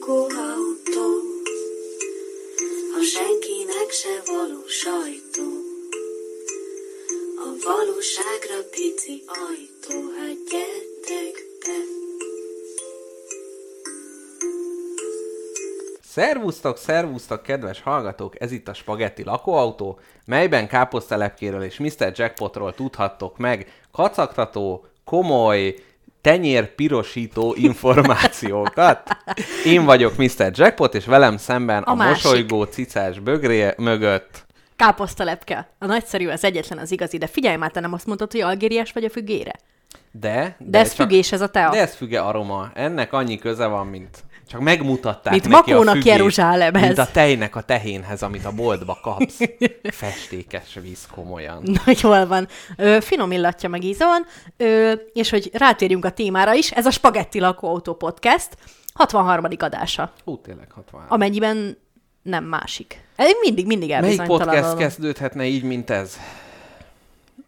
lakóautó, a senkinek se való sajtó. A valóságra pici ajtó, hát gyertek be. Szervusztok, szervusztok, kedves hallgatók! Ez itt a Spagetti lakóautó, melyben káposztelepkéről és Mr. Jackpotról tudhattok meg kacagtató, komoly, tenyér pirosító információkat. Én vagyok Mr. Jackpot, és velem szemben a, A másik. mosolygó cicás bögré mögött. Káposztalepke. A nagyszerű, az egyetlen, az igazi, de figyelj már, te nem azt mondtad, hogy algériás vagy a függére? De, De, de ez csak- fügés, ez a tea. De ez füge aroma. Ennek annyi köze van, mint csak megmutatták Mint neki Makónak a fügét, Jeruzsálemhez. Mint a tejnek a tehénhez, amit a boltba kapsz. Festékes víz komolyan. Na, jól van. Ö, finom illatja meg íze van. Ö, és hogy rátérjünk a témára is, ez a Spagetti Lakóautó Podcast 63. adása, Hú, tényleg 60. amennyiben nem másik. Én mindig, mindig Melyik podcast kezdődhetne így, mint ez?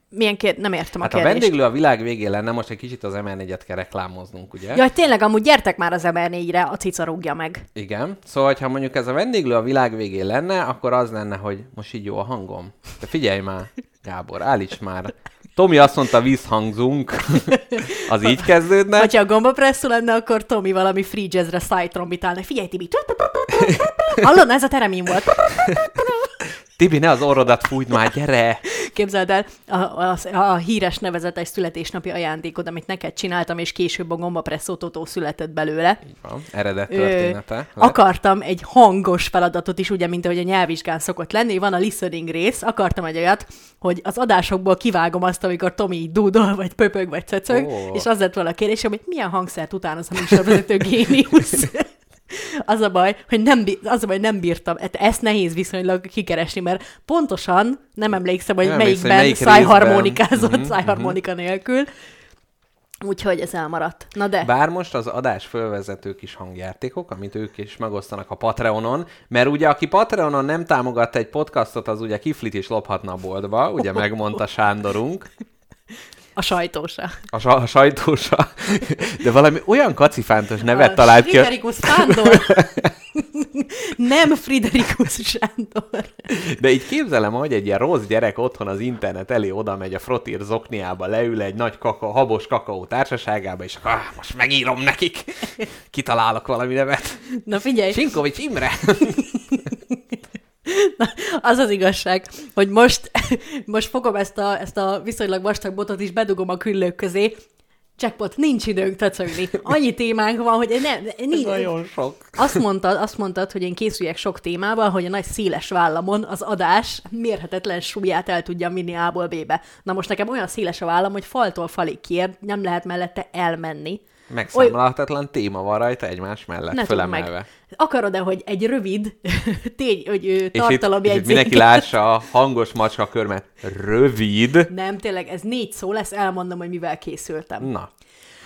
Milyen kér... Nem értem Hát a a kérdést. vendéglő a világ végén lenne, most egy kicsit az MR4-et kell reklámoznunk, ugye? Jaj, tényleg, amúgy gyertek már az MR4-re, a cica rúgja meg. Igen. Szóval, ha mondjuk ez a vendéglő a világ végén lenne, akkor az lenne, hogy most így jó a hangom. De figyelj már, Gábor, állíts már. Tomi azt mondta, visszhangzunk. az így kezdődne. Ha a gombapresszú lenne, akkor Tomi valami free jazzre szájtrombitálna. Figyelj, Tibi! Hallod, ez a teremim volt. Tibi, ne az orrodat fújt már, gyere! Képzeld el, a, a, a híres nevezetes születésnapi ajándékod, amit neked csináltam, és később a gombapresszó totó született belőle. Így van, eredet Ö, története. lett. akartam egy hangos feladatot is, ugye, mint ahogy a nyelvvizsgán szokott lenni, van a listening rész, akartam egy olyat, hogy az adásokból kivágom azt, amikor Tomi így dúdol, vagy pöpög, vagy cöcög, Ó. és az lett volna a kérdésem, hogy milyen hangszert utánoz a műsorvezető géniusz. Az a baj, hogy nem, az a baj, nem bírtam. Hát Ezt nehéz viszonylag kikeresni, mert pontosan nem emlékszem, hogy Nem emlékszem, melyikben hogy melyik szájharmonikázott. Mhm, szájharmonika nélkül. Úgyhogy ez elmaradt. Na de. Bár most az adás fölvezető kis hangjátékok, amit ők is megosztanak a Patreonon, mert ugye aki Patreonon nem támogatta egy podcastot, az ugye kiflit is lophatna a boltba, ugye megmondta Sándorunk, A sajtósa. a, sa- a sajtósa, de valami olyan kacifántos nevet A talált ki, Friderikus Sándor. Nem Friderikus Sándor. de így képzelem, hogy egy ilyen rossz gyerek otthon az internet elé oda megy a frotír zokniába, leül egy nagy kaka, habos kakaó társaságába, és ah, most megírom nekik, kitalálok valami nevet. Na figyelj, Sinkovics Imre! az az igazság, hogy most, most fogom ezt a, ezt a viszonylag vastag botot is bedugom a küllők közé. Jackpot, nincs időnk tacogni. Annyi témánk van, hogy nem, nincs, nagyon sok. Azt mondtad, azt mondtad, hogy én készüljek sok témával, hogy a nagy széles vállamon az adás mérhetetlen súlyát el tudjam vinni A-ból B-be. Na most nekem olyan széles a vállam, hogy faltól falig kér, nem lehet mellette elmenni. Megszámlálhatatlan téma van rajta egymás mellett, Ne meg. fölemelve. Akarod-e, hogy egy rövid tény, hogy ö, És itt, mindenki lássa a hangos macska körmet. Rövid. Nem, tényleg, ez négy szó lesz, elmondom, hogy mivel készültem. Na.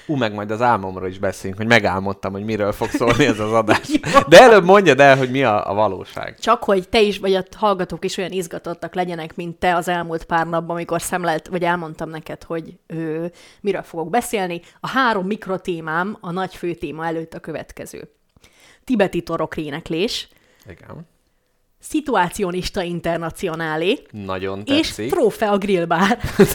Ú, meg majd az álmomról is beszélünk, hogy megálmodtam, hogy miről fog szólni ez az adás. De előbb mondjad el, hogy mi a, a valóság. Csak hogy te is, vagy a hallgatók is olyan izgatottak legyenek, mint te az elmúlt pár napban, amikor szemlelt, vagy elmondtam neked, hogy ö, miről fogok beszélni. A három mikrotémám a nagy főtéma előtt a következő. Tibeti torokréneklés, Igen. Szituácionista internacionálé, Nagyon és tetszik. trófea grillbár.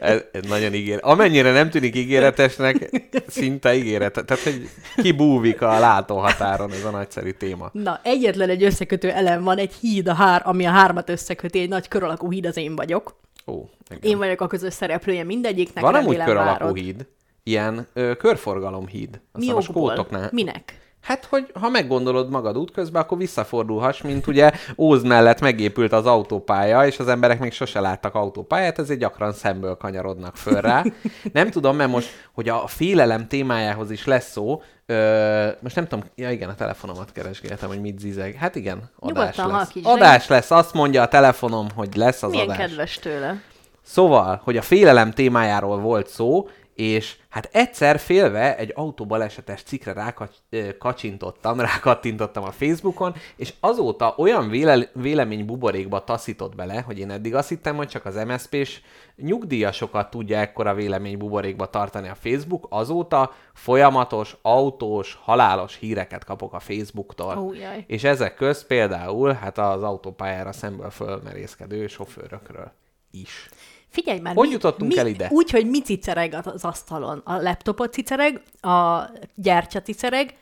ez, ez nagyon ígéret. Amennyire nem tűnik ígéretesnek, szinte ígéret. Tehát, hogy kibúvik a látóhatáron ez a nagyszerű téma. Na, egyetlen egy összekötő elem van, egy híd, a hár, ami a hármat összeköti, egy nagy kör alakú híd, az én vagyok. Ó, igen. Én vagyok a közös szereplője mindegyiknek, Van amúgy kör alakú híd. Ilyen ö, körforgalom híd. Mi Aztán a skótoknál. Minek? Hát, hogy ha meggondolod magad útközben, akkor visszafordulhass, mint ugye Óz mellett megépült az autópálya, és az emberek még sose láttak autópályát, ezért gyakran szemből kanyarodnak föl rá. Nem tudom, mert most, hogy a félelem témájához is lesz szó, Ö, most nem tudom, ja igen, a telefonomat keresgéltem, hogy mit zizeg. Hát igen, adás Nyugodtan lesz. halkítsd meg. Adás lesz, azt mondja a telefonom, hogy lesz az Milyen adás. kedves tőle. Szóval, hogy a félelem témájáról volt szó, és hát egyszer félve egy autóbalesetes cikkre rákacsintottam, rákattintottam a Facebookon, és azóta olyan véle, vélemény buborékba taszított bele, hogy én eddig azt hittem, hogy csak az MSZP-s nyugdíjasokat tudja ekkora vélemény buborékba tartani a Facebook, azóta folyamatos, autós, halálos híreket kapok a Facebooktól. Jaj. És ezek közt például hát az autópályára szemből fölmerészkedő sofőrökről is. Figyelj már, Hogy jutottunk mi, el ide? Úgy, hogy mi cicereg az asztalon. A laptopot cicereg, a gyertya cicereg.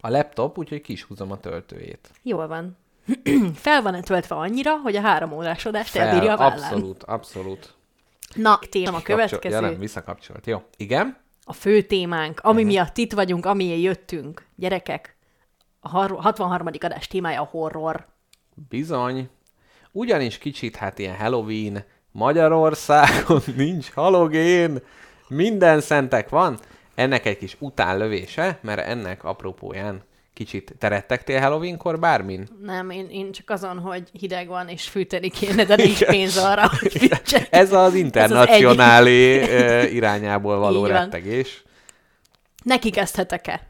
A laptop, úgyhogy ki is húzom a töltőjét. Jól van. Fel van töltve annyira, hogy a három órás adást Fel, elbírja a vállán. abszolút, abszolút. Na, téma a következő. Ja, nem, visszakapcsolt. Jó. Igen? A fő témánk, ami Mhm. miatt itt vagyunk, amiért jöttünk. Gyerekek, a har- 63. adás témája a horror. Bizony. Ugyanis kicsit hát ilyen Halloween, Magyarországon nincs halogén, minden szentek van. Ennek egy kis utánlövése, mert ennek apropóján kicsit te rettegtél Halloweenkor bármin? Nem, én, én csak azon, hogy hideg van, és fűteni kéne, de nincs pénz arra, hogy fűtsek. Ez az internacionálé irányából való rettegés. Neki kezdhetek-e?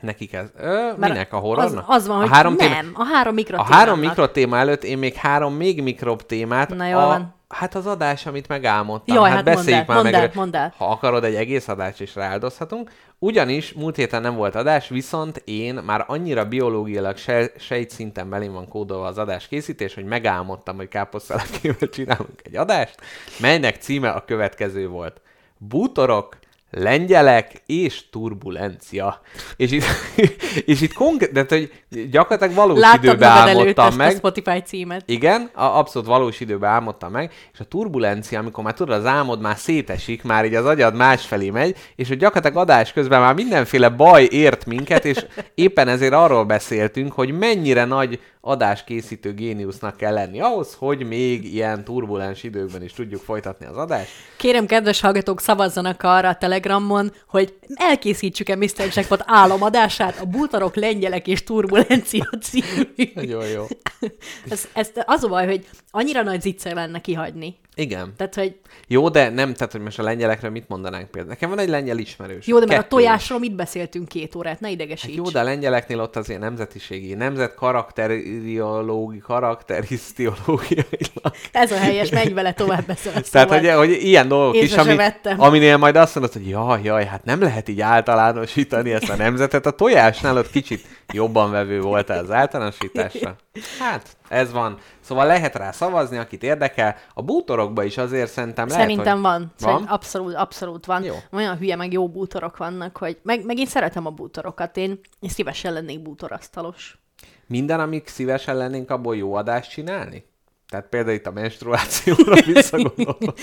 Nekik ez... Ö, minek? A horrornak? Az, az van, a hogy három nem, téma- a három A mikrotémának. három mikrotéma előtt én még három még mikrobb témát. Na, jól a, van. Hát az adás, amit megálmodtam. Jaj, hát, hát mondd beszéljük el, már mondd meg. el, mondd el. Ha akarod, egy egész adást is rááldozhatunk. Ugyanis múlt héten nem volt adás, viszont én már annyira biológiailag se, sejtszinten belém van kódolva az adás készítés, hogy megálmodtam, hogy káposztalakével csinálunk egy adást, melynek címe a következő volt. Bútorok, lengyelek és turbulencia. És itt, és itt konkrét, de hogy gyakorlatilag valós Láttad időben álmodtam meg. a Spotify címet. Igen, a abszolút valós időben álmodtam meg, és a turbulencia, amikor már tudod, az álmod már szétesik, már így az agyad másfelé megy, és hogy gyakorlatilag adás közben már mindenféle baj ért minket, és éppen ezért arról beszéltünk, hogy mennyire nagy adáskészítő géniusznak kell lenni ahhoz, hogy még ilyen turbulens időkben is tudjuk folytatni az adást. Kérem, kedves hallgatók, szavazzanak arra a Telegramon, hogy elkészítsük-e Mr. Jackpot álomadását, a bútorok, lengyelek és turbulencia című. Nagyon jó. Ez, ez az a baj, hogy annyira nagy zicser lenne kihagyni. Igen. Tehát, hogy Jó, de nem, tehát, hogy most a lengyelekről mit mondanánk például. Nekem van egy lengyel ismerős. jó, de mert a tojásról mit beszéltünk két órát, ne idegesíts. Hát jó, de a lengyeleknél ott azért nemzetiségi, nemzet karakteriológi, karakterisztiológiailag. Ez a helyes, menj vele tovább beszél a Tehát, szóval. hogy, hogy ilyen dolgok Észre is, ami, aminél majd azt mondod, hogy jaj, jaj, hát nem lehet így általánosítani ezt a nemzetet. A tojásnál ott kicsit jobban vevő volt az általánosításra. Hát, ez van. Szóval lehet rá szavazni, akit érdekel. A bútorokba is azért szerintem lehet, Szerintem hogy... van. Van? Szerint abszolút, abszolút van. Jó. Olyan hülye, meg jó bútorok vannak, hogy meg, meg én szeretem a bútorokat. Én, én szívesen lennék bútorasztalos. Minden, amik szívesen lennénk abból jó adást csinálni? Tehát például itt a menstruációra visszagondolva.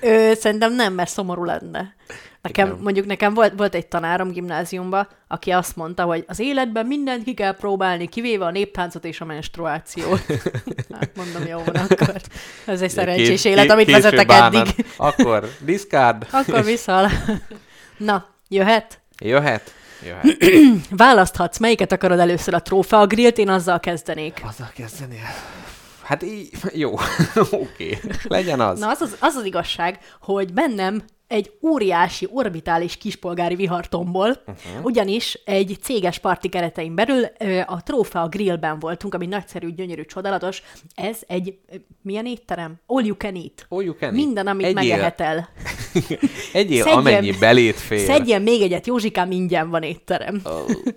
Ö, szerintem nem, mert szomorú lenne. Nekem, Igen. mondjuk nekem volt, volt egy tanárom gimnáziumban, aki azt mondta, hogy az életben mindent ki kell próbálni, kivéve a néptáncot és a menstruációt. Hát mondom, jó van akkor. Ez egy szerencsés Kés- élet, amit vezetek bánat. eddig. Akkor discard. Akkor vissza. Na, jöhet? Jöhet? Jöhet. Választhatsz, melyiket akarod először a trófea grillt, én azzal kezdenék. Azzal kezdenél? Hát így, jó, oké, legyen az. Na, az az, az az igazság, hogy bennem egy óriási, orbitális kispolgári vihar tombol, uh-huh. ugyanis egy céges parti keretein belül a Trófea Grillben voltunk, ami nagyszerű, gyönyörű, csodálatos. Ez egy, milyen étterem? All you can eat. All you can eat. Minden, amit Egyél. megehetel. Egyél, Szedjen- amennyi belét fér. Szedjen még egyet, Józsikám, ingyen van étterem. Ó,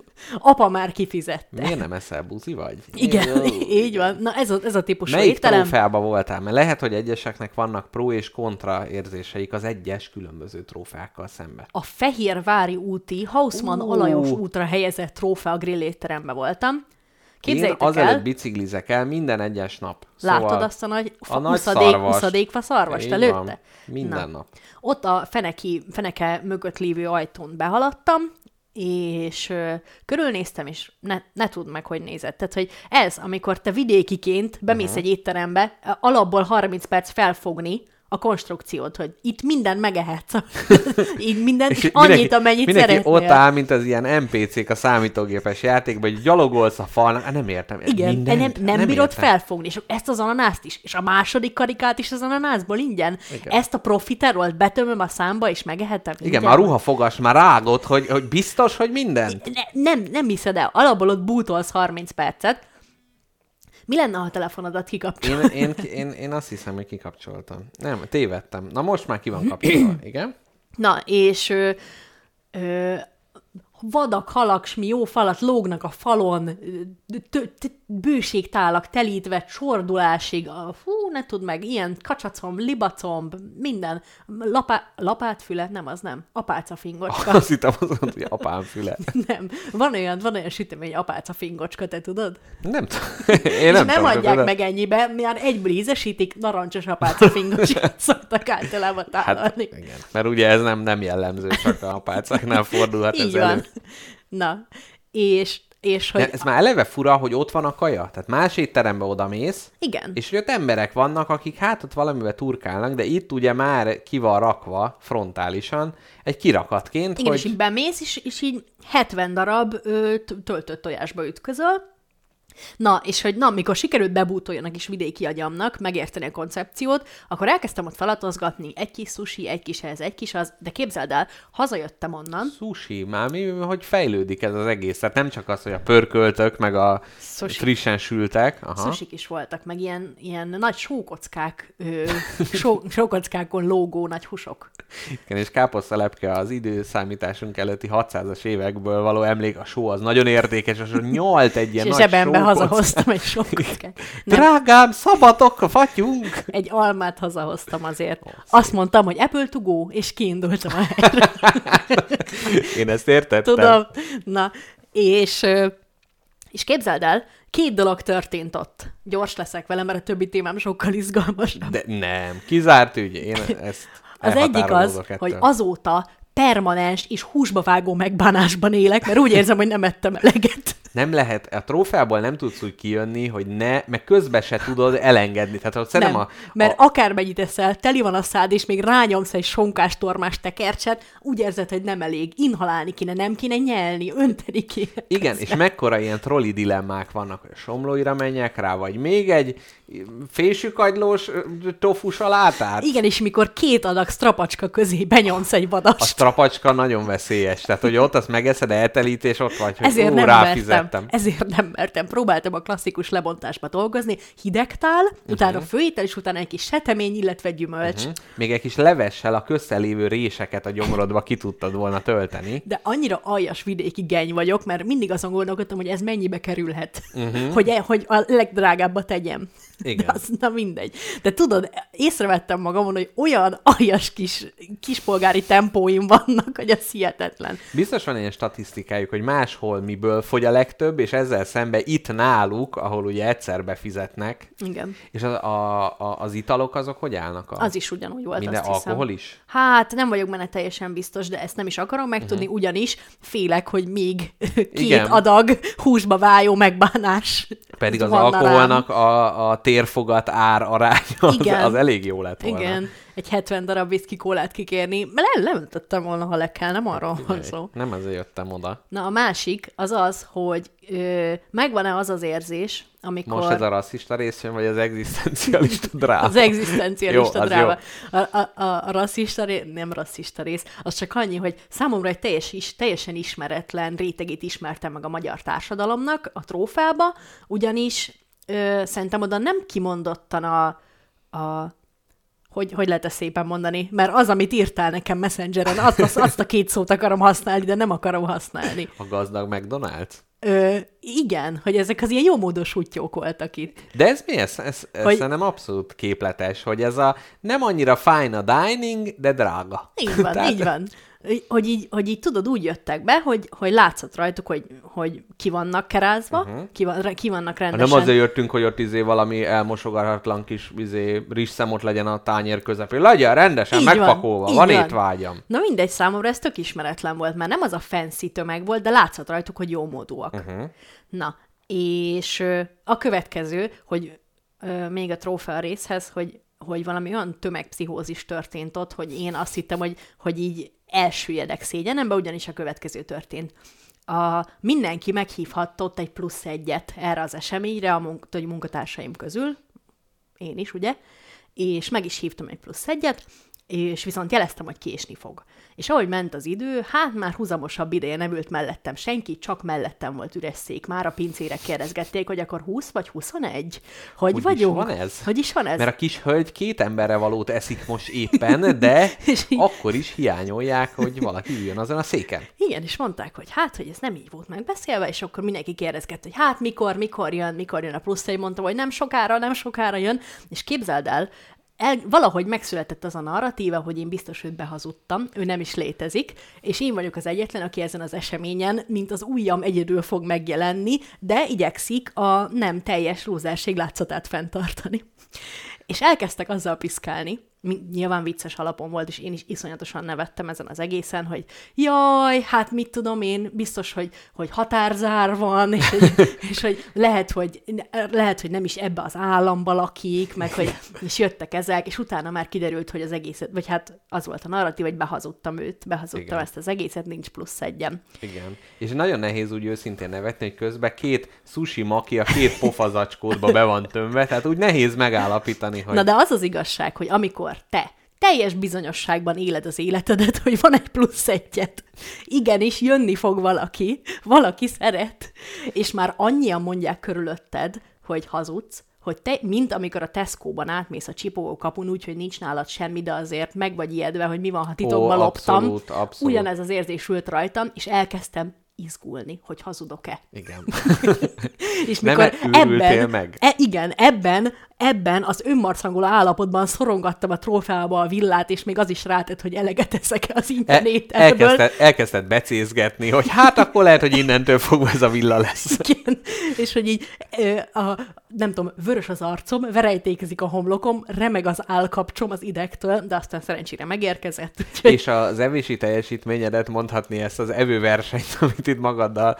Apa már kifizette. miért nem eszel buzi vagy? Igen, Ó. így van. Na ez a, ez a típusú Melyik étterem. trófeába voltál? Mert lehet, hogy egyeseknek vannak pro és kontra érzéseik az egyes különböző trófeákkal szemben. a Fehérvári úti Hausmann Ú. Alajos útra helyezett trófea grill étterembe voltam. Én Képzeljétek azelőtt el, biciklizek el minden egyes nap. látod azt a nagy, a nagy uszadék, szarvast. uszadékfa szarvast előtte? van. Minden Na. nap. Ott a feneki, feneke mögött lévő ajtón behaladtam, és ö, körülnéztem, és ne, ne tudd meg, hogy nézett. Tehát, hogy ez, amikor te vidékiként bemész uh-huh. egy étterembe, alapból 30 perc felfogni a konstrukciót, hogy itt minden megehetsz. így mindent, és annyit, amennyit mindenki szeretnél. ott áll, mint az ilyen NPC-k a számítógépes játékban, hogy gyalogolsz a falnak. Hát nem értem. Igen, mindent, nem, nem, nem bírod értem. felfogni, és ezt az ananászt is, és a második karikát is az ananászból ingyen. Igen. Ezt a profiterolt betömöm a számba, és megehetem Igen, ingyen. már ruhafogas már rágott, hogy, hogy biztos, hogy minden. Ne, nem, nem hiszed el, alapból ott bútolsz 30 percet. Mi lenne, ha a telefonodat kikapcsol? Én, én, én, én azt hiszem, hogy kikapcsoltam. Nem, tévedtem. Na most már ki van kapcsolva, igen? Na, és ö, ö, vadak, halak, s mi jó falat lógnak a falon, bőségtálak telítve, csordulásig, a, fú, ne tud meg, ilyen kacsacomb, libacomb, minden, Lapá, lapátfüle, nem, az nem, apáca fingocska. Azt hittem, azt mondta, hogy apám füle. nem, van olyan, van olyan sütemény, apáca fingocska, te tudod? Nem tudom. Én Nem, nem, adják de- meg ennyibe, már egyből ízesítik, narancsos apáca fingocskát szoktak általában Hát tálalni. igen, mert ugye ez nem, nem jellemző, csak a apácáknál fordulhat ez elő. Na, és, és hogy... De ez már eleve fura, hogy ott van a kaja. Tehát más étterembe oda mész, Igen. és hogy ott emberek vannak, akik hát ott valamivel turkálnak, de itt ugye már ki van rakva frontálisan, egy kirakatként, Igen, hogy... és így bemész, és, és így 70 darab ö, töltött tojásba ütközöl, Na, és hogy na, mikor sikerült bebútoljon a kis vidéki agyamnak, megérteni a koncepciót, akkor elkezdtem ott felatozgatni egy kis sushi, egy kis ez, egy kis az, de képzeld el, hazajöttem onnan, Sushi, már mi, hogy fejlődik ez az egész. Tehát nem csak az, hogy a pörköltök, meg a Sushi. frissen sültek. Aha. Susik is voltak, meg ilyen, ilyen nagy sókockák, ö, só, sókockákon lógó nagy húsok. Igen, és káposztalepke az időszámításunk előtti 600-as évekből való emlék, a só az nagyon értékes, és nyalt egy ilyen és nagy sókocka. Hazahoztam egy sókockát. Nem, Drágám, szabadok, fatyunk! egy almát hazahoztam azért. Azt mondtam, hogy Apple to go, és kiindultam a helyre. Én ezt értettem. Tudom. Na, és, és képzeld el, két dolog történt ott. Gyors leszek vele, mert a többi témám sokkal izgalmasabb. De nem, kizárt ügy. Én ezt Az egyik az, ettől. hogy azóta permanens és húsba vágó megbánásban élek, mert úgy érzem, hogy nem ettem eleget. Nem lehet, a trófeából nem tudsz úgy kijönni, hogy ne, meg közben se tudod elengedni. Tehát ott Nem, szerintem a, mert a, akármennyit eszel, teli van a szád, és még rányomsz egy sonkás tormás tekercset, úgy érzed, hogy nem elég. Inhalálni kéne, nem kéne nyelni, önteni kéne. Igen, és mekkora ilyen trolli dilemmák vannak, hogy a somlóira menjek rá, vagy még egy fésükagylós tofu salátát? Igen, és mikor két adag strapacska közé benyomsz egy A vadast, strapacska nagyon veszélyes. Tehát, hogy ott azt megeszed, eltelít, és ott vagy, hogy ezért ú, nem ráfizettem. Mertem. Ezért nem mertem. Próbáltam a klasszikus lebontásba dolgozni. Hidegtál, uh-huh. utána főétel, és utána egy kis setemény, illetve gyümölcs. Uh-huh. Még egy kis levessel a köztelévő réseket a gyomorodba ki tudtad volna tölteni. De annyira aljas vidéki geny vagyok, mert mindig azon gondolkodtam, hogy ez mennyibe kerülhet, uh-huh. hogy, e- hogy a legdrágábbat tegyem. Igen. De az, na mindegy. De tudod, észrevettem magamon, hogy olyan aljas kis kispolgári tempóim vannak, hogy az hihetetlen. Biztos van ilyen statisztikájuk, hogy máshol miből fogy a legtöbb, és ezzel szemben itt náluk, ahol ugye egyszer befizetnek, Igen. és az, a, a, az italok azok hogy állnak? A, Az is ugyanúgy volt, Minden azt hiszem. alkohol is? Hát nem vagyok benne teljesen biztos, de ezt nem is akarom megtudni, uh-huh. ugyanis félek, hogy még két Igen. adag húsba vájó megbánás Pedig az rám. alkoholnak a, a térfogat ár aránya az, Igen. az elég jó lett volna. Igen, egy 70 darab whisky kólát kikérni, mert le, leöntöttem volna, ha le kell, nem arról van szó. Nem ezért jöttem oda. Na a másik az az, hogy ö, megvan-e az az érzés, amikor... Most ez a rasszista rész jön, vagy az egzisztencialista dráma? Az egzisztencialista Jó, az dráma. A, a, a, a rasszista rész, nem rasszista rész, az csak annyi, hogy számomra egy teljes, is, teljesen ismeretlen rétegét ismertem meg a magyar társadalomnak a trófába, ugyanis ö, szerintem oda nem kimondottan a, a hogy, hogy lehet ezt szépen mondani? Mert az, amit írtál nekem Messengeren, azt, azt, azt a két szót akarom használni, de nem akarom használni. A gazdag McDonald's? Ö, igen, hogy ezek az ilyen jó módos útjók voltak itt. De ez mi? Ez, ez, ez Hogy- szerintem abszolút képletes, hogy ez a nem annyira fine a dining, de drága. Így van, Tehát- így van. Hogy így, hogy így tudod, úgy jöttek be, hogy, hogy látszott rajtuk, hogy, hogy ki vannak kerázva, uh-huh. ki, van, ki vannak Ha rendesen. nem azért jöttünk, hogy ott izé valami elmosogathatlan kis izé, rizsszemot legyen a tányér közepén. Legyen rendesen Így megpakolva, van, van. étvágyam. Na mindegy, számomra ez tök ismeretlen volt, mert nem az a fancy tömeg volt, de látszott rajtuk, hogy jó módúak. Uh-huh. Na, és a következő, hogy még a trófea részhez, hogy hogy valami olyan tömegpszichózis történt ott, hogy én azt hittem, hogy, hogy így elsüllyedek szégyenembe, ugyanis a következő történt. A, mindenki meghívhatott egy plusz egyet erre az eseményre a munk- munkatársaim közül, én is, ugye, és meg is hívtam egy plusz egyet, és viszont jeleztem, hogy késni fog. És ahogy ment az idő, hát már húzamosabb ideje nem ült mellettem senki, csak mellettem volt üres szék. Már a pincérek kérdezgették, hogy akkor 20 vagy 21? Hogy, Hogy vagyunk? is van ez? Hogy is van ez? Mert a kis hölgy két emberre valót eszik most éppen, de így- akkor is hiányolják, hogy valaki üljön azon a széken. Igen, és mondták, hogy hát, hogy ez nem így volt megbeszélve, és akkor mindenki kérdezgett, hogy hát mikor, mikor jön, mikor jön a plusz egy, mondtam, hogy nem sokára, nem sokára jön, és képzeld el, el, valahogy megszületett az a narratíva, hogy én biztos őt behazudtam, ő nem is létezik, és én vagyok az egyetlen, aki ezen az eseményen, mint az ujjam egyedül fog megjelenni, de igyekszik a nem teljes lúzárség látszatát fenntartani. És elkezdtek azzal piszkálni, nyilván vicces alapon volt, és én is iszonyatosan nevettem ezen az egészen, hogy jaj, hát mit tudom én, biztos, hogy, hogy határzár van, és, hogy- és hogy lehet, hogy lehet, hogy nem is ebbe az államba lakik, meg hogy és jöttek ezek, és utána már kiderült, hogy az egészet, vagy hát az volt a narratív, hogy behazudtam őt, behazudtam Igen. ezt az egészet, nincs plusz egyem. Igen. És nagyon nehéz úgy őszintén nevetni, hogy közben két sushi maki a két pofazacskódba be van tömve, tehát úgy nehéz megállapítani, hogy Na de az az igazság, hogy amikor te teljes bizonyosságban éled az életedet, hogy van egy plusz egyet. Igenis, jönni fog valaki, valaki szeret, és már annyian mondják körülötted, hogy hazudsz, hogy te, mint amikor a Tesco-ban átmész a csipogó kapun úgy, hogy nincs nálad semmi, de azért meg vagy ijedve, hogy mi van, ha titokban Ó, loptam. abszolút, abszolút. Ugyanez az érzés ült rajtam, és elkezdtem izgulni, hogy hazudok-e. igen. És Nem mikor őrültél ebben, meg? E, igen, ebben, ebben az önmarcangoló állapotban szorongattam a trófeába a villát, és még az is rátett, hogy eleget eszek az E- internéterből. elkezdted, elkezdted becézgetni, hogy hát akkor lehet, hogy innentől fogva ez a villa lesz. Igen, és hogy így, ö, a, nem tudom, vörös az arcom, verejtékezik a homlokom, remeg az állkapcsom az idegtől, de aztán szerencsére megérkezett. Úgyhogy És az evési teljesítményedet mondhatni ezt az evőversenyt, amit itt magaddal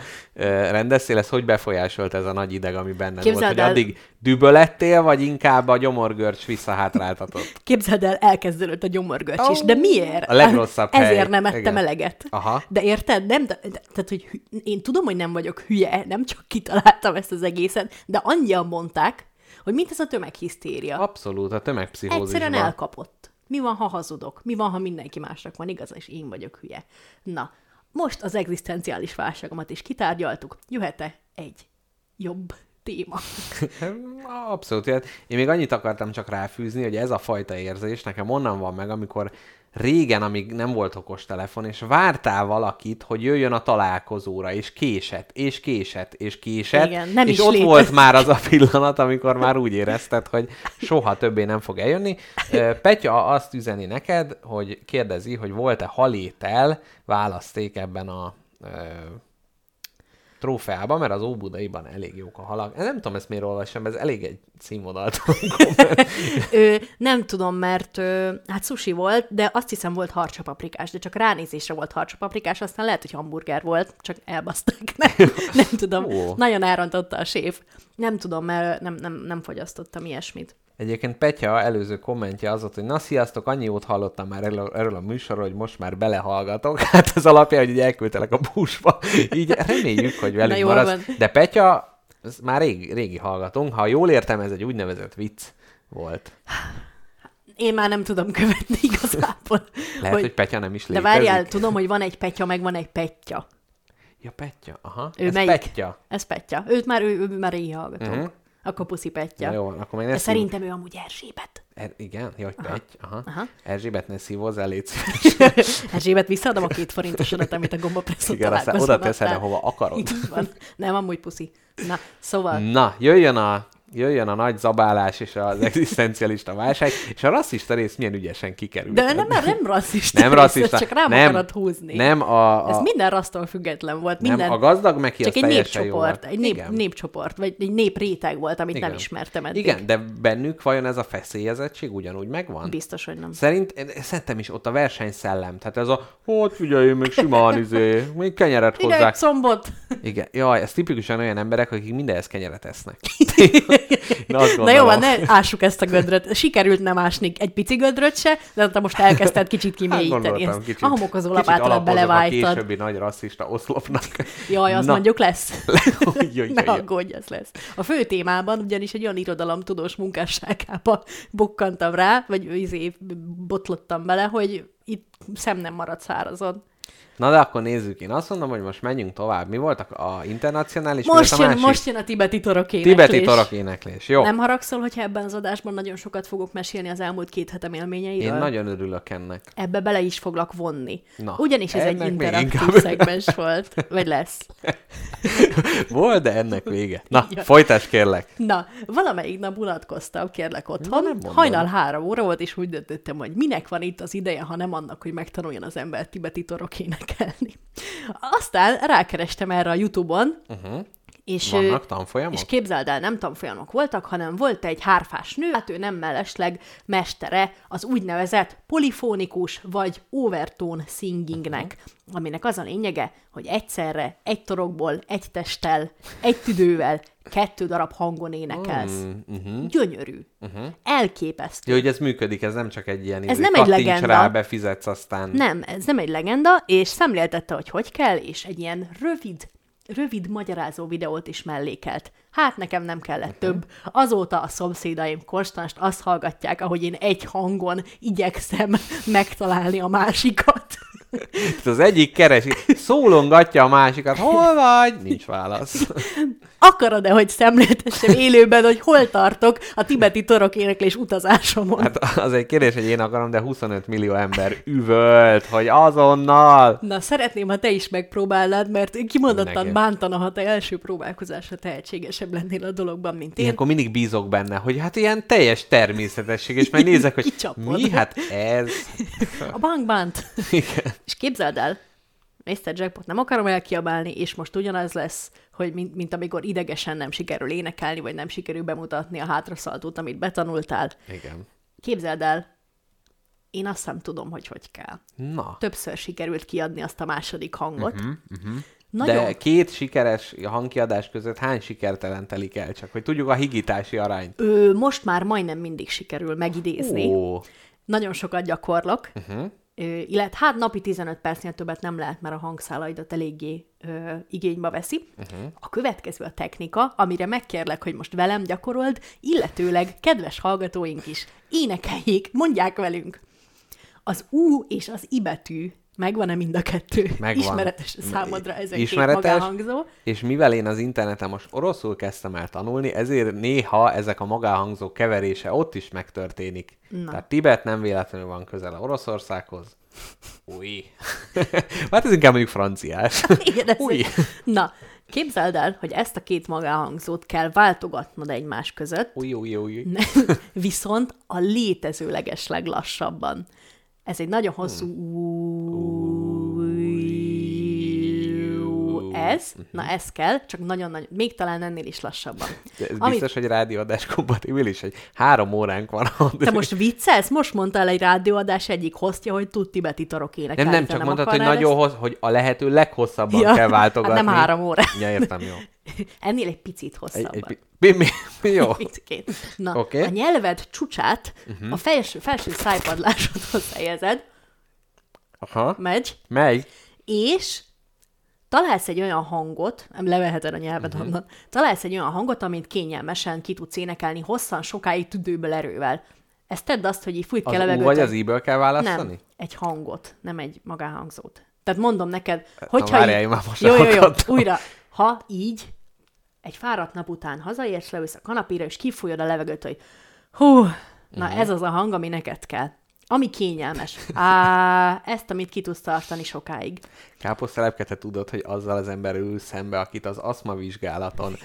rendeztél, ez hogy befolyásolt ez a nagy ideg, ami benned volt? Képzeld Hogy el- addig dübölettél, vagy inkább a gyomorgörcs visszahátráltatott? képzeld el, elkezdődött a gyomorgörcs is. De miért? A legrosszabb Ezért hely. nem ettem Igen. eleget. Aha. De érted? Nem, de, de, tehát, hogy én tudom, hogy nem vagyok hülye, nem csak kitaláltam ezt az egészet, de annyian mondták, hogy mint ez a tömeghisztéria. Abszolút, a tömegpszichózisban. Egyszerűen elkapott. Mi van, ha hazudok? Mi van, ha mindenki másnak van igaza, és én vagyok hülye? Na, most az egzisztenciális válságomat is kitárgyaltuk. Jöhet-e egy jobb téma? Abszolút. Hát én még annyit akartam csak ráfűzni, hogy ez a fajta érzés nekem onnan van meg, amikor régen, amíg nem volt okos telefon, és vártál valakit, hogy jöjjön a találkozóra, és késett, és késett, és késett, Igen, nem és is ott létezik. volt már az a pillanat, amikor már úgy érezted, hogy soha többé nem fog eljönni. Petya azt üzeni neked, hogy kérdezi, hogy volt-e halétel választék ebben a ö, trófeában, mert az Óbudaiban elég jók a halak. Nem tudom, ezt miért olvassam, ez elég egy színvonaltól Ö, nem tudom, mert ö, hát sushi volt, de azt hiszem volt harcsapaprikás, de csak ránézésre volt harcsapaprikás, aztán lehet, hogy hamburger volt, csak elbaszták. Nem, nem tudom. Ó. Nagyon elrontotta a séf. Nem tudom, mert nem, nem, nem fogyasztottam ilyesmit. Egyébként Petya előző kommentje az volt, hogy na sziasztok, annyi jót hallottam már erről, erről a műsorról, hogy most már belehallgatok. Hát az alapja, hogy így elküldtelek a busba. Így reméljük, hogy velünk maradsz. van. De Petya, ez már régi, régi hallgatónk. Ha jól értem, ez egy úgynevezett vicc volt. Én már nem tudom követni igazából. Lehet, hogy, hogy Petya nem is De létezik. várjál, tudom, hogy van egy petya, meg van egy petya. Ja, Petya, aha. Ő ez melyik? Petya. Ez petya. Őt már, ő, ő már régi hallgatók. Mhm. Uh-huh. Akkor puszi petya. Ja, jó, akkor még ne De szív... szerintem ő amúgy Erzsébet. Er, igen, jó, hogy Petty. Aha. Aha. Erzsébet, ne szívózzál, légy. Erzsébet, visszaadom a két forintosodat, amit a gombapresszon Igen, aztán oda teszed, ahova akarod. Így van. Nem, amúgy puszi. Na, szóval, Na, jöjjön a, jöjjön a nagy zabálás és az egzisztencialista válság, és a rasszista rész milyen ügyesen kikerült. de nem, nem rasszista. nem rasszista. Csak rám nem, akarod húzni. Nem a, Ez a, minden rassztól független volt. nem, Minden, a gazdag meki csak egy népcsoport, egy nép, Igen. népcsoport, vagy egy népréteg volt, amit Igen. nem ismertem eddig. Igen, de bennük vajon ez a feszélyezettség ugyanúgy megvan? Biztos, hogy nem. Szerint, szerintem is ott a versenyszellem. Tehát ez a, hogy figyelj, még simán izé, még kenyeret hozzák. egy combot! Igen, jaj, ez tipikusan olyan emberek, akik mindenhez kenyeret esznek. Na, jó, van, ne ássuk ezt a gödröt. Sikerült nem ásni egy pici gödröt se, de te most elkezdted kicsit Hát kimélyíteni. Ezt kicsit, a homokozó alapozok a későbbi nagy rasszista oszlopnak. Jaj, az Na. mondjuk lesz. Jaj, jaj, Ne aggódj, ez lesz. A fő témában ugyanis egy olyan irodalomtudós munkásságába bukkantam rá, vagy izé, botlottam bele, hogy itt szem nem marad szárazon. Na de akkor nézzük, én azt mondom, hogy most menjünk tovább. Mi voltak a internacionális, Most volt a jön, másik? most jön a tibeti torok éneklés. Tibeti torok éneklés. Jó. Nem haragszol, hogyha ebben az adásban nagyon sokat fogok mesélni az elmúlt két hetem élményeiről? Én nagyon örülök ennek. Ebbe bele is foglak vonni. Na, Ugyanis ez egy interaktív szegmens volt. Vagy lesz. Volt, de ennek vége. Na, Ja. folytasd kérlek. Na, valamelyik nap unatkoztam, kérlek otthon. nem mondom. Hajnal három óra volt, és úgy döntöttem, hogy minek van itt az ideje, ha nem annak, hogy megtanuljon az ember tibeti torok énekelni. Aztán rákerestem erre a Youtube-on, Uh-huh. És, Vannak tanfolyamok? és képzeld el, nem tanfolyamok voltak, hanem volt egy hárfás nő, hát ő nem mellesleg mestere az úgynevezett polifónikus vagy overtone singingnek, aminek az a lényege, hogy egyszerre egy torokból, egy testtel, egy tüdővel, kettő darab hangon énekelsz. Mm, uh-huh. Gyönyörű. Uh-huh. Elképesztő. Jó, hogy ez működik, ez nem csak egy ilyen Ez izé, nem egy legenda. rá, befizetsz, aztán... Nem, ez nem egy legenda, és szemléltette, hogy hogy kell, és egy ilyen rövid, rövid magyarázó videót is mellékelt. Hát nekem nem kellett több. Azóta a szomszédaim konstanst azt hallgatják, ahogy én egy hangon igyekszem megtalálni a másikat. Itt Az egyik keresi, szólongatja a másikat, hol vagy? Nincs válasz. Akarod-e, hogy szemléltessem élőben, hogy hol tartok a tibeti torok éneklés utazásomon? Hát az egy kérdés, hogy én akarom, de 25 millió ember üvölt, hogy azonnal. Na, szeretném, ha te is megpróbálnád, mert kimondottan Nekem. bántana, ha te első próbálkozásra tehetségesebb lennél a dologban, mint én. Ilyenkor mindig bízok benne, hogy hát ilyen teljes természetesség, és majd nézek, hogy mi, hát ez. A bankbánt. Igen. És képzeld el, Mr. Jackpot nem akarom elkiabálni, és most ugyanaz lesz, hogy mint, mint amikor idegesen nem sikerül énekelni, vagy nem sikerül bemutatni a hátraszaltót, amit betanultál. Igen. Képzeld el, én azt nem tudom, hogy hogy kell. Na. Többször sikerült kiadni azt a második hangot. Mhm, mhm. Nagyon De két sikeres hangkiadás között hány sikertelen telik el? Csak hogy tudjuk a higítási arányt. Ö, most már majdnem mindig sikerül megidézni. Ó. Nagyon sokat gyakorlok, Uh-huh. Ö, illetve hát napi 15 percnél többet nem lehet, mert a hangszálaidat eléggé ö, igénybe veszi. Uh-huh. A következő a technika, amire megkérlek, hogy most velem gyakorold, illetőleg kedves hallgatóink is énekeljék, mondják velünk. Az U és az I betű megvan-e mind a kettő? Megvan. Ismeretes számodra ezen Ismeretes. két magáhangzó. És mivel én az interneten most oroszul kezdtem el tanulni, ezért néha ezek a magáhangzók keverése ott is megtörténik. Na. Tehát Tibet nem véletlenül van közel a Oroszországhoz. Új. hát ez inkább mondjuk franciás. Igen, ez Új. Na, képzeld el, hogy ezt a két magáhangzót kell váltogatnod egymás között, Új, új, új. Viszont a létezőleges leglassabban. Ez egy nagyon hosszú új- ez, na ez kell, csak nagyon-nagyon, még talán ennél is lassabban. De ez Amit- biztos, hogy rádióadás kompatibilis, hogy három óránk van. Te most viccelsz? Most mondtál egy rádióadás egyik hostja, hogy tud tibeti torok énekelni. Nem, nem, csak mondtad, hogy nagyon ezt? hossz, hogy a lehető leghosszabban Ja, kell váltogatni. hát nem három óra. Ja, értem, jó. Ennél egy picit Egy, hosszabban. egy, mi, mi, mi, jó. Picikét. Na, okay. a nyelved csúcsát uh-huh. a felső, felső szájpadlásodhoz helyezed, Aha, megy, megy. és találsz egy olyan hangot, nem leveheted a nyelved uh-huh. onnan, találsz egy olyan hangot, amit kényelmesen ki tudsz énekelni hosszan, sokáig tüdőből erővel. Ezt tedd azt, hogy így fújt U levegőt. vagy az I-ből kell választani? Nem, egy hangot, nem egy magáhangzót. Tehát mondom neked, Na, hogyha várjál, így... már most jó, jó, jó, újra. Ha így egy fáradt nap után hazaérsz, leülsz a kanapéra, és kifújod a levegőt, hogy hú, na Mhm. ez az a hang, ami neked kell. Ami kényelmes. Á, ezt, amit ki tudsz tartani sokáig. Káposztelepke, te tudod, hogy azzal az ember ül szembe, akit az aszma vizsgálaton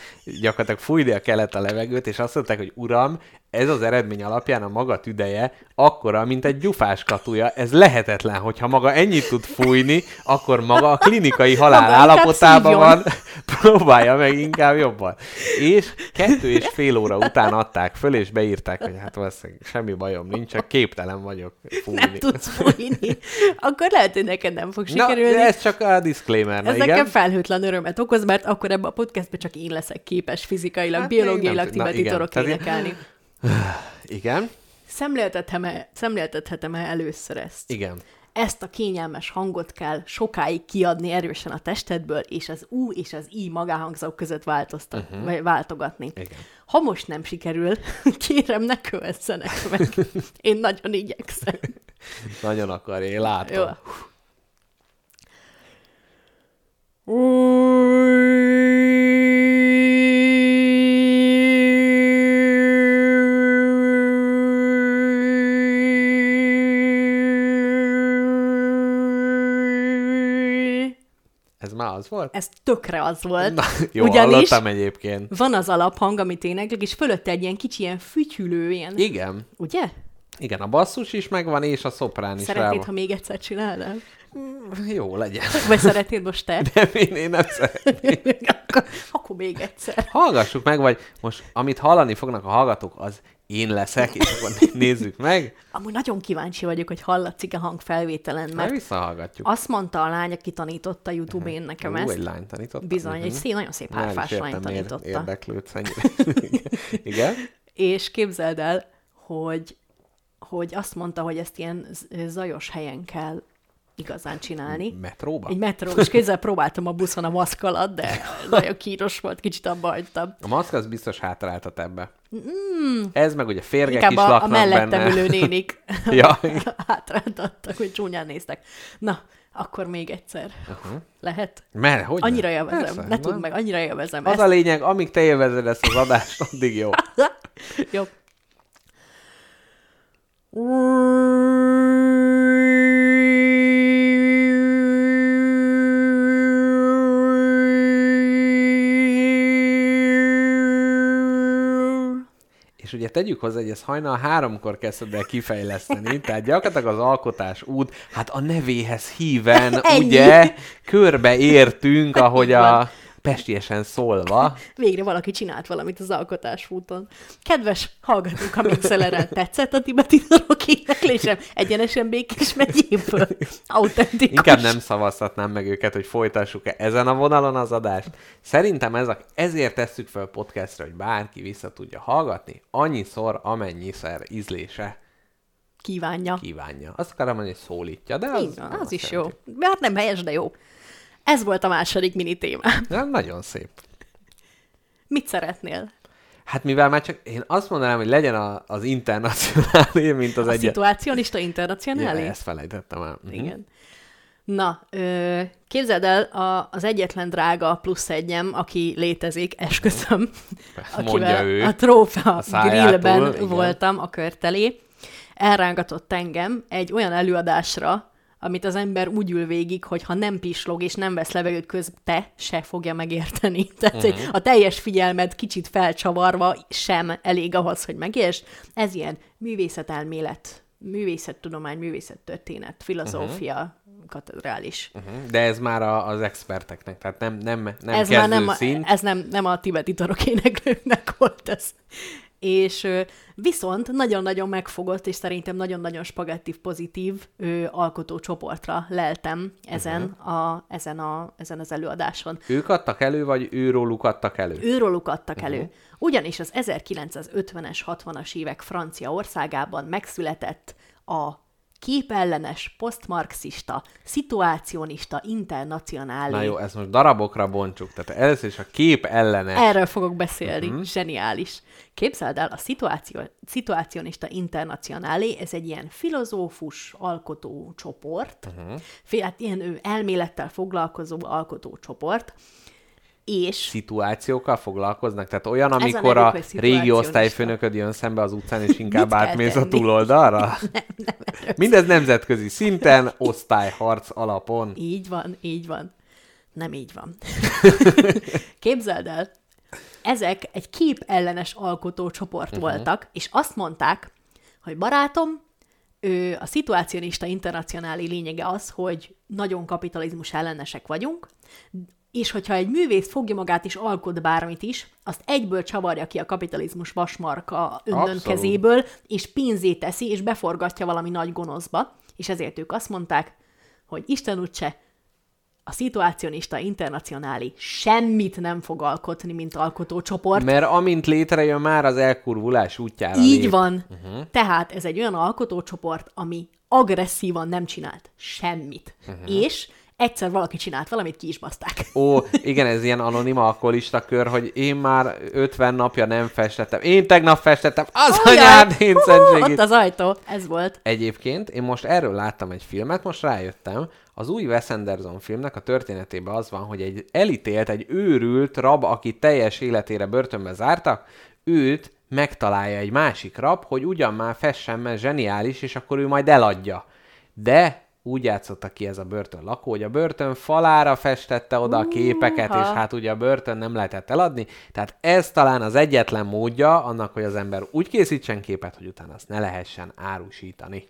gyakorlatilag fújnia kellett a levegőt, és azt mondták, hogy uram, ez az eredmény alapján a maga tüdeje akkora, mint egy gyufás katuja. Ez lehetetlen, hogyha maga ennyit tud fújni, akkor maga a klinikai halál állapotában van, próbálja meg inkább jobban. És kettő és fél óra után adták föl, és beírták, hogy hát valószínűleg semmi bajom nincs, csak képtelen vagyok fújni. Nem tudsz fújni. Akkor lehet, hogy neked nem fog Na, sikerülni. de ez csak a disclaimer, na Ez igen. nekem felhőtlen örömet okoz, mert akkor ebben a podcastban csak én leszek képes fizikailag, Hát még biológiailag na tibeti torok énekelni. Igen, Szemléltethetem-e, szemléltethetem-e először ezt? igen. Ezt a kényelmes hangot kell sokáig kiadni erősen a testedből, és az U és az I magáhangzók között változtat, uh-huh. vagy váltogatni. Igen. Ha most nem sikerül, kérem, ne kövessenek meg. Én nagyon igyekszem. Nagyon akarja, én látom. Jó. Ez már az volt? Ez tökre az volt. Na, jó, ugyanis hallottam egyébként. van az alaphang, amit éneklek, és fölötte egy ilyen kicsi, ilyen fütyülő, ilyen, Igen. ugye? Igen, a basszus is megvan, és a szoprán is rá Szeretnéd, van. ha még egyszer csinálnám? Jó, legyen. Vagy szeretnéd most te? Nem, én, én nem szeretném. akkor, akkor még egyszer. Hallgassuk meg, vagy most amit hallani fognak a hallgatók, az én leszek, és akkor né- nézzük meg, Amúgy nagyon kíváncsi vagyok, hogy hallatszik a hangfelvételen, mert mert visszahallgatjuk. azt mondta a lány, aki tanította YouTube-én nekem Ú, ezt. egy lány tanította. Bizony, egy Mhm. szép, nagyon szép hárfás lány értem, tanította. Érdeklődsz ennyire. Igen? És képzeld el, hogy, hogy azt mondta, hogy ezt ilyen zajos helyen kell igazán csinálni. Metróba? Egy metró, és kézzel próbáltam a buszon a maszk alatt, de nagyon kíros volt, kicsit abba hagytam. A maszk az biztos hátráltat ebbe. Ez meg ugye férgek Inkább is a, a laknak mellettem benne. ülő nénik Ja. hátráltattak, hogy csúnyán néztek. Na, akkor még egyszer. Uh-huh. Lehet? Mert, hogy Annyira ne? élvezem. Persze, ne tudd meg, annyira élvezem Az ezt. a lényeg, amíg te élvezed ezt az adást, addig jó. Jó. És ugye tegyük hozzá, hogy ez hajnal háromkor kezdted el kifejleszteni, tehát gyakorlatilag az alkotás út, hát a nevéhez híven, ugye, körbe értünk, ahogy a. pestiesen szólva. Végre valaki csinált valamit az alkotásfúton. Kedves hallgatók, ha Mixeleren tetszett a tibeti dalok éneklésem, egyenesen Békés megyéből. Autentikus. Inkább nem szavazhatnám meg őket, hogy folytassuk-e ezen a vonalon az adást. Szerintem ez a, ezért tesszük fel podcastra, hogy bárki vissza tudja hallgatni, annyiszor, amennyiszer ízlése Kívánja. kívánja. Azt akarom mondani, hogy szólítja, de az, nem az azt is jó. Bár nem helyes, de jó. Ez volt a második mini témám. Nem, nagyon szép. Mit szeretnél? Hát mivel már csak, én azt mondanám, hogy legyen a, az internacionálé, mint az A egy... szituácionista Ja, internacionálé? ezt felejtettem el. Mhm. Igen. Na, ö, képzeld el, a, az egyetlen drága plusz egyem, aki létezik, esküszöm, Mondja ő. a trófea a grillben igen. voltam a körtelé, elrángatott engem egy olyan előadásra, amit az ember úgy ül végig, hogy ha nem pislog és nem vesz levegőt közte, se fogja megérteni. Tehát uh-huh. a teljes figyelmed kicsit felcsavarva sem elég ahhoz, hogy megértsd. Ez ilyen művészetelmélet, művészettudomány, művészettörténet, filozófia, uh-huh. katedrális. Mhm. De ez már a, az experteknek, tehát nem, nem, nem ez kezdő már nem, a- szint. ez nem, nem a tibeti torok éneklőknek volt ez. És viszont nagyon-nagyon megfogott, és szerintem nagyon-nagyon spagettív pozitív ö, alkotócsoportra leltem ezen, uh-huh. a, ezen, a, ezen az előadáson. Ők adtak elő, vagy őróluk adtak elő? Őróluk adtak uh-huh. elő. Ugyanis az 1950-es, 60-as évek Franciaországában megszületett a képellenes, posztmarxista, szituácionista, internacionális Na jó, ezt most darabokra bontsuk. Tehát először is a kép ellenes. Erről fogok beszélni. Uh-huh. Zseniális. Képzeld el, a szituáció, szituácionista internacionálé, ez egy ilyen filozófus alkotó csoport, uh-huh. hát ilyen ő elmélettel foglalkozó alkotó csoport, és szituációkkal foglalkoznak? Tehát olyan, a amikor nevük, a régi osztályfőnököd jön szembe az utcán, és inkább átmész a túloldalra? Mindez nemzetközi szinten, osztályharc alapon. így van, így van. Nem így van. Képzeld el, ezek egy kép ellenes alkotócsoport uh-huh. voltak, és azt mondták, hogy barátom, ő, a szituácionista internacionáli lényege az, hogy nagyon kapitalizmus ellenesek vagyunk, és hogyha egy művész fogja magát és alkot bármit is, azt egyből csavarja ki a kapitalizmus vasmarka önnön kezéből, és pénzét teszi, és beforgatja valami nagy gonoszba, és ezért ők azt mondták, hogy Isten úgyse a szituácionista internacionáli semmit nem fog alkotni, mint alkotócsoport. Mert amint létrejön már az elkurvulás útjára Így lép. van. Uh-huh. Tehát ez egy olyan alkotócsoport, ami agresszívan nem csinált semmit. Uh-huh. És egyszer valaki csinált valamit, ki is baszták. Ó, igen, ez ilyen anonim alkoholista kör, hogy én már 50 napja nem festettem. Én tegnap festettem, az anyád, én. Ott az ajtó, ez volt. Egyébként én most erről láttam egy filmet, most rájöttem, az új Wes Anderson filmnek a történetében az van, hogy egy elítélt, egy őrült rab, aki teljes életére börtönbe zártak, őt megtalálja egy másik rab, hogy ugyan már fessen, mert zseniális, és akkor ő majd eladja. De úgy játszotta ki ez a börtön lakó, hogy a börtön falára festette oda a képeket, Húha. és hát ugye a börtön nem lehetett eladni. Tehát ez talán az egyetlen módja annak, hogy az ember úgy készítsen képet, hogy utána azt ne lehessen árusítani.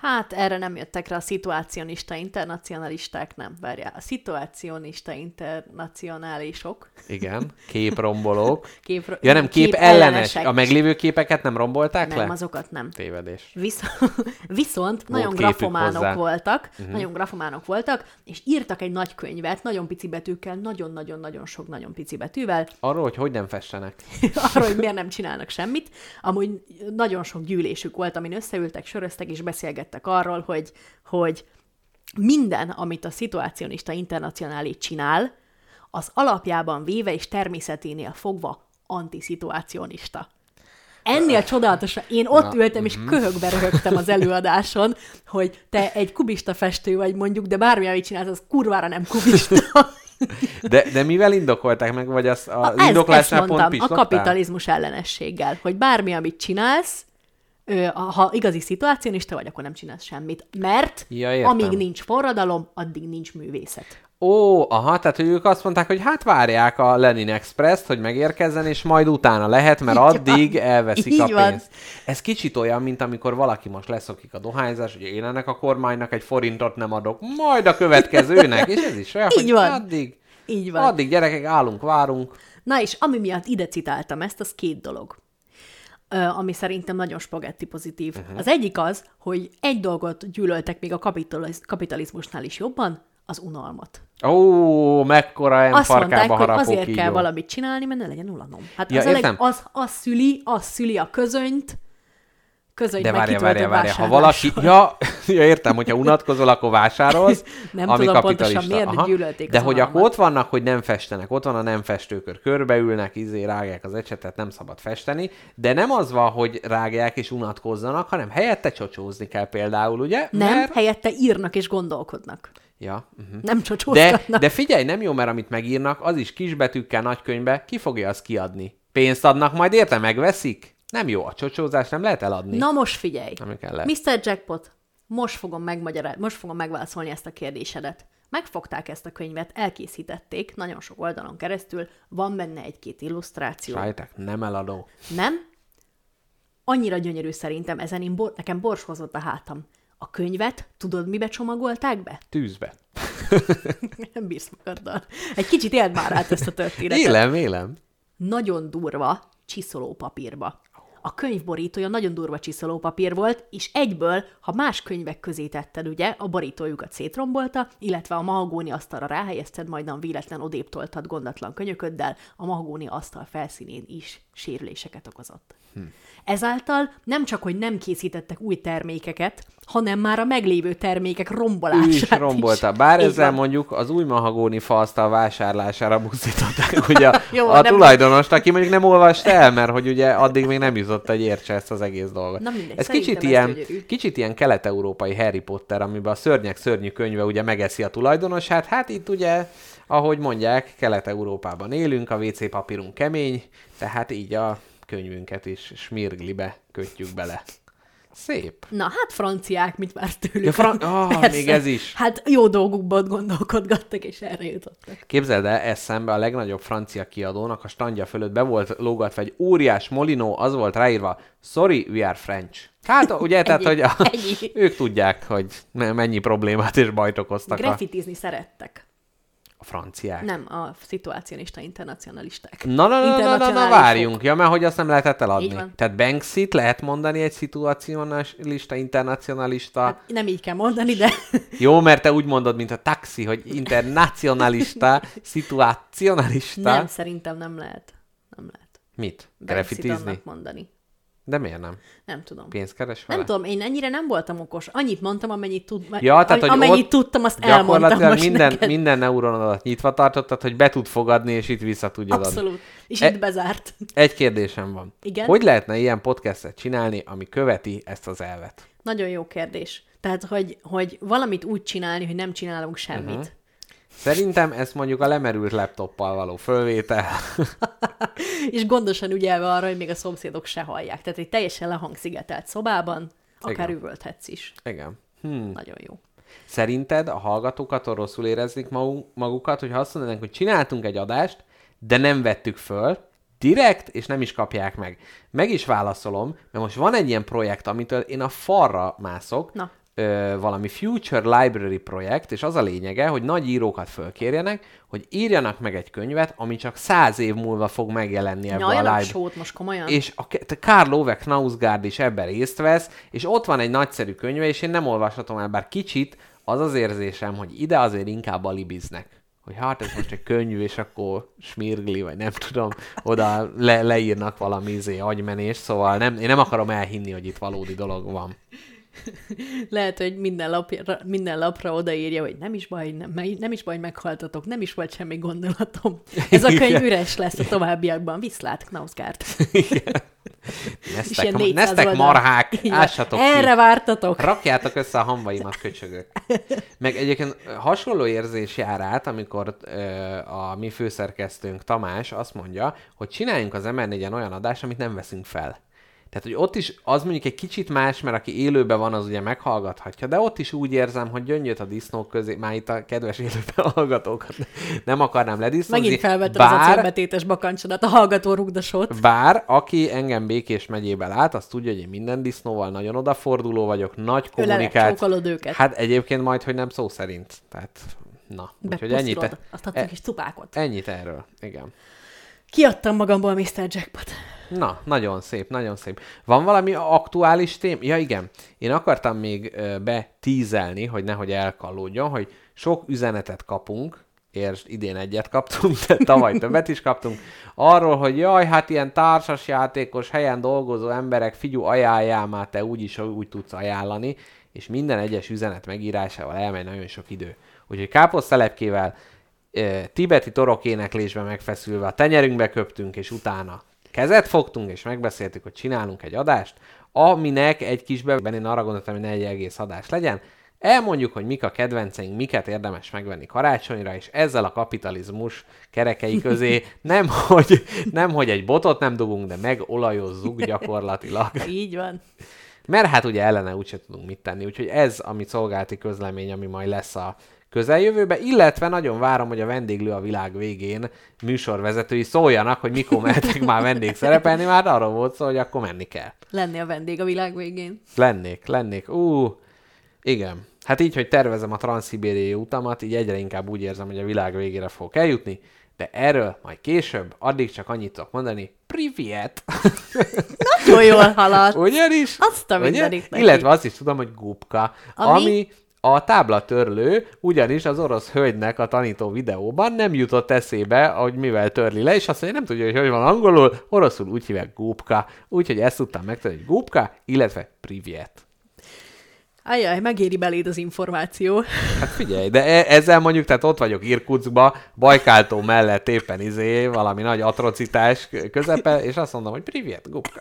Hát erre nem jöttek rá a szituácionista internacionalisták, nem, várjál. A szituácionista internacionálisok. Igen, képrombolók. Kép, Ja nem, kép, ellenes. A meglévő képeket nem rombolták Nem, le? azokat nem. Tévedés. Visz... Viszont nagyon képük grafománok hozzá. Voltak, uh-huh. nagyon grafománok voltak, és írtak egy nagy könyvet, nagyon pici betűkkel, nagyon-nagyon-nagyon sok nagyon pici betűvel, Arról, hogy hogy nem festenek. arról, hogy miért nem csinálnak semmit. Amúgy nagyon sok gyűlésük volt, amin összeültek, söröztek és beszélgettek arról, hogy, hogy minden, amit a szituácionista internacionális csinál, az alapjában véve és természeténél fogva antiszituácionista. Ennél csodálatosan, én ott Na, ültem, és köhögbe röhögtem az előadáson, hogy te egy kubista festő vagy mondjuk, de bármi, amit csinálsz, az kurvára nem kubista. De, de mivel indokolták meg, vagy az, az A, ez, ezt indoklásnál pont mondtam, a pislogtál? kapitalizmus ellenességgel, hogy bármi, amit csinálsz, ha igazi szituácionista vagy, akkor nem csinálsz semmit. Mert Ja, értem. amíg nincs forradalom, addig nincs művészet. Ó, aha, tehát hogy ők azt mondták, hogy hát várják a Lenin Express-t, hogy megérkezzen, és majd utána lehet, mert Így van. addig elveszik Így a van. pénzt. Ez kicsit olyan, mint amikor valaki most leszokik a dohányzás, hogy én ennek a kormánynak egy forintot nem adok, majd a következőnek, és ez is olyan, Így hogy van. addig, Így van. addig gyerekek állunk, várunk. Na és ami miatt ide citáltam ezt, az két dolog. Ami szerintem nagyon spagetti pozitív. Uh-huh. Az egyik az, hogy egy dolgot gyűlöltek még a kapitaliz- kapitalizmusnál is jobban, az unalmat. Ó, mekkora Azt emfarkába mondták, hogy azért kígyó. kell valamit csinálni, mert ne legyen ulalom. Hát Ja, az, a leg, értem. az, az, szüli, az szüli a közönyt, közönyt De várja, várja, várja. Ha valaki... Ja, ja, értem, hogyha unatkozol, akkor vásárolsz, Nem ami tudom kapitalista. pontosan miért, de gyűlölték De hogy akkor ott vannak, hogy nem festenek, ott van a nem festőkör, körbeülnek, izé, rágják az ecsetet, nem szabad festeni, de nem az van, hogy rágják és unatkozzanak, hanem helyette csocsózni kell például, ugye? Nem, Mert... helyette írnak és gondolkodnak. Ja, uh-huh. Nem De, csocsózgatnak. de figyelj, nem jó, mert amit megírnak, az is kisbetűkkel nagykönyvbe, ki fogja azt kiadni? Pénzt adnak, majd érte megveszik? Nem jó, a csocsózás nem lehet eladni. Na most figyelj. Nem kell. Mr. Jackpot, most fogom, megmagyarázni, most fogom megválaszolni ezt a kérdésedet. Megfogták ezt a könyvet, elkészítették, nagyon sok oldalon keresztül, van benne egy-két illusztráció. Sajták, nem eladó. Nem? Annyira gyönyörű szerintem, ezen én bor- nekem bors hozott a hátam. A könyvet, tudod, mibe csomagolták be? Tűzbe. Nem bírsz magaddal. Egy kicsit éld már át ezt a történetet. Élem, élem. Nagyon durva csiszolópapírba. A könyv borítója nagyon durva csiszolópapír volt, és egyből, ha más könyvek közé tetted, ugye, a borítójukat szétrombolta, illetve a mahagóni asztalra ráhelyezted, majdan véletlen odébb toltad gondatlan könyököddel, a mahagóni asztal felszínén is sérüléseket okozott. Hm. Ezáltal nem csak, hogy nem készítettek új termékeket, hanem már a meglévő termékek rombolását Ő is rombolta. Bár Így ezzel van. mondjuk az új mahagóni faasztal vásárlására buszították ugye a, Jó, a nem- tulajdonost, aki mondjuk nem olvasta el, mert hogy ugye addig még nem jutott, hogy értse ezt az egész dolgot. Na mindegy, ez kicsit ilyen, kicsit ilyen kelet-európai Harry Potter, amiben a szörnyek szörnyű könyve ugye megeszi a tulajdonosát. Hát itt ugye, ahogy mondják, Kelet-Európában élünk, a WC papírunk kemény, tehát így a könyvünket is smirglibe kötjük bele. Szép. Na, hát franciák, mit vársz tőlük? Ja, fran- ah, Persze. még ez is. Hát jó dolgukban gondolkodgattak, és erre jutottak. Képzeld el, eszembe a legnagyobb francia kiadónak a standja fölött be volt lógatva egy óriás molinó, az volt ráírva, sorry, we are French. Hát ugye, tehát, hogy a, Ennyi. ők tudják, hogy me- mennyi problémát és bajt okoztak a, Graffitizni szerettek. A franciák. Nem, a szituacionista internacionalisták. Na, na, na, na, na, na, várjunk. Ja, mert hogy azt nem lehetett Így eladni. van. Tehát Banksy-t lehet mondani egy szituacionalista, internacionalista. Hát, Nem így kell mondani, de Jó, mert te úgy mondod, mint a taxi, hogy internacionalista, szituacionalista. nem, szerintem nem lehet. Nem lehet. Mit? Grafitizni? mondani. De miért nem? Nem tudom. Pénzt keres vele? Nem tudom, én ennyire nem voltam okos. Annyit mondtam, amennyit, tud, Ja, tehát, hogy amennyit tudtam, azt elmondtam most minden, neked. minden neuronodat nyitva tartottad, hogy be tud fogadni, és itt vissza tudja adni. Abszolút. És E- itt bezárt. Egy kérdésem van. Igen? Hogy lehetne ilyen podcastet csinálni, ami követi ezt az elvet? Nagyon jó kérdés. Tehát, hogy, hogy valamit úgy csinálni, hogy nem csinálunk semmit. Uh-huh. Szerintem ezt mondjuk a lemerült laptoppal való fölvétel. És gondosan ügyelve arra, hogy még a szomszédok se hallják. Tehát egy teljesen lehangszigetelt szobában akár Igen. üvölthetsz is. Igen. Hmm. Nagyon jó. Szerinted a hallgatók rosszul éreznik magu- magukat, hogy azt mondanánk, hogy csináltunk egy adást, de nem vettük föl, direkt, és nem is kapják meg. Meg is válaszolom, mert most van egy ilyen projekt, amitől én a falra mászok, Na. Ö, valami Future Library projekt, és az a lényege, hogy nagy írókat fölkérjenek, hogy írjanak meg egy könyvet, ami csak száz év múlva fog megjelenni ebbe a library sót most komolyan? és a Karl Ove Knausgaard is ebben részt vesz, és ott van egy nagyszerű könyve, és én nem olvashatom el, bár kicsit az az érzésem, hogy ide azért inkább alibiznek. Hogy hát ez most egy könyv, és akkor smirgli, vagy nem tudom, oda le, leírnak valami izé, agymenés, szóval nem, én nem akarom elhinni, hogy itt valódi dolog van. Lehet, hogy minden lapra, minden lapra odaírja, hogy nem is baj, nem, nem is baj, meghaltatok, nem is volt semmi gondolatom. Ez a könyv Igen. üres lesz a továbbiakban. Viszlát, Knausgárt. És Neztek, ilyen 400 neztek oldal. marhák, van. ássatok Erre ki. vártatok. Rakjátok össze a hamvaimat, köcsögök. Meg egyébként hasonló érzés jár át, amikor ö, a mi főszerkesztőnk Tamás azt mondja, hogy csináljunk az MR4-en olyan adást, amit nem veszünk fel. Tehát, hogy ott is az mondjuk egy kicsit más, mert aki élőben van, az ugye meghallgathatja, de ott is úgy érzem, hogy gyöngyöt a disznók közé, már itt a kedves élőben hallgatókat nem akarnám ledisznózni. Megint felvetted az a bár, célbetétes bakancsodat, a hallgató rugdasót. bár aki engem Békés megyébe lát, az tudja, hogy én minden disznóval nagyon odaforduló vagyok, nagy kommunikáció. őket. Hát egyébként majd, hogy nem szó szerint. Tehát, na, úgyhogy ennyit, Bepuszilod. Azt adtunk e- is cupákot. ennyit erről. Igen. Kiadtam magamból Mr. Jackpot. Na, nagyon szép, nagyon szép. Van valami aktuális tém? Ja, igen. Én akartam még betízelni, hogy nehogy elkallódjon, hogy sok üzenetet kapunk, és idén egyet kaptunk, de tavaly többet is kaptunk, arról, hogy jaj, hát ilyen társasjátékos helyen dolgozó emberek, figyú, ajánljál már, te úgyis úgy tudsz ajánlani, és minden egyes üzenet megírásával elmegy nagyon sok idő. Úgyhogy káposztelepkével tibeti torok éneklésbe megfeszülve a tenyerünkbe köptünk, és utána kezet fogtunk, és megbeszéltük, hogy csinálunk egy adást, aminek egy kis bevben én arra gondoltam, hogy ne egy egész adás legyen. Elmondjuk, hogy mik a kedvenceink, miket érdemes megvenni karácsonyra, és ezzel a kapitalizmus kerekei közé nem, hogy, nem, hogy egy botot nem dugunk, de megolajozzuk gyakorlatilag. Így van. Mert hát ugye ellene úgyse tudunk mit tenni, úgyhogy ez a mi szolgálati közlemény, ami majd lesz a közeljövőbe, illetve nagyon várom, hogy a vendéglő a világ végén műsorvezetői szóljanak, hogy mikor mehetek már vendég szerepelni, már arra volt szó, hogy akkor menni kell. Lenni a vendég a világ végén. Lennék, lennék. Ú, igen. Hát így, hogy tervezem a transzibériai utamat, így egyre inkább úgy érzem, hogy a világ végére fogok eljutni, de erről majd később, addig csak annyit tudok mondani, privet! Nagyon jól haladt. Ugyanis? Azt a mindenit. Illetve azt is tudom, hogy gubka, ami, Ami? A táblatörlő, ugyanis az orosz hölgynek a tanító videóban nem jutott eszébe, hogy mivel törli le, és azt mondja, nem tudja, hogy hogy van angolul, oroszul úgy hívják gubka, úgyhogy ezt tudtam megtenni, hogy gubka, illetve privet. Ajaj, megéri beléd az információ. Hát figyelj, de e- ezzel mondjuk, tehát ott vagyok Irkutskba, Bajkáltó mellett éppen izé, valami nagy atrocitás közepe, és azt mondom, hogy privet, gubka.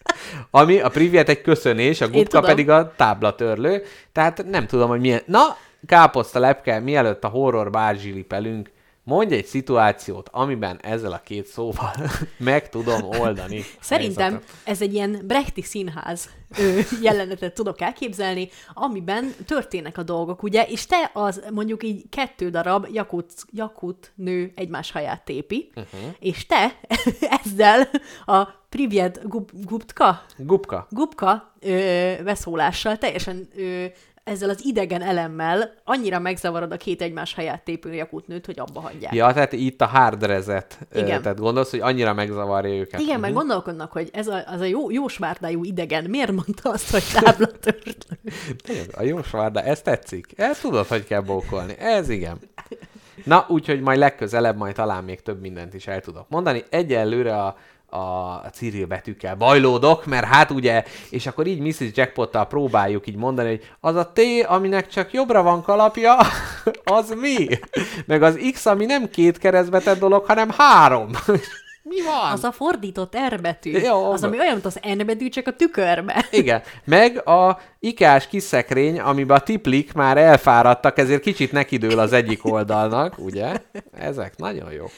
Ami a privet egy köszönés, a gubka pedig a táblatörlő, tehát nem tudom, hogy milyen... Na, káposzta lepke, mielőtt a horror bárzsilipelünk, Mondj egy szituációt, amiben ezzel a két szóval meg tudom oldani. Szerintem helyzetet. ez egy ilyen brechti színház jelenetet tudok elképzelni, amiben történnek a dolgok, ugye, és te az mondjuk így kettő darab jakut, jakut nő egymás haját tépi, uh-huh. és te ezzel a Privyet Gup, Guptka, Gupka. Gupka ö, beszólással teljesen ö, ezzel az idegen elemmel annyira megzavarod a két egymás helyát tépő jakutnőt, hogy abba hagyják. Ja, tehát itt a hardrezet. Igen. Tehát gondolsz, hogy annyira megzavarja őket. Igen, meg gondolkodnak, hogy ez a, az a jó, jó svárdájú idegen miért mondta azt, hogy táblatörtlő? Tényleg, A jó de ez tetszik. Ez tudod, hogy kell bókolni. Ez igen. Na, úgyhogy majd legközelebb majd talán még több mindent is el tudok mondani. Egyelőre a, a, Cyril betűkkel bajlódok, mert hát ugye, és akkor így Mrs. Jackpottal próbáljuk így mondani, hogy az a T, aminek csak jobbra van kalapja, az mi? Meg az X, ami nem két keresztbe tett dolog, hanem három. Mi van? Az a fordított R betű. Jó, az, ami olyan, mint az N betű, csak a tükörbe. Igen, meg a ikás kis szekrény, amiben a tiplik már elfáradtak, ezért kicsit nekidől az egyik oldalnak, ugye? Ezek nagyon jók.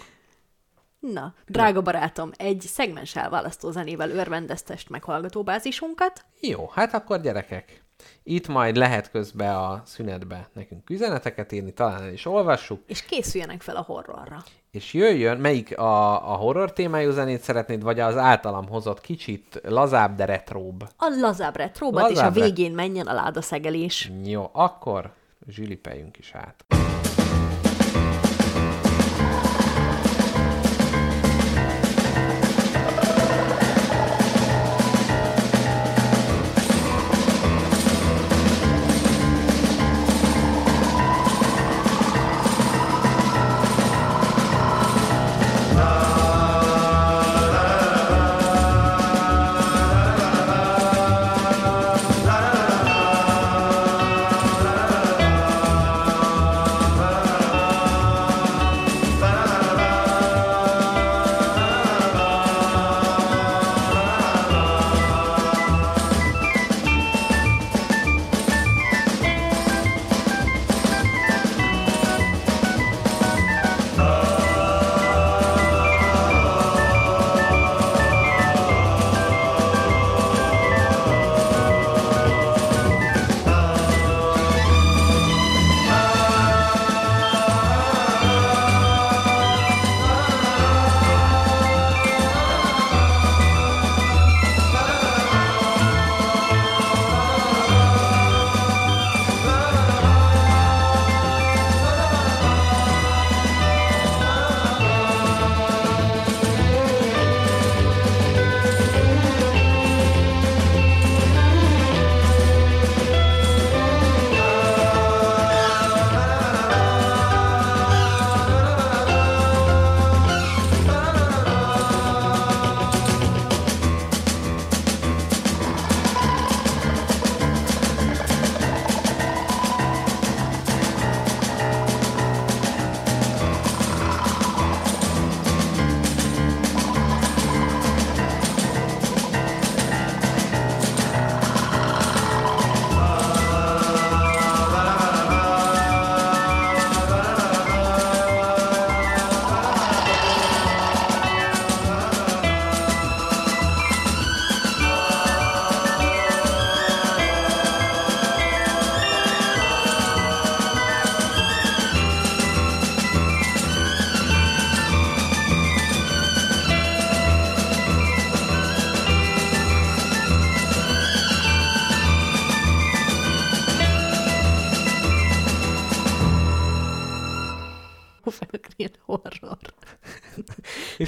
Na, drága barátom, egy szegmens elválasztó zenével örvendeztest meghallgatóbázisunkat. Jó, hát akkor gyerekek, itt majd lehet közbe a szünetbe nekünk üzeneteket írni, talán el is olvassuk, És készüljenek fel a horrorra. és jöjjön, melyik a, a horror témájú zenét szeretnéd, vagy az általam hozott kicsit lazább, de retróbb. A lazább retróbat, és a Lazább végén menjen a ládaszegelés. Jó, akkor zsilipeljünk is át.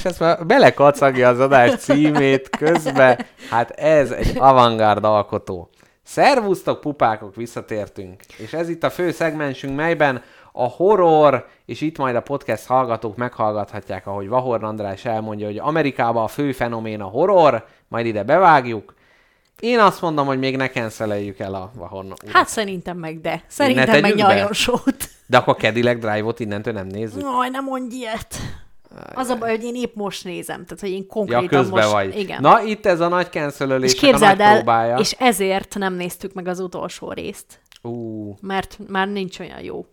És ezt már belekacagja az adás címét közbe. Hát ez egy avantgárd alkotó. Szervusztok, pupákok, visszatértünk. És ez itt a fő szegmensünk, melyben a horror, és itt majd a podcast hallgatók meghallgathatják, ahogy Vahor András elmondja, hogy Amerikában a fő fenomén a horror, majd ide bevágjuk. Én azt mondom, hogy még ne canceleljük el a Vahor urat. Hát szerintem meg de. Szerintem meg nyaljon sót. De akkor Cadillac Drive-ot innentől nem nézzük. Jaj, nem mondj ilyet. Az a baj, hogy én épp most nézem, tehát hogy én Ja, konkrétan közben most... vagy. Igen. Na, itt ez a nagy cancelölés, és a nagy képzeld el, próbája. és ezért nem néztük meg az utolsó részt, Ú, mert már nincs olyan jó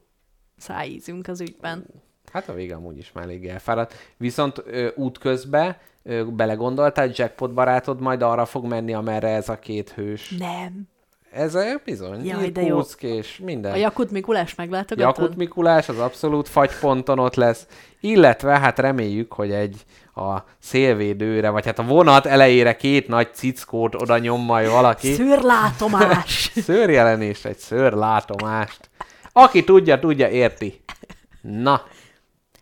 szájízünk az ügyben. Hát a vége amúgy is már elég elfáradt. Viszont ö, útközben ö, belegondoltál, hogy Jackpot barátod majd arra fog menni, amerre ez a két hős. Nem. Ez ö, bizony. Jaj, de jó. És minden. A Jakut Mikulás meglátogatod? Jakut Mikulás az abszolút fagyponton ott lesz, illetve hát reméljük, hogy egy a szélvédőre, vagy hát a vonat elejére két nagy cickót oda nyom majd valaki. Szőrlátomás. Szőrjelenés, egy szőrlátomást. Aki tudja, tudja, érti. Na,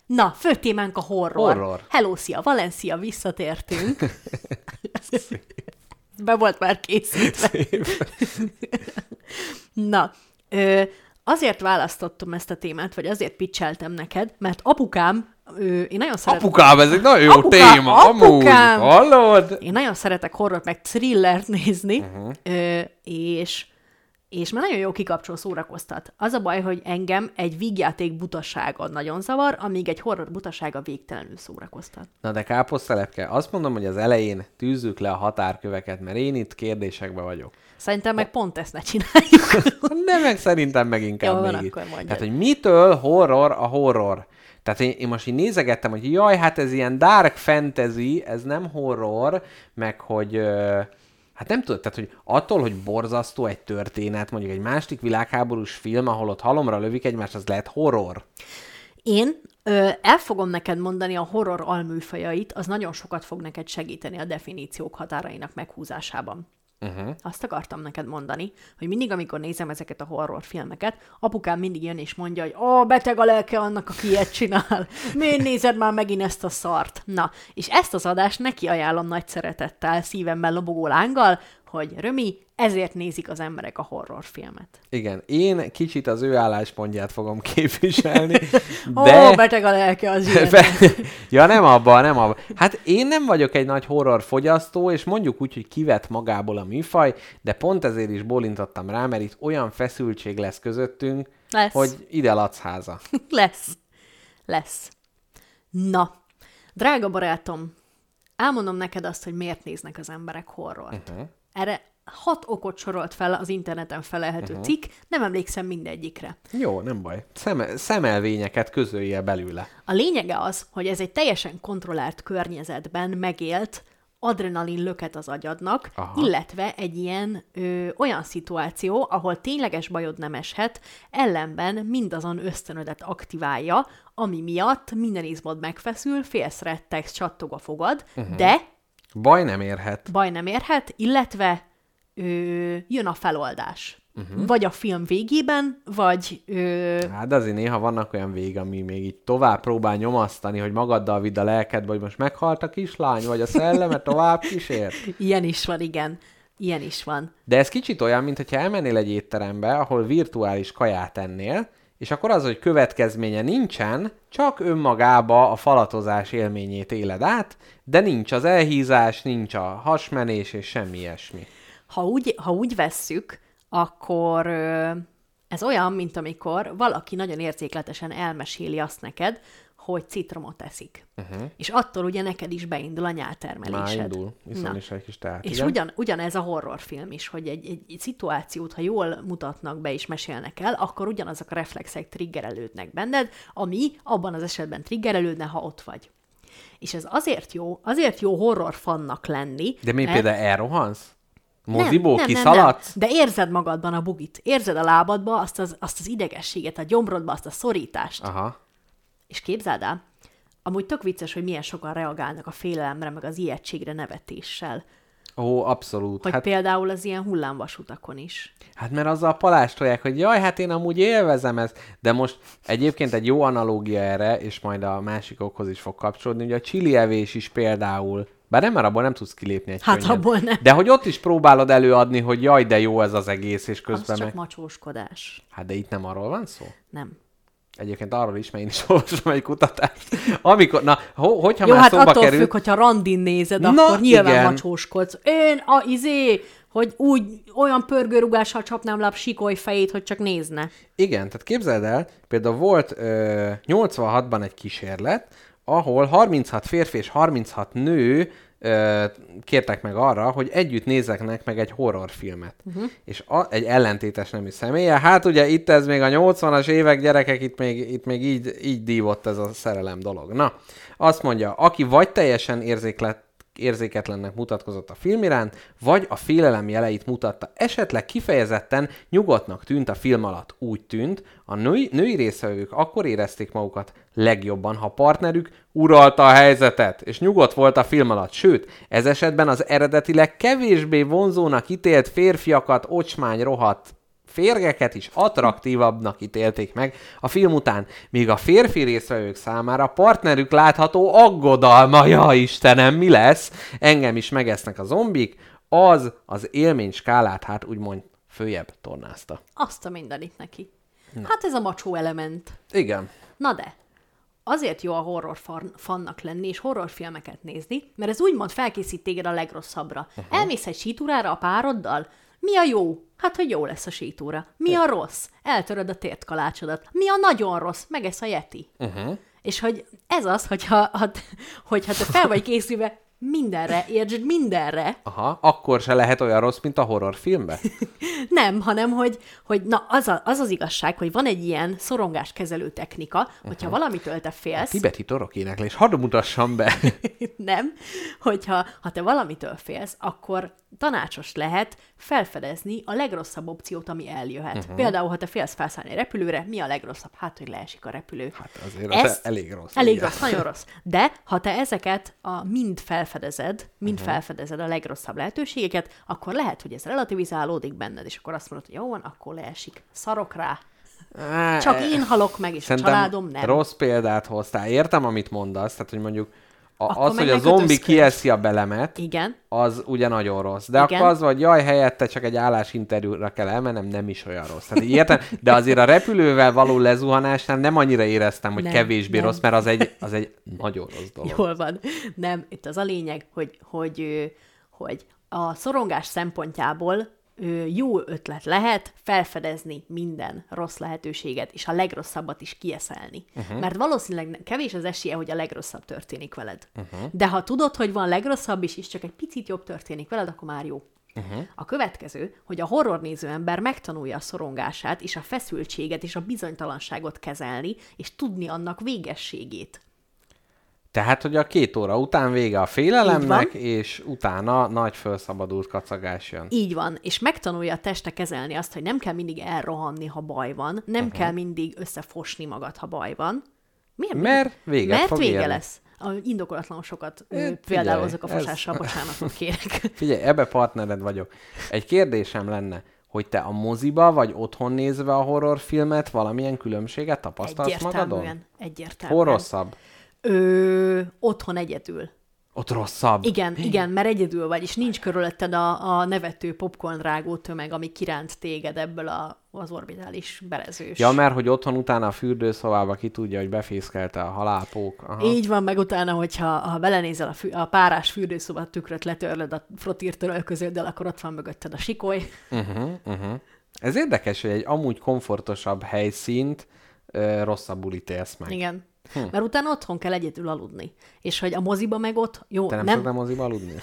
Na, fő témánk a horror. Horror. Hello, szia, Valencia, visszatértünk. Be volt már készítve. Na, ö, azért választottam ezt a témát, vagy azért pitcheltem neked, mert apukám, ö, én nagyon szeretem... apukám, ez egy nagyon jó Apukám, téma, amúgy. apukám! Hallod? Én nagyon szeretek horror meg thrillert nézni, uh-huh. ö, és, és már nagyon jó kikapcsol szórakoztat. Az a baj, hogy engem egy vígjáték butasága nagyon zavar, amíg egy horror butasága végtelenül szórakoztat. Na de káposztelepke, azt mondom, hogy az elején tűzzük le a határköveket, mert én itt kérdésekbe vagyok. Szerintem meg pont ezt ne csináljuk. De meg szerintem meg inkább Jó, van, még itt. akkor. Tehát, hogy mitől horror a horror? Tehát én, én most így nézegettem, hogy jaj, hát ez ilyen dark fantasy, ez nem horror, meg hogy... ö, Hát nem tudod, tehát hogy attól, hogy borzasztó egy történet, mondjuk egy másik világháborús film, ahol ott halomra lövik egymást, az lehet horror. Én ö, el fogom neked mondani a horror alműfajait, az nagyon sokat fog neked segíteni a definíciók határainak meghúzásában. Uh-huh. Azt akartam neked mondani, hogy mindig, amikor nézem ezeket a horrorfilmeket, apukám mindig jön és mondja, hogy ó, beteg a lelke annak, aki ilyet csinál. Miért nézed már megint ezt a szart? Na, és ezt az adást neki ajánlom nagy szeretettel, szívemmel lobogó lánggal, hogy Römi, ezért nézik az emberek a horrorfilmet. Igen, én kicsit az ő álláspontját fogom képviselni, Ó, de... beteg a lelke az ilyen. Be... ja, nem abba, nem abba. Hát én nem vagyok egy nagy horror fogyasztó, és mondjuk úgy, hogy kivet magából a műfaj, de pont ezért is bólintottam rá, mert itt olyan feszültség lesz közöttünk, Lesz. hogy ide ladsz háza. Lesz. Lesz. Na, drága barátom, elmondom neked azt, hogy miért néznek az emberek horrort. Uh-huh. Erre hat okot sorolt fel az interneten felelhető uh-huh. cikk, nem emlékszem mindegyikre. Jó, nem baj. Szeme, szemelvényeket közölje belőle. A lényege az, hogy ez egy teljesen kontrollált környezetben megélt adrenalin löket az agyadnak, Aha. Illetve egy ilyen ö, olyan szituáció, ahol tényleges bajod nem eshet, ellenben mindazon ösztönödet aktiválja, ami miatt minden izmod megfeszül, félsz rettegsz, csattog a fogad, uh-huh. de Baj nem érhet. baj nem érhet, illetve ö, jön a feloldás. Uh-huh. Vagy a film végében, vagy ö, Hát azért néha vannak olyan vég, ami még így tovább próbál nyomasztani, hogy magaddal vidd a lelkedbe, hogy most meghalt a kislány, vagy a szelleme tovább kísért. ilyen is van, igen. Ilyen is van. De ez kicsit olyan, mintha elmennél egy étterembe, ahol virtuális kaját ennél, és akkor az, hogy következménye nincsen, csak önmagába a falatozás élményét éled át, de nincs az elhízás, nincs a hasmenés és semmi ilyesmi. Ha úgy, ha úgy vesszük, akkor ez olyan, mint amikor valaki nagyon érzékletesen elmeséli azt neked, hogy citromot eszik. Uh-huh. És attól ugye neked is beindul a Már nyáltermelésed. indul, viszont is egy kis teát. És igen? ugyan, ugyanez a horrorfilm is, hogy egy, egy, egy szituációt, ha jól mutatnak be és mesélnek el, akkor ugyanazok a reflexek triggerelődnek benned, ami abban az esetben triggerelődne, ha ott vagy. És ez azért jó, azért jó horror fannak lenni. De mi mert- például elrohansz? Moziból nem, nem, kiszaladsz? Nem, nem. De érzed magadban a bugit, érzed a lábadba azt az, azt az idegességet, a gyomrodba, azt a szorítást. Aha. És képzeld el, amúgy tök vicces, hogy milyen sokan reagálnak a félelemre, meg az ijegységre nevetéssel. Ó, abszolút. Hogy Hát, például az ilyen hullámvasutakon is. hát mert azzal palástolják, hogy jaj, hát én amúgy élvezem ezt. De most egyébként egy jó analógia erre, és majd a másikokhoz is fog kapcsolódni, hogy a chili evés is például, bár nem, mert abból nem tudsz kilépni egy Hát könnyen. abból nem. De hogy ott is próbálod előadni, hogy jaj, de jó ez az egész, és Az közben csak meg... macsóskodás. Hát de itt nem arról van szó? Nem. Egyébként arról is, mert én is olvasom egy kutatást. Amikor, na, ho, hogyha Jó, már hát szóba attól került... függ, hogyha randin nézed, Na, akkor nyilván igen. macsóskodsz. Én a izé, hogy úgy olyan pörgőrugással csapnám le a sikoly fejét, hogy csak nézne. Igen, tehát képzeld el, például volt ö, 86-ban egy kísérlet, ahol 36 férfi és 36 nő kértek meg arra, hogy együtt nézzeknek meg egy horrorfilmet. Uh-huh. És a, egy ellentétes nemű személye. Hát ugye itt ez még a 80-as évek gyerekek, itt még, itt még így, így dívott ez a szerelem dolog. Na, azt mondja, aki vagy teljesen érzéklet, érzéketlennek mutatkozott a film iránt, vagy a félelem jeleit mutatta. Esetleg kifejezetten nyugodtnak tűnt a film alatt. Úgy tűnt, a női, női részvevők akkor érezték magukat legjobban, ha partnerük uralta a helyzetet, és nyugodt volt a film alatt. Sőt, ez esetben az eredetileg kevésbé vonzónak ítélt férfiakat ocsmány rohadt férgeket is attraktívabbnak ítélték meg a film után, míg a férfi részvevők számára partnerük látható aggodalma, ja Istenem, mi lesz? Engem is megesznek a zombik, az az élmény skálát hát úgymond följebb tornázta. Azt a mindenit neki. Na. Hát ez a macsó element. Igen. Na de, azért jó a horror fan- fannak lenni, és horrorfilmeket nézni, mert ez úgymond felkészít téged a legrosszabbra. Uh-huh. Elmész egy sítúrára a pároddal, mi a jó? Hát, hogy jó lesz a sítúra. Mi a rossz? Eltöröd a tért kalácsodat. Mi a nagyon rossz? Megesz a yeti. Uh-huh. És hogy ez az, hogyha, ha, hogyha te fel vagy készülve mindenre, értsd, mindenre. Aha, akkor se lehet olyan rossz, mint a horrorfilmben? Nem, hanem hogy, hogy na, az, a, az az igazság, hogy van egy ilyen szorongáskezelő technika, hogyha uh-huh. valamitől te félsz. Tibeti torok éneklés, hadd mutassam be. nem, hogyha ha te valamitől félsz, akkor tanácsos lehet felfedezni a legrosszabb opciót, ami eljöhet. Uh-huh. Például, ha te félsz felszállni a repülőre, mi a legrosszabb? Hát, hogy leesik a repülő. Hát azért Ezt, az elég rossz. Elég igen. rossz, nagyon rossz. De ha te ezeket a mind felfedezed, mind uh-huh. felfedezed a legrosszabb lehetőségeket, akkor lehet, hogy ez relativizálódik benned, és akkor azt mondod, hogy jó van, akkor leesik. Szarok rá. Csak én halok meg, és Szerintem a családom nem. Rossz példát hoztál. Értem, amit mondasz, tehát, hogy mondjuk a, az, hogy a zombi kieszi a belemet, Igen. az ugye nagyon rossz. De Igen. akkor az, hogy jaj, helyette csak egy állásinterjúra kell elmennem, nem is olyan rossz. Tehát értem, de azért a repülővel való lezuhanásnál nem annyira éreztem, hogy nem, kevésbé nem. rossz, mert az egy, az egy nagyon rossz dolog. Jól van. Nem, itt az a lényeg, hogy, hogy, hogy a szorongás szempontjából jó ötlet lehet felfedezni minden rossz lehetőséget, és a legrosszabbat is kieszelni. Uh-huh. Mert valószínűleg kevés az esélye, hogy a legrosszabb történik veled. Uh-huh. De ha tudod, hogy van legrosszabb is, és csak egy picit jobb történik veled, akkor már jó. Uh-huh. A következő, hogy a horrornéző ember megtanulja a szorongását, és a feszültséget, és a bizonytalanságot kezelni, és tudni annak végességét. Tehát, hogy a két óra után vége a félelemnek, és utána nagy felszabadult kacagás jön. Így van, és megtanulja a teste kezelni azt, hogy nem kell mindig elrohanni, ha baj van, nem uh-huh. kell mindig összefosni magad, ha baj van. Miért? Mert vége Mert fog vége érni. lesz. A indokolatlan sokat é, például azok a fosással, ez... bocsánatot kérek. Figyelj, ebbe partnered vagyok. Egy kérdésem lenne, hogy te a moziba vagy otthon nézve a horrorfilmet valamilyen különbséget tapasztalsz egyértelműen, magadon? Egyértelműen. Hol rosszabb? Ö, otthon egyedül. Ott rosszabb. Igen, igen, mert egyedül vagy, és nincs körülötted a, a nevető popcorn rágó tömeg, ami kiránt téged ebből a, az orbitális berezős. Ja, mert hogy otthon utána a fürdőszobába ki tudja, hogy befészkelte a halálpók. Aha. Így van, meg utána, hogyha ha belenézel a, fü- a párás fürdőszoba tükröt, letörlöd a frotírtől közöddel, akkor ott van mögötted a sikoly. Uh-huh, uh-huh. Ez érdekes, hogy egy amúgy komfortosabb helyszínt ö, rosszabbul ítélsz meg. Igen. Hm. Mert utána otthon kell egyedül aludni. És hogy a moziba meg ott... Jó, Te nem, nem... szoktál moziba aludni?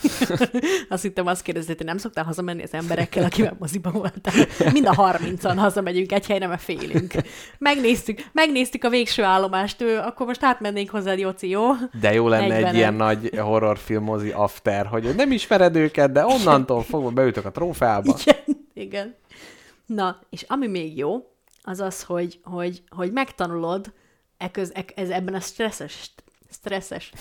azt hittem azt kérdezett, hogy nem szoktál hazamenni az emberekkel, akivel moziba voltál. Mind a harmincan hazamegyünk egy helyre, mert félünk. Megnéztük, megnéztük a végső állomást, ő, akkor most átmennénk hozzád, Jóci, jó? De jó lenne egy ilyen nagy horrorfilm mozi after, hogy nem ismered őket, de onnantól fogva beütök a trófeába. Igen, igen. Na, és ami még jó, az az, hogy, hogy, hogy megtanulod, Eköz, e, ez ebben a stresszes, stresszes,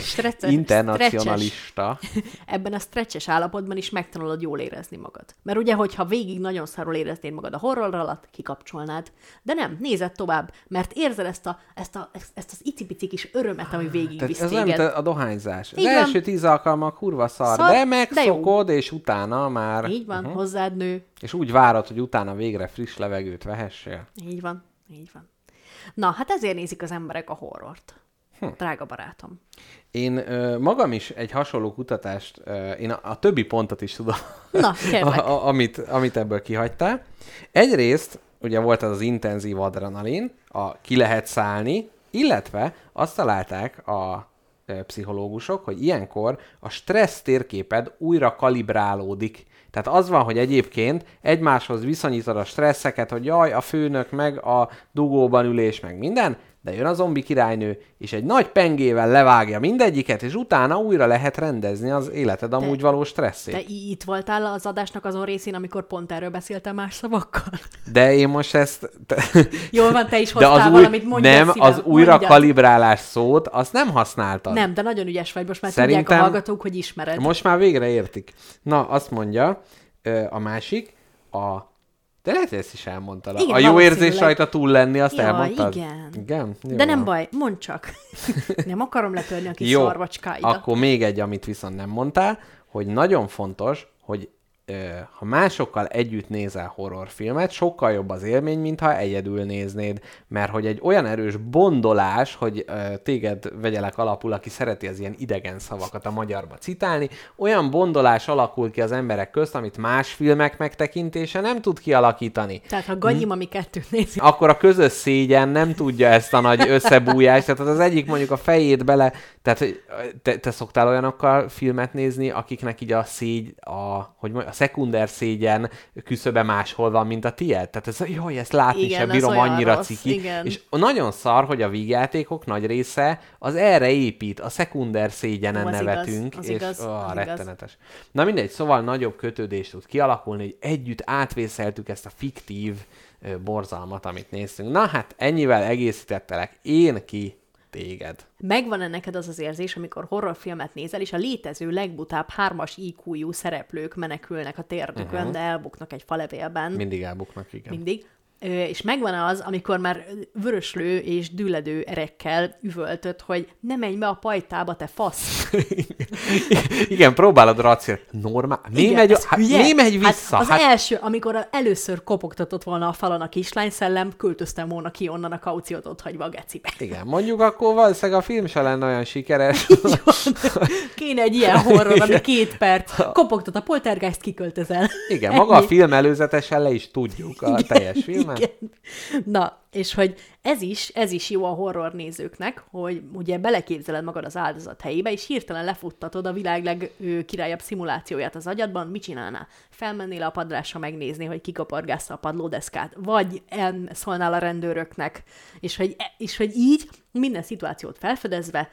stresses, internacionalista. Ebben a stretches állapotban is megtanulod jól érezni magad. Mert ugye, hogyha végig nagyon szarul éreznéd magad a horror alatt, kikapcsolnád. De nem, nézed tovább, mert érzed ezt, a, ezt, a, ezt az icipici kis örömet, ami végig visz Ez téged. nem a dohányzás. Az első tíz alkalmak kurva szar, szar de megszokod, de és utána már... Így van, uh-huh. hozzád nő. És úgy várod, hogy utána végre friss levegőt vehessél. Így van, így van. Na, hát ezért nézik az emberek a horrort. Hm. Drága barátom. Én ö, magam is egy hasonló kutatást, ö, én a, a többi pontot is tudom, Na, a, a, amit, amit ebből kihagytál. Egyrészt ugye volt az az intenzív adrenalin, a ki lehet szállni, illetve azt találták a pszichológusok, hogy ilyenkor a stressz térképed újra kalibrálódik. Tehát az van, hogy egyébként egymáshoz viszonyítod a stresszeket, hogy jaj, a főnök meg a dugóban ülés meg minden, de jön a zombi királynő, és egy nagy pengével levágja mindegyiket, és utána újra lehet rendezni az életed amúgy való stresszét. Te itt voltál az adásnak azon részén, amikor pont erről beszéltem más szavakkal? De én most ezt... Te... Jól van, te is De hoztál az új, valamit, mondjad nem, szívem, az újra mondjad. kalibrálás szót, azt nem használtad. Nem, de nagyon ügyes vagy, most már tudják Szerintem- a hallgatók, hogy ismered. Most már végre értik. Na, azt mondja a másik, a... De lehet, hogy ezt is elmondtad. Igen, a jó érzés rajta túl lenni, azt Ja, elmondtad? igen. Igen? Jó De nem baj, mondd csak. Nem akarom letörni a kis Jó, szarvacskáidat. akkor még egy, amit viszont nem mondtál, hogy nagyon fontos, hogy ha másokkal együtt nézel horrorfilmet, sokkal jobb az élmény, mint ha egyedül néznéd. Mert hogy egy olyan erős bondolás, hogy téged vegyelek alapul, aki szereti az ilyen idegen szavakat a magyarba citálni, olyan bondolás alakul ki az emberek közt, amit más filmek megtekintése nem tud kialakítani. Tehát ha Ganyim, ami kettőt nézi, akkor a közös szégyen nem tudja ezt a nagy összebújást, tehát az egyik mondjuk a fejét bele, tehát te, te szoktál olyanokkal filmet nézni, akiknek így a szégy, a, hogy mondjam, a szekunder szégyen küszöbe máshol van, mint a tiéd. Tehát ez, jaj, ezt látni Igen, sem bírom, annyira rossz, ciki. igen. És nagyon szar, hogy a vígjátékok nagy része az erre épít, a szekunder szégyenen az igaz, nevetünk, az és igaz, ó, az igaz. rettenetes. Na mindegy, szóval nagyobb kötődés tud kialakulni, hogy együtt átvészeltük ezt a fiktív borzalmat, amit néztünk. Na hát, ennyivel egészítettelek én ki téged. megvan-e neked az az érzés, amikor horrorfilmet nézel, és a létező legbutább hármas IQ-jú szereplők menekülnek a térdükön, uh-huh. de elbuknak egy falevélben. Mindig elbuknak, igen. mindig. És megvan az, amikor már vöröslő és dülledő erekkel üvöltött, hogy ne menj be a pajtába, te fasz. igen, próbálod racionál. Normál. Mi Igen, megy, hát, mi megy vissza? Hát az Hát, első, amikor a- először kopogtatott volna a falon a kislány szellem, költöztem volna ki onnan a kauciót ott hagyva a gecibe. igen, mondjuk akkor valószínűleg a film se lenne olyan sikeres. Kéne egy ilyen horror, ami két perc. Kopogtat a poltergeist, kiköltözel. igen, maga a Ennyi. film előzetesen le is tudjuk a teljes filmen. Igen. Na, és hogy ez is, ez is jó a horror nézőknek, hogy ugye beleképzeled magad az áldozat helyébe, és hirtelen lefuttatod a világ legkirályabb szimulációját az agyadban, mit csinálnál? Felmennél a padrásra megnézni, hogy kikapargásza a padlódeszkát, vagy szólnál a rendőröknek, és hogy, és hogy így minden szituációt felfedezve,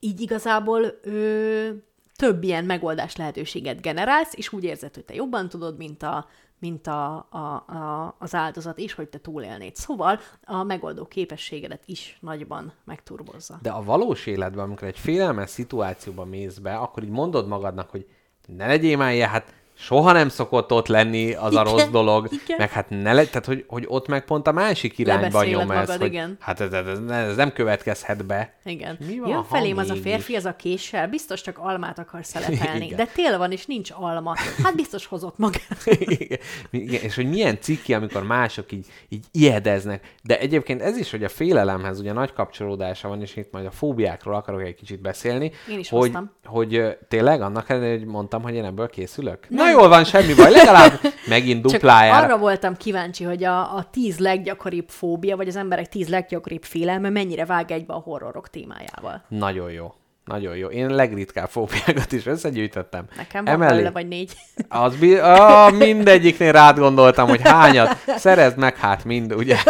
így igazából ö, több ilyen megoldás lehetőséget generálsz, és úgy érzed, hogy te jobban tudod, mint a mint a, a, a, az áldozat, és hogy te túlélnéd. Szóval a megoldó képességedet is nagyban megturbozza. De a valós életben, amikor egy félelmes szituációba mész be, akkor így mondod magadnak, hogy ne legyél már ilyen, hát soha nem szokott ott lenni az a Igen, rossz dolog, igen. meg hát ne le, tehát hogy, hogy ott meg pont a másik irányba nyom ez, magad, hogy igen. hát ez, ez, ez, ez nem következhet be. Igen. Mi van, Jön felém az a férfi, az a késsel, biztos csak almát akar szelepelni. Igen. De tél van, és nincs alma. Hát biztos hozott magát. Igen, Igen, és hogy milyen ciki, amikor mások így, így ijedeznek. De egyébként ez is, hogy a félelemhez ugye nagy kapcsolódása van, és itt majd a fóbiákról akarok egy kicsit beszélni. Én is hogy, hoztam. hogy ö, tényleg annak ellenére, hogy mondtam, hogy én ebből készülök? Nem. Na jól van, semmi baj, legalább megint Csak duplájára. arra voltam kíváncsi, hogy a, a tíz leggyakoribb fóbia, vagy az emberek tíz leggyakoribb félelme mennyire vág egybe a horrorok témájával. Nagyon jó. Nagyon jó. Én legritkább fóbiákat is összegyűjtöttem. Nekem van Emellé- belőle vagy négy. Az bi- ah, mindegyiknél rád gondoltam, hogy hányat. Szerezd meg hát mind, ugye?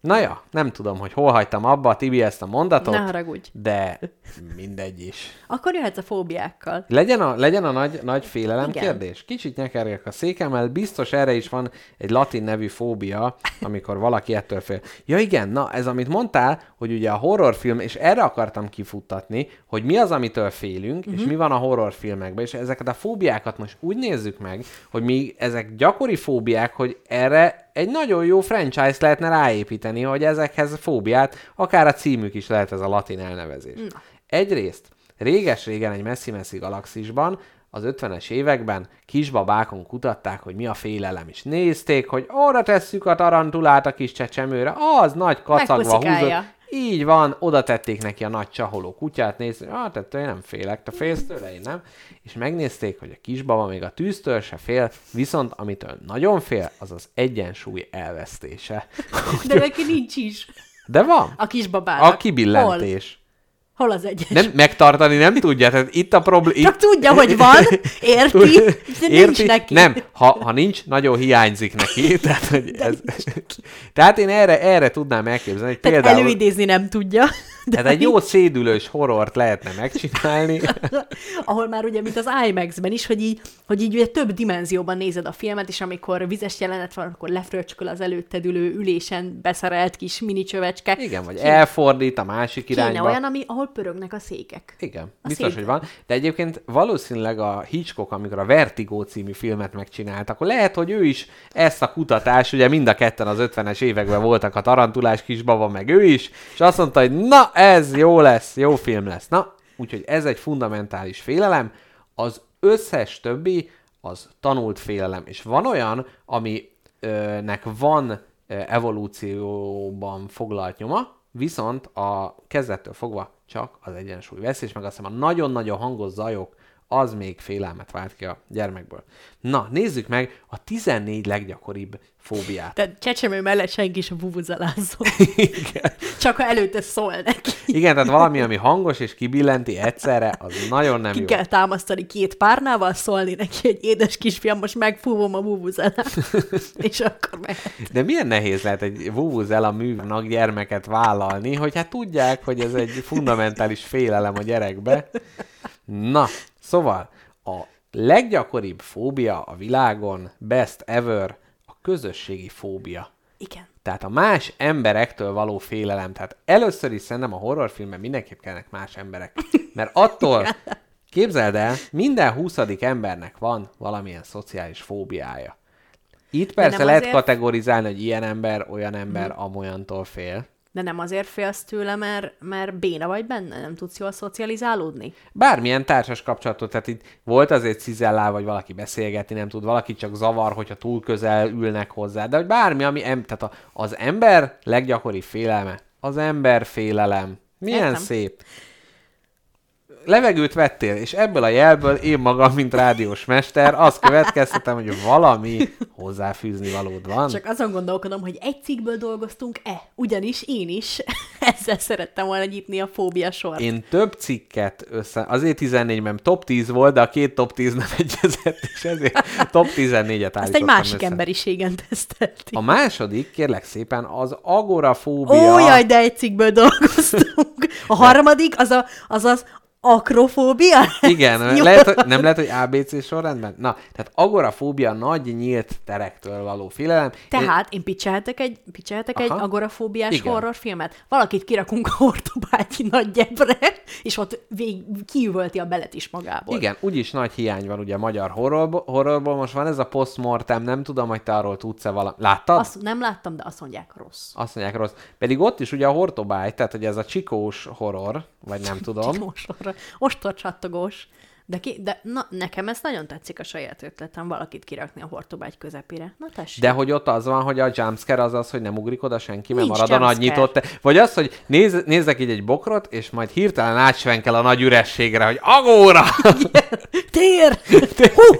Na ja, nem tudom, hogy hol hagytam abba a Tibi ezt a mondatot, Ne haragudj. de mindegy is. Akkor jöhetsz a fóbiákkal. Legyen a, legyen a nagy, nagy félelem Igen. kérdés. Kicsit nyekerjek a székemmel, biztos erre is van egy latin nevű fóbia, amikor valaki ettől fél. Ja igen, na ez amit mondtál, hogy ugye a horrorfilm, és erre akartam kifuttatni, hogy mi az, amitől félünk, uh-huh. és mi van a horrorfilmekben, és ezeket a fóbiákat most úgy nézzük meg, hogy mi ezek gyakori fóbiák, hogy erre egy nagyon jó franchise lehetne ráépíteni, hogy ezekhez fóbiát, akár a címük is lehet ez a latin elnevezés. Na. Egyrészt, réges-régen egy messzi-messzi galaxisban, az 50-es években kisbabákon kutatták, hogy mi a félelem, és nézték, hogy oda tesszük a tarantulát a kis csecsemőre, az nagy kacagva húzott. Így van, oda tették neki a nagy csaholó kutyát, nézték, ah, tehát én nem félek, te félsz tőle, én nem. És megnézték, hogy a kisbaba még a tűztől se fél, viszont amitől nagyon fél, az az egyensúly elvesztése. De neki nincs is. De van. A kisbabának. A kibillentés. Hol az egyes? Nem, megtartani nem tudja, tehát itt a probléma... Csak tudja, hogy van, érti, de nincs neki. Nem, ha, ha nincs, nagyon hiányzik neki. Tehát, hogy ez, tehát én erre, erre tudnám elképzelni, hogy Tehát például... előidézni nem tudja. De Tehát egy jó szédülős horrort lehetne megcsinálni. ahol már ugye, mint az IMAX-ben is, hogy így, hogy így ugye több dimenzióban nézed a filmet, és amikor vizes jelenet van, akkor lefröcsköl az előtted ülő ülésen beszerelt kis mini csövecske. Igen, vagy Kéne- elfordít a másik Kéne irányba. olyan, ami, ahol pörögnek a székek. Igen, A biztos, szép. hogy van. De egyébként valószínűleg a Hitchcock, amikor a Vertigo című filmet megcsinált, akkor lehet, hogy ő is ezt a kutatást, ugye mind a ketten az 50-es években voltak a tarantulás kisbaba, meg ő is, és azt mondta, hogy na, ez jó lesz, jó film lesz. Na, úgyhogy ez egy fundamentális félelem, az összes többi az tanult félelem. És van olyan, aminek van evolúcióban foglalt nyoma, viszont a kezdettől fogva csak az egyensúly vesz, és meg azt hiszem a nagyon-nagyon hangos zajok, az még félelmet vált ki a gyermekből. Na, nézzük meg a 14 leggyakoribb fóbiát. Tehát csecsemő mellett senki sem bubuzelázol. Csak ha előtte szól neki. Igen, tehát valami, ami hangos és kibillenti egyszerre, az nagyon nem Ki jó. kell támasztani két párnával, szólni neki, hogy édes kisfiam, most megfúvom a bubuzelát. és akkor meg... De milyen nehéz lehet egy vuvuzela művnak gyermeket vállalni, hogy hát tudják, hogy ez egy fundamentális félelem a gyerekbe. Na, szóval a leggyakoribb fóbia a világon, best ever, a közösségi fóbia. Igen. Tehát a más emberektől való félelem. Tehát először is szerintem a horrorfilmben mindenképp kellnek más emberek. Mert attól, képzeld el, minden huszadik embernek van valamilyen szociális fóbiája. Itt persze lehet azért- kategorizálni, hogy ilyen ember, olyan ember amolyantól fél. De nem azért félsz tőle, mert, mert béna vagy benne, nem tudsz jól szocializálódni? Bármilyen társas kapcsolatot, tehát itt volt azért cizellál, vagy valaki beszélgetni nem tud, valaki csak zavar, hogyha túl közel ülnek hozzá, de hogy bármi, ami, em, tehát az ember leggyakoribb félelme, az ember félelem. Milyen Értem. szép. Levegőt vettél, és ebből a jelből én magam, mint rádiós mester, azt következtetem, hogy valami hozzáfűzni valód van. Csak azon gondolkodom, hogy egy cikkből dolgoztunk-e? Ugyanis én is ezzel szerettem volna nyitni a fóbia sort. Én több cikket össze... Azért 14-ben top 10 volt, de a két top 10 nem egyezett, és ezért top 14-et állítottam Azt egy másik össze. emberiségen tesztelti. A második, kérlek szépen, az agorafóbia. Ó, jaj, de egy cikkből dolgoztunk. A harmadik, az a, az, az akrofóbia? Igen, lehet, hogy, nem lehet, hogy ABC sorrendben? Na, tehát agorafóbia nagy nyílt terektől való félelem. Tehát én picselhetek egy, picselhetek egy agorafóbiás Igen. horrorfilmet. Valakit kirakunk a hortobágyi nagy gyebre, és ott vég, kiüvölti a belet is magából. Igen, úgyis nagy hiány van ugye a magyar horrorból, horrorból. Most van ez a postmortem, nem tudom, hogy te arról tudsz-e valami. Láttad? Azt nem láttam, de azt mondják rossz. Azt mondják rossz. Pedig ott is ugye a hortobágy, tehát hogy ez a csikós horror, vagy nem tudom. Ostor, ostorcsattogós. De, ki, de na, nekem ez nagyon tetszik a saját ötletem, valakit kirakni a hortobágy közepére. Na tessék. De hogy ott az van, hogy a jumpscare az az, hogy nem ugrik oda senki, mert Nincs marad a nagy jumpscare. nyitott. Vagy az, hogy néz, nézzek így egy bokrot, és majd hirtelen átsvenkel a nagy ürességre, hogy agóra! Tér! Hú!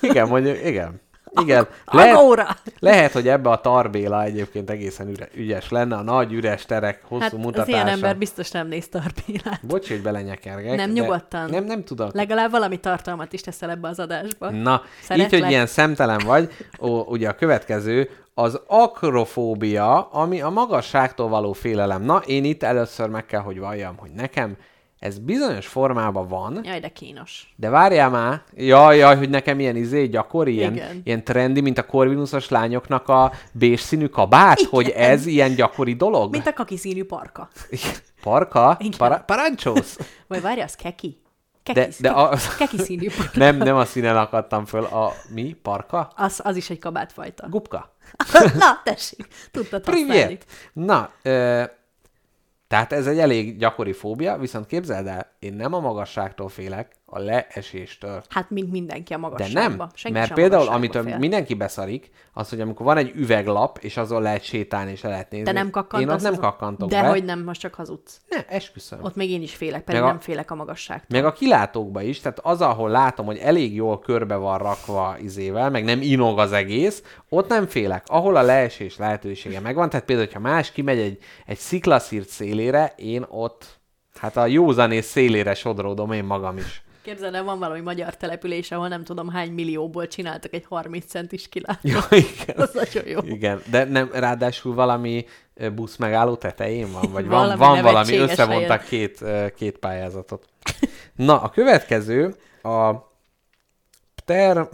igen, mondjuk, igen. Igen. Lehet, lehet, hogy ebbe a tarbéla egyébként egészen üre, ügyes lenne, a nagy üres terek hosszú Hát az mutatása. ilyen ember biztos nem néz Tarbélát. Bocs, hogy belenyekergek. Nem, nyugodtan. Nem, nem tudok. Legalább valami tartalmat is teszel ebbe az adásba. Na, Szeretlek. így, hogy ilyen szemtelen vagy, ó, ugye a következő, az akrofóbia, ami a magasságtól való félelem. Na, én itt először meg kell, hogy valljam, hogy nekem ez bizonyos formában van, Jaj, de kínos. de várjál már, jaj, jaj, hogy nekem ilyen izé gyakori, ilyen, Igen. ilyen trendi, mint a korvinuszos lányoknak a bés színű kabát, Igen. hogy ez ilyen gyakori dolog? Mint a kaki színű parka. Parka? Igen. Para- parancsósz? Vagy várja, az keki? Keki, De, de a, keki színű parka. nem, nem a színen akadtam föl. A mi? Parka? Az, az is egy kabátfajta. Gupka? Na, tessék, tudtad használni. Privet! Na, ö, tehát ez egy elég gyakori fóbia, viszont képzeld el, én nem a magasságtól félek, a leeséstől. Hát, mint mindenki a De magasságban. nem, Senki mert például, magasságba amitől fél. mindenki beszarik, az, hogy amikor van egy üveglap, és azon lehet sétálni, és le lehet nézni. Te nem kakkantasz? Én ott nem azon? kakkantok De be. hogy nem, most csak hazudsz. Ne, esküszöm. Ott még én is félek, pedig a- nem félek a magasságtól. Meg a kilátókba is, tehát az, ahol látom, hogy elég jól körbe van rakva izével, meg nem inog az egész, ott nem félek. Ahol a leesés lehetősége megvan, tehát például, ha más kimegy egy, egy sziklaszírt szélére, én ott Hát a józanész szélére sodródom én magam is. Képzeld el, van valami magyar település, ahol nem tudom hány millióból csináltak egy 30 centis kilátót. Ja, igen. Az nagyon jó. Igen, de nem, ráadásul valami busz megálló tetején van, vagy van, Valami van valami, nevetséges összevontak két, két pályázatot. Na, a következő a Pter...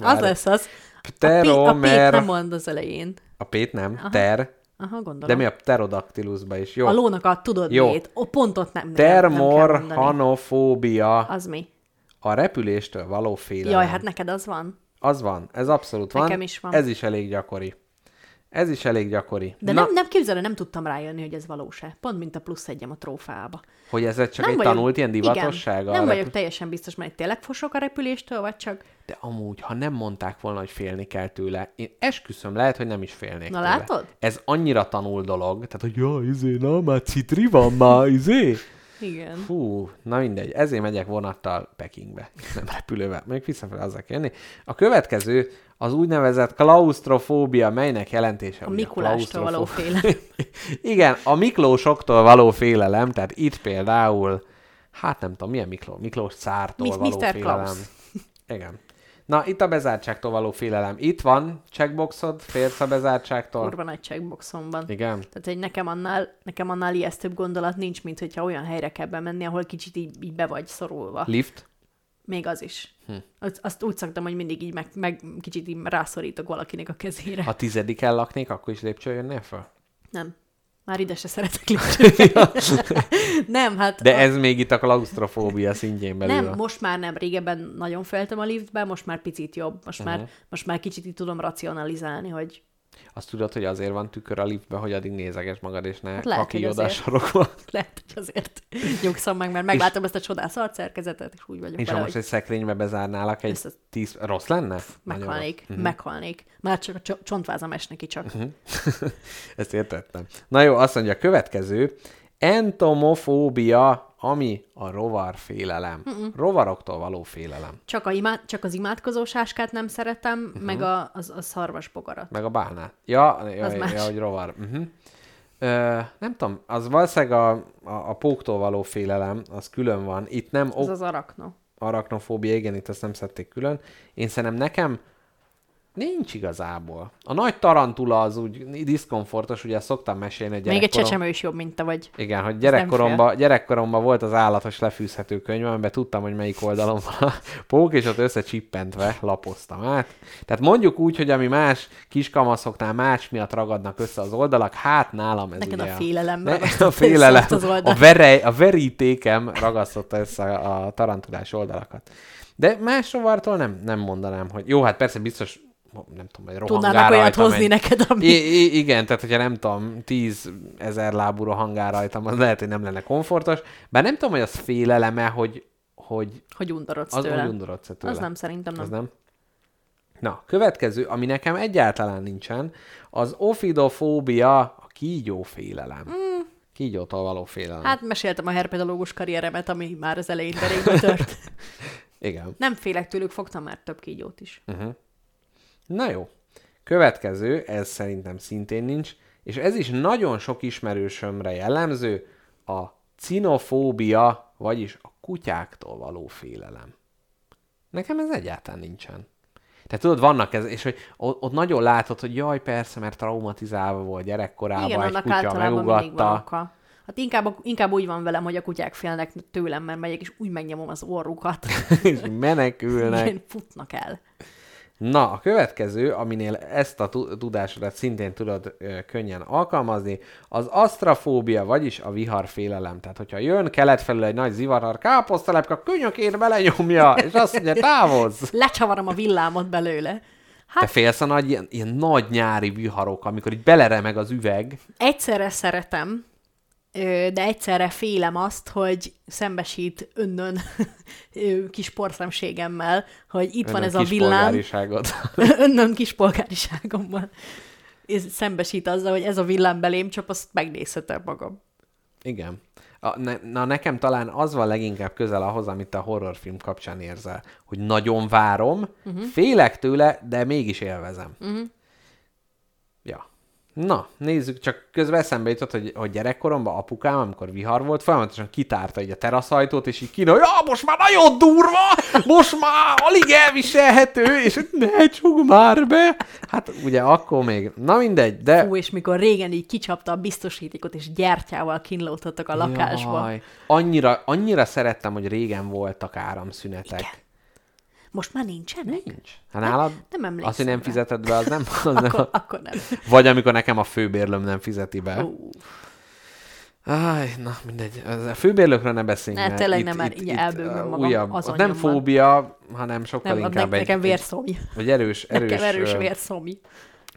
Az lesz az. A, P- a Pteromer... P nem mond az elején. A Pét nem, Aha. ter, Aha, gondolom. de mi a pterodaktilusba is. Jó. A lónak a tudod Jó. miért? O, pontot nem, nem. Termorhanofóbia, Az mi? a repüléstől való félelem. Jaj, hát neked az van. Az van, ez abszolút van. Nekem is van. Ez is elég gyakori. Ez is elég gyakori. De Na, nem, nem képzeled, nem tudtam rájönni, hogy ez valós-e. Pont mint a plusz egyem a trófába. hogy ez csak nem egy vagyok- tanult ilyen divatossága. Igen, nem vagyok teljesen biztos, mert tényleg fosok a repüléstől, vagy csak... De amúgy, ha nem mondták volna, hogy félni kell tőle, én esküszöm, lehet, hogy nem is félnék Na tőle. látod? Ez annyira tanul dolog, tehát, hogy ja, izé, na, már citri van, már, izé. Igen. Fú, na mindegy, ezért megyek vonattal Pekingbe, nem repülővel, még visszafelé azzal jönni. A következő az úgynevezett klaustrofóbia, melynek jelentése A Mikulástól való félelem. Igen, a Miklósoktól való félelem, tehát itt például, hát nem tudom, milyen Miklós, Miklós cártól Mi- való Mr. félelem. Klaus. Igen. Na, itt a bezártságtól való félelem. Itt van checkboxod, félsz a bezártságtól. Kurva nagy checkboxomban. Igen. Tehát, hogy nekem annál, nekem annál ijesztőbb gondolat nincs, mint hogyha olyan helyre kell bemenni, ahol kicsit így, így be vagy szorulva. Lift. Még az is. Hm. Azt, azt úgy szoktam, hogy mindig így meg, meg kicsit így rászorítok valakinek a kezére. Ha tizediken laknék, akkor is lépcső jönnél fel? Nem. Már ide se szeretek lépcsőt. nem, hát... De a- ez még itt a klaustrofóbia szintjén belül. Nem, most már nem. Régebben nagyon feltem a liftbe, most már picit jobb. Most, Mhm. uh-huh. már, most már kicsit így tudom racionalizálni, hogy Azt tudod, hogy azért van tükör a liftbe, hogy addig nézeges magad, és ne Hát lehet, kaki oda a sarokba. lehet, hogy azért nyugszom meg, mert meglátom ezt a csodás arcszerkezetet, és úgy vagyok És ha vele, most egy szekrénybe bezárnálak egy Össze- tíz... Rossz lenne? Nagyon meghalnék. Mhm. meghalnék. Már csak a cso- csontvázam esne ki csak. Ezt értettem. Na jó, azt mondja, a következő. Entomofóbia, ami a rovar félelem. Rovaroktól való félelem. Csak, a imád, csak az imádkozó sáskát nem szeretem, uh-huh. meg a, az, a szarvasbogarat. Meg a bálnát. Ja, ja, Az ja, más. ja hogy rovar. Uh-huh. Ö, nem tudom, az valószínűleg a, a, a póktól való félelem, az külön van. Itt nem Az ok, az arakno. arachnofóbia, igen, itt ezt nem szedték külön. Én szerintem nekem nincs igazából. A nagy tarantula az úgy diszkomfortos, ugye szoktam mesélni egy Még egy csecsemő is jobb, mint te vagy. Igen, hogy gyerekkoromban, gyerekkoromban volt az állatos lefűzhető könyv, amiben tudtam, hogy melyik oldalon van a pók, és ott összecsippentve lapoztam át. Tehát mondjuk úgy, hogy ami más kiskamaszoknál más miatt ragadnak össze az oldalak, hát nálam ez Neked ugye a félelem Ne, a félelem, az a, oldalt. vere, a verítékem ragasztotta össze a tarantulás oldalakat. De más rovartól nem, nem mondanám, hogy jó, hát persze biztos, nem tudom, egy rohangál Tudnának olyat rajtam hozni egy- neked, ami... I- I- igen, tehát hogyha nem tudom, 10 ezer lábú rohangál rajtam, az lehet, hogy nem lenne komfortos. Bár nem tudom, hogy az féleleme, hogy, hogy Hogy undorodsz az tőle. úgy undorodsz tőle. Az nem, szerintem nem. Az nem. Na, következő, ami nekem egyáltalán nincsen, az ofidofóbia, a kígyó félelem. Mm. Kígyótól való félelem. Hát meséltem a herpetológus karrieremet, ami már az elején derékbe tört. Igen. Nem félek tőlük, fogtam már több kígyót is. Na jó. Következő, ez szerintem szintén nincs, és ez is nagyon sok ismerősömre jellemző, a cinofóbia, vagyis a kutyáktól való félelem. Nekem ez egyáltalán nincsen. Tehát tudod, vannak ez, és hogy ott, nagyon látod, hogy jaj, persze, mert traumatizálva volt gyerekkorában, Igen, egy annak kutya megugatta. Hát inkább, inkább úgy van velem, hogy a kutyák félnek tőlem, mert megyek, és úgy megnyomom az orrukat. és menekülnek. Igen, futnak el. Na, a következő, aminél ezt a tu- tudásodat szintén tudod ö, könnyen alkalmazni, az asztrafóbia, vagyis a viharfélelem. Tehát, hogyha jön kelet felül egy nagy zivatar, káposztalepka könyökért belenyomja, és azt mondja, távozz! Lecsavarom a villámot belőle. Te Hát félsz a nagy, ilyen, ilyen nagy nyári viharok, amikor így beleremeg az üveg. egyszerre szeretem, de egyszerre félem azt, hogy szembesít önnön kis porszemségemmel, hogy itt van Önök ez a villám, önnön kis polgáriságommal. És szembesít azzal, hogy ez a villám belém csap, azt megnézhetem magam. Igen. A, ne, na nekem talán az van leginkább közel ahhoz, amit a horrorfilm kapcsán érzel, hogy nagyon várom, uh-huh. félek tőle, de mégis élvezem. Uh-huh. Ja. Na, nézzük, csak közben eszembe jutott, hogy, hogy gyerekkoromban apukám, amikor vihar volt, folyamatosan kitárta így a teraszajtót, és így kínál, ja, most már nagyon durva, most már alig elviselhető, és ne csukd már be. Hát ugye akkor még, na mindegy, de... Fú, és mikor régen így kicsapta a biztosítékot, és gyertyával kínlódtattak a lakásba. Jaj, annyira, annyira szerettem, hogy régen voltak áramszünetek. Igen. Most már nincsenek? Nincs. Hát nálad nem emlékszem azt, hogy nem fizeted be, az nem, az nem Akkor, akkor nem. Vagy amikor nekem a főbérlőm nem fizeti be. Ú, Áj, na mindegy. A főbérlőkről ne beszéljünk. Ne, tényleg nem, mert így elbőgöm uh, magam újabb, azon nem fóbia, hanem sokkal nem, inkább ne, egy, nekem vérszomj. vagy erős, erős, Nekem erős vérszomj.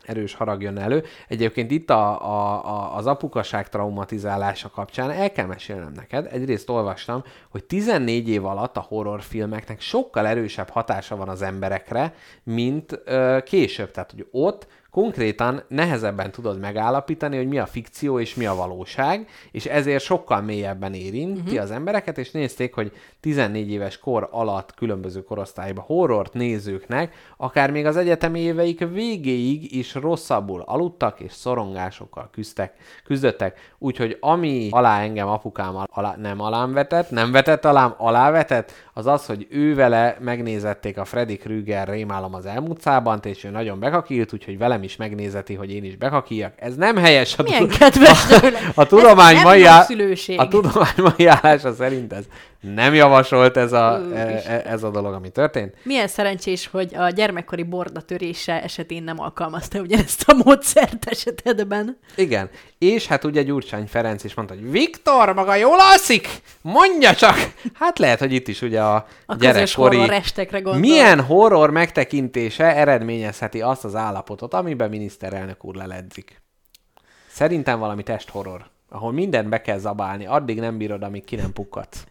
Erős harag jön elő. Egyébként itt a, a, a, az apukaság traumatizálása kapcsán el kell mesélnem neked. Egyrészt olvastam, hogy 14 év alatt a horrorfilmeknek sokkal erősebb hatása van az emberekre, mint ö, később. Tehát, hogy ott konkrétan nehezebben tudod megállapítani, hogy mi a fikció és mi a valóság, és ezért sokkal mélyebben érinti uh-huh. az embereket, és nézték, hogy 14 éves kor alatt különböző korosztályban horrort nézőknek, akár még az egyetemi éveik végéig is rosszabbul aludtak, és szorongásokkal küzdtek, küzdöttek. Úgyhogy ami alá engem apukám alá, nem alám vetett, nem vetett alám, alávetett, az az, hogy ő vele megnézették a Freddy Krüger rémálom az elmúcában, és ő nagyon bekakilt, úgyhogy velem is megnézeti, hogy én is bekakiljak. Ez nem helyes. A, Milyen kedves tőle. a tudomány Ez mai, á... a tudomány mai állása szerint ez nem javasolt ez a, Ú, e, e, ez a dolog, ami történt. Milyen szerencsés, hogy a gyermekkori borda törése esetén nem alkalmazta ugyanezt a módszert esetedben. Igen. És hát ugye Gyurcsány Ferenc is mondta, hogy Viktor, maga jól alszik? Mondja csak! Hát lehet, hogy itt is ugye a, A gyerekkori... horror estekre gondol. Milyen horror megtekintése eredményezheti azt az állapotot, amiben miniszterelnök úr leledzik? Szerintem valami testhorror, ahol mindent be kell zabálni, addig nem bírod, amíg ki nem pukkadsz.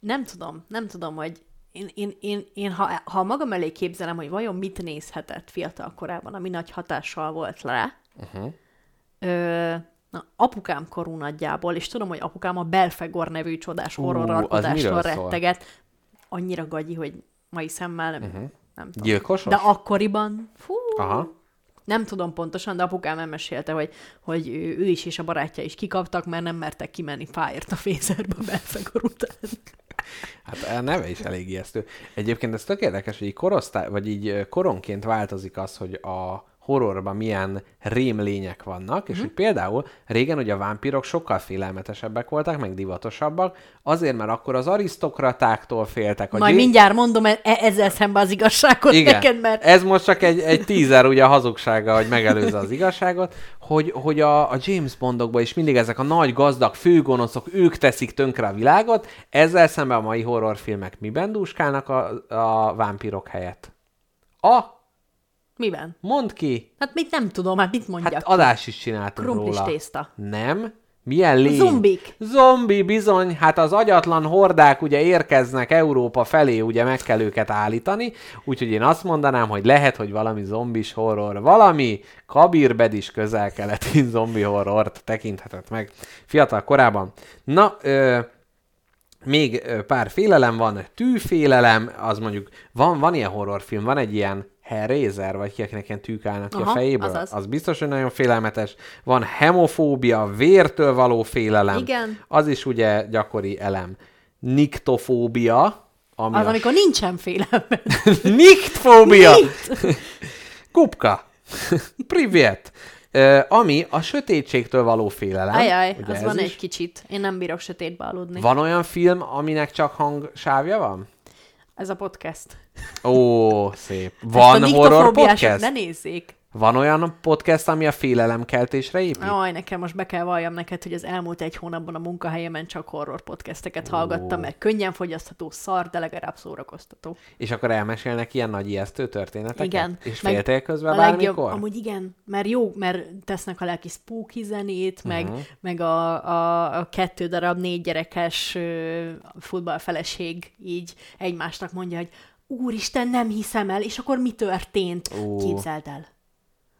Nem tudom, nem tudom, hogy én, én, én, én ha, ha magam elé képzelem, hogy vajon mit nézhetett fiatal korában, ami nagy hatással volt rá, Uh-huh. ö, na, apukám korú nagyjából, és tudom, hogy apukám a Belfegor nevű csodás Ú, horror az alkotástól miről szól? retteget. Annyira gagyi, hogy mai szemmel nem, uh-huh. nem tudom. Gyilkosos? De akkoriban, fú, Aha. nem tudom pontosan, de apukám elmesélte, hogy, hogy ő, is és a barátja is kikaptak, mert nem mertek kimenni fáért a fézerbe a Belfegor után. Hát a neve is elég ijesztő. Egyébként ez tök érdekes, hogy így korosztály, vagy így koronként változik az, hogy a horrorban milyen rémlények vannak, és Mhm. hogy például régen ugye a vámpírok sokkal félelmetesebbek voltak, meg divatosabbak, azért, mert akkor az arisztokratáktól féltek. A Majd gyé- mindjárt mondom e- ezzel szembe az igazságot Igen. neked, mert Ez most csak egy, egy tízer ugye a hazugsága, hogy megelőzze az igazságot, hogy, hogy a, a James Bondokban is mindig ezek a nagy gazdag főgonoszok, ők teszik tönkre a világot, ezzel szemben a mai horrorfilmek miben dúskálnak a, a vámpírok helyett? A, miben? mondd ki! Hát mit nem tudom, hát mit mondjak? Hát adás is csináltunk Krumplis róla. tészta. Nem? Milyen lény? Zombik. Zombi, bizony. Hát az agyatlan hordák ugye érkeznek Európa felé, ugye meg kell őket állítani. Úgyhogy én azt mondanám, hogy lehet, hogy valami zombis horror, valami kabirbedis közel-keleti zombi horrort tekinthetett meg fiatal korában. Na, ö, még pár félelem van, tűfélelem, az mondjuk, van, van ilyen horrorfilm, van egy ilyen Hellraiser, vagy ki, akinek ilyen tűk állnak ki a Aha, fejéből, azaz. az biztos, hogy nagyon félelmetes. Van hemofóbia, vértől való félelem, Igen. az is ugye gyakori elem. Niktofóbia, ami Az, a... amikor nincsen félelmed. Niktfóbia! Kupka. Privet. Ami a sötétségtől való félelem. Ajaj, ugye az van is. egy kicsit. Én nem bírok sötétbe aludni. Van olyan film, aminek csak hangsávja van? Ez a podcast. Ó, szép. Ezt Van a horror podcast? Ne nézzék. Van olyan podcast, ami a félelemkeltésre épít? Jaj, nekem most be kell valljam neked, hogy az elmúlt egy hónapban a munkahelyemen csak horror podcasteket hallgattam, mert könnyen fogyasztható, szar, de legalább szórakoztató. És akkor elmesélnek ilyen nagy ijesztő történeteket? Igen. És Meg féltél közben a bármikor? legjobb, amúgy igen, mert jó, mert tesznek a lelki spooky zenét, meg, Mhm. meg a, a, a kettő darab négy gyerekes ö, futballfeleség így egymásnak mondja, hogy úristen, nem hiszem el, és akkor mi történt? Ó. Képzeld el,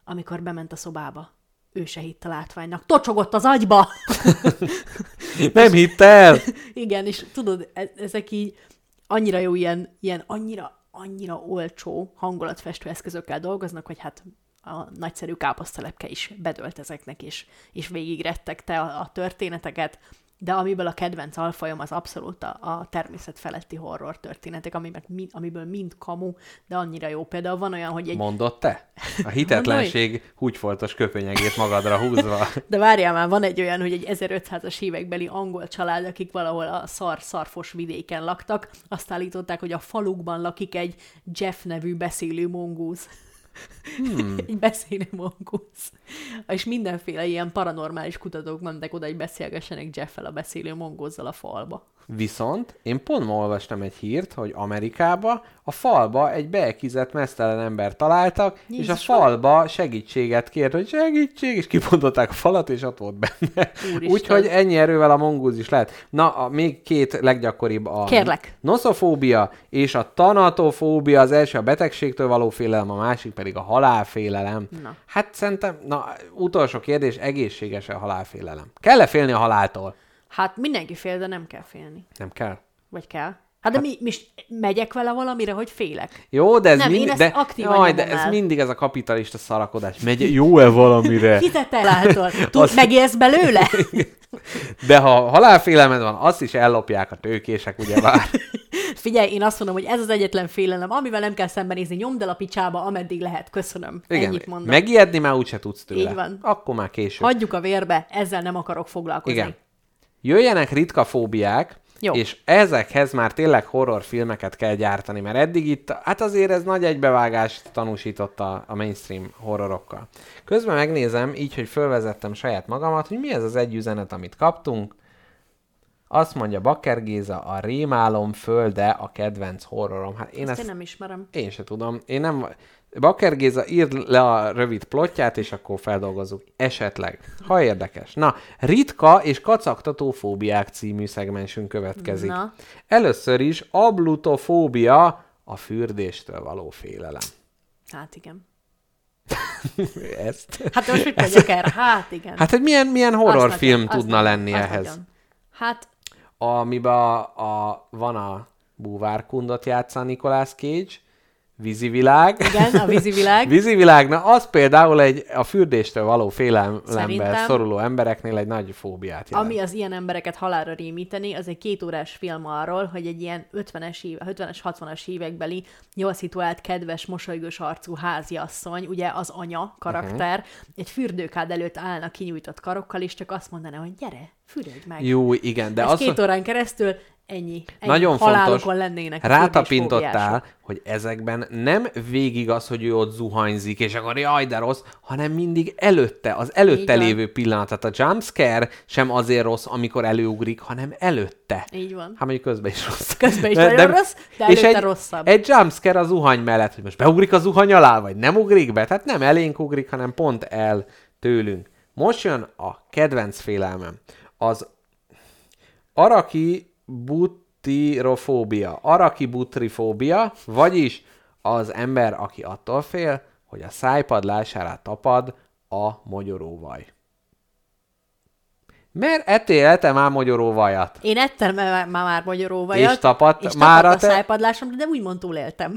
amikor bement a szobába. Ő se hitt a látványnak. Tocsogott az agyba! Nem hitt el! Igen, és tudod, e- ezek így annyira jó ilyen, ilyen annyira, annyira olcsó hangulatfestő eszközökkel dolgoznak, hogy hát a nagyszerű káposztelepke is bedölt ezeknek, és, és végigrettegte a, a történeteket, de amiből a kedvenc alfajom az abszolút a, a természet feletti horror történetek, amiből, mind, amiből mind kamu, de annyira jó. Például van olyan, hogy egy... Mondott te? A hitetlenség húgyfoltos köpönyegét magadra húzva. De várjál már, van egy olyan, hogy egy 1500-as évekbeli angol család, akik valahol a szar-szarfos vidéken laktak, azt állították, hogy a falukban lakik egy Jeff nevű beszélő mongúz. Hmm. egy beszélő mongosz. És mindenféle ilyen paranormális kutatók mentek oda, hogy beszélgessenek Jeffel a beszélő mongózzal a falba. Viszont én pont ma olvastam egy hírt, hogy Amerikába a falba egy beekizett mesztelen ember találtak, Jézus, és a falba segítséget kért, hogy segítség, és kipontották a falat, és ott volt benne. Úgyhogy ennyi erővel a mongúz is lehet. Na, a, még két leggyakoribb a Kérlek. noszofóbia és a tanatofóbia, az első a betegségtől való félelem, a másik pedig a halálfélelem. Na. Hát szerintem, na, utolsó kérdés, egészséges-e a halálfélelem? Kell-e félni a haláltól? Hát mindenki fél, de nem kell félni. Nem kell? Vagy kell? Hát de mi, mi megyek vele valamire, hogy félek. Jó, de ez nem, mindig, én de, jaj, de ez el. mindig ez a kapitalista szarakodás. Megy, jó-e valamire? Hitet látod? Tud, Azt- megélsz belőle? De ha halálfélelmed van, azt is ellopják a tőkések, ugye már. Figyelj, én azt mondom, hogy ez az egyetlen félelem, amivel nem kell szembenézni, nyomd el a picsába, ameddig lehet. Köszönöm. Igen, Ennyit mondom. megijedni már úgyse tudsz tőle. Így van. Akkor már később. Hagyjuk a vérbe, ezzel nem akarok foglalkozni. Igen. Jöjjenek ritka fóbiák, Jó. és ezekhez már tényleg horrorfilmeket kell gyártani, mert eddig itt, hát azért ez nagy egybevágást tanúsított a, a mainstream horrorokkal. Közben megnézem, így, hogy fölvezettem saját magamat, hogy mi ez az egy üzenet, amit kaptunk. Azt mondja Bakker Géza, a rémálom földe a kedvenc horrorom. Hát én Ezt ezt, én nem ismerem. én se tudom. Én nem... Bakker Géza írd le a rövid plotját, és akkor feldolgozzuk. Esetleg. Ha érdekes. Na, ritka és kacagtató fóbiák című szegmensünk következik. Na. Először is ablutofóbia, a fürdéstől való félelem. Hát igen. Ezt. Hát most mit mondjak erre? Hát igen. Hát, hogy milyen, milyen horrorfilm tudna nagyon, lenni az ehhez? nagyon. Hát Amiben a, a, van a búvárkundot játsza Nicolas Cage, vízivilág. igen, a vízivilág. Vízivilág, na az például egy a fürdéstől való félelembe Szerintem- szoruló embereknél egy nagy fóbiát jelent. Ami az ilyen embereket halálra rémíteni, az egy két órás film arról, hogy egy ilyen 50-es, éve, 50-es 60-as évekbeli jól szituált, kedves, mosolygós arcú háziasszony, ugye az anya karakter, uh-huh. egy fürdőkád előtt állna kinyújtott karokkal, és csak azt mondaná, hogy gyere, fürödj meg. Jó, igen, de Ez az, két órán keresztül ennyi. ennyi nagyon halálokon fontos, lennének rátapintottál, hogy ezekben nem végig az, hogy ő ott zuhanyzik, és akkor jaj, de rossz, hanem mindig előtte, az előtte Így van. lévő pillanat. Tehát a jumpscare sem azért rossz, amikor előugrik, hanem előtte. Így van. Hát mondjuk közben is rossz. Közben is nagyon rossz, de és előtte egy, rosszabb. Egy jumpscare a zuhany mellett, hogy most beugrik a zuhany alá, vagy nem ugrik be. Tehát nem elénk ugrik, hanem pont el tőlünk. Most jön a kedvenc félelmem. Az araki butirofóbia. Araki butrifóbia, vagyis az ember, aki attól fél, hogy a szájpadlására tapad a mogyoróvaj. Mert ettél te már mogyoróvajat. Én ettem már, már magyaróvajat, És tapadt és már a a te- szájpadlásomra, de úgymond túléltem.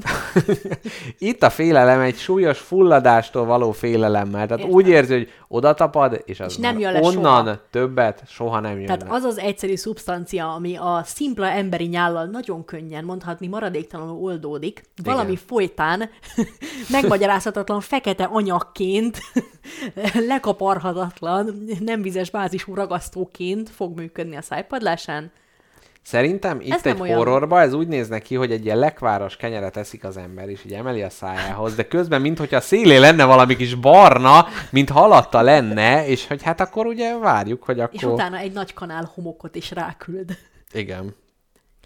Itt a félelem egy súlyos fulladástól való félelemmel. Tehát Értem. úgy érzi, hogy oda tapad, és az És nem jön onnan soha. többet soha nem jön Tehát le. az az egyszerű szubstancia, ami a szimpla emberi nyállal nagyon könnyen, mondhatni maradéktalanul oldódik, valami folytán megmagyarázhatatlan fekete anyagként, lekaparhatatlan, nem vizes bázisú ragasztóként fog működni a szájpadlásán. Szerintem itt Ez egy olyan. horrorba ez úgy néz neki, hogy egy ilyen lekváros kenyeret eszik az ember, és így emeli a szájához, de közben, mintha a szélé lenne valami kis barna, mint halatta lenne, és hogy hát akkor ugye várjuk, hogy akkor... És utána egy nagy kanál homokot is ráküld. Igen.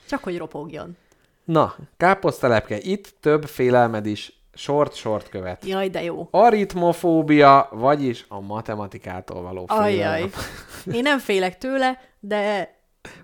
Csak hogy ropogjon. Na, káposztelepke, itt több félelmed is sort-sort követ. Jaj, de jó. Aritmofóbia, vagyis a matematikától való félelem. Ajjaj. Én nem félek tőle, de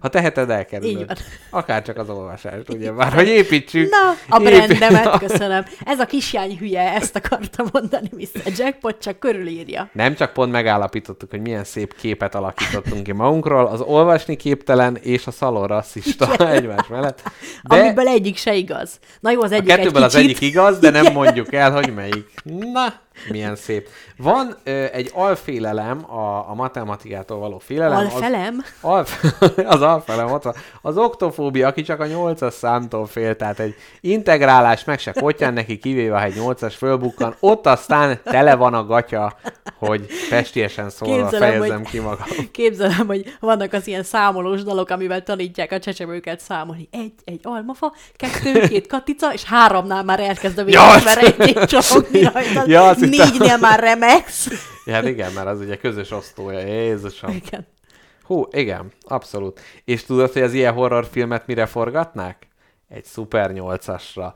Ha teheted, elkerülöd. Akár csak az olvasást, ugye már, hogy építsük. Na, a Épí- brandemet köszönöm. Ez a kisjány hülye, ezt akartam mondani, Mr. Jackpot, csak körülírja. Nem csak pont megállapítottuk, hogy milyen szép képet alakítottunk ki magunkról, az olvasni képtelen és a szalon rasszista egymás mellett. De... Amiből egyik se igaz. Na jó, az a egyik egy kettőből az kicsit. egyik igaz, de nem mondjuk el, hogy melyik. Na, milyen szép. Van ö, egy alfélelem, a, a matematikától való félelem. az- Alfelem? Alf, az alfelem ott van. Az oktofóbia, aki csak a 8-as számtól fél, tehát egy integrálás meg se kotyán neki, kivéve, ha egy 8-as fölbukkan, ott aztán tele van a gatya, hogy pestiesen szólva Képzelem, fejezzem hogy- ki magam. Képzelem, hogy vannak az ilyen számolós dalok, amivel tanítják a csecsemőket számolni. Egy, egy almafa, kettő, két katica, és háromnál már elkezd a Ja, véges verejték csalogni rajta. Ja. Négynél már remex. Ja, hát igen, mert az ugye közös osztója, Jézusom. Igen. Hú, igen, abszolút. És tudod, hogy az ilyen horrorfilmet mire forgatnák? Egy Super 8-asra.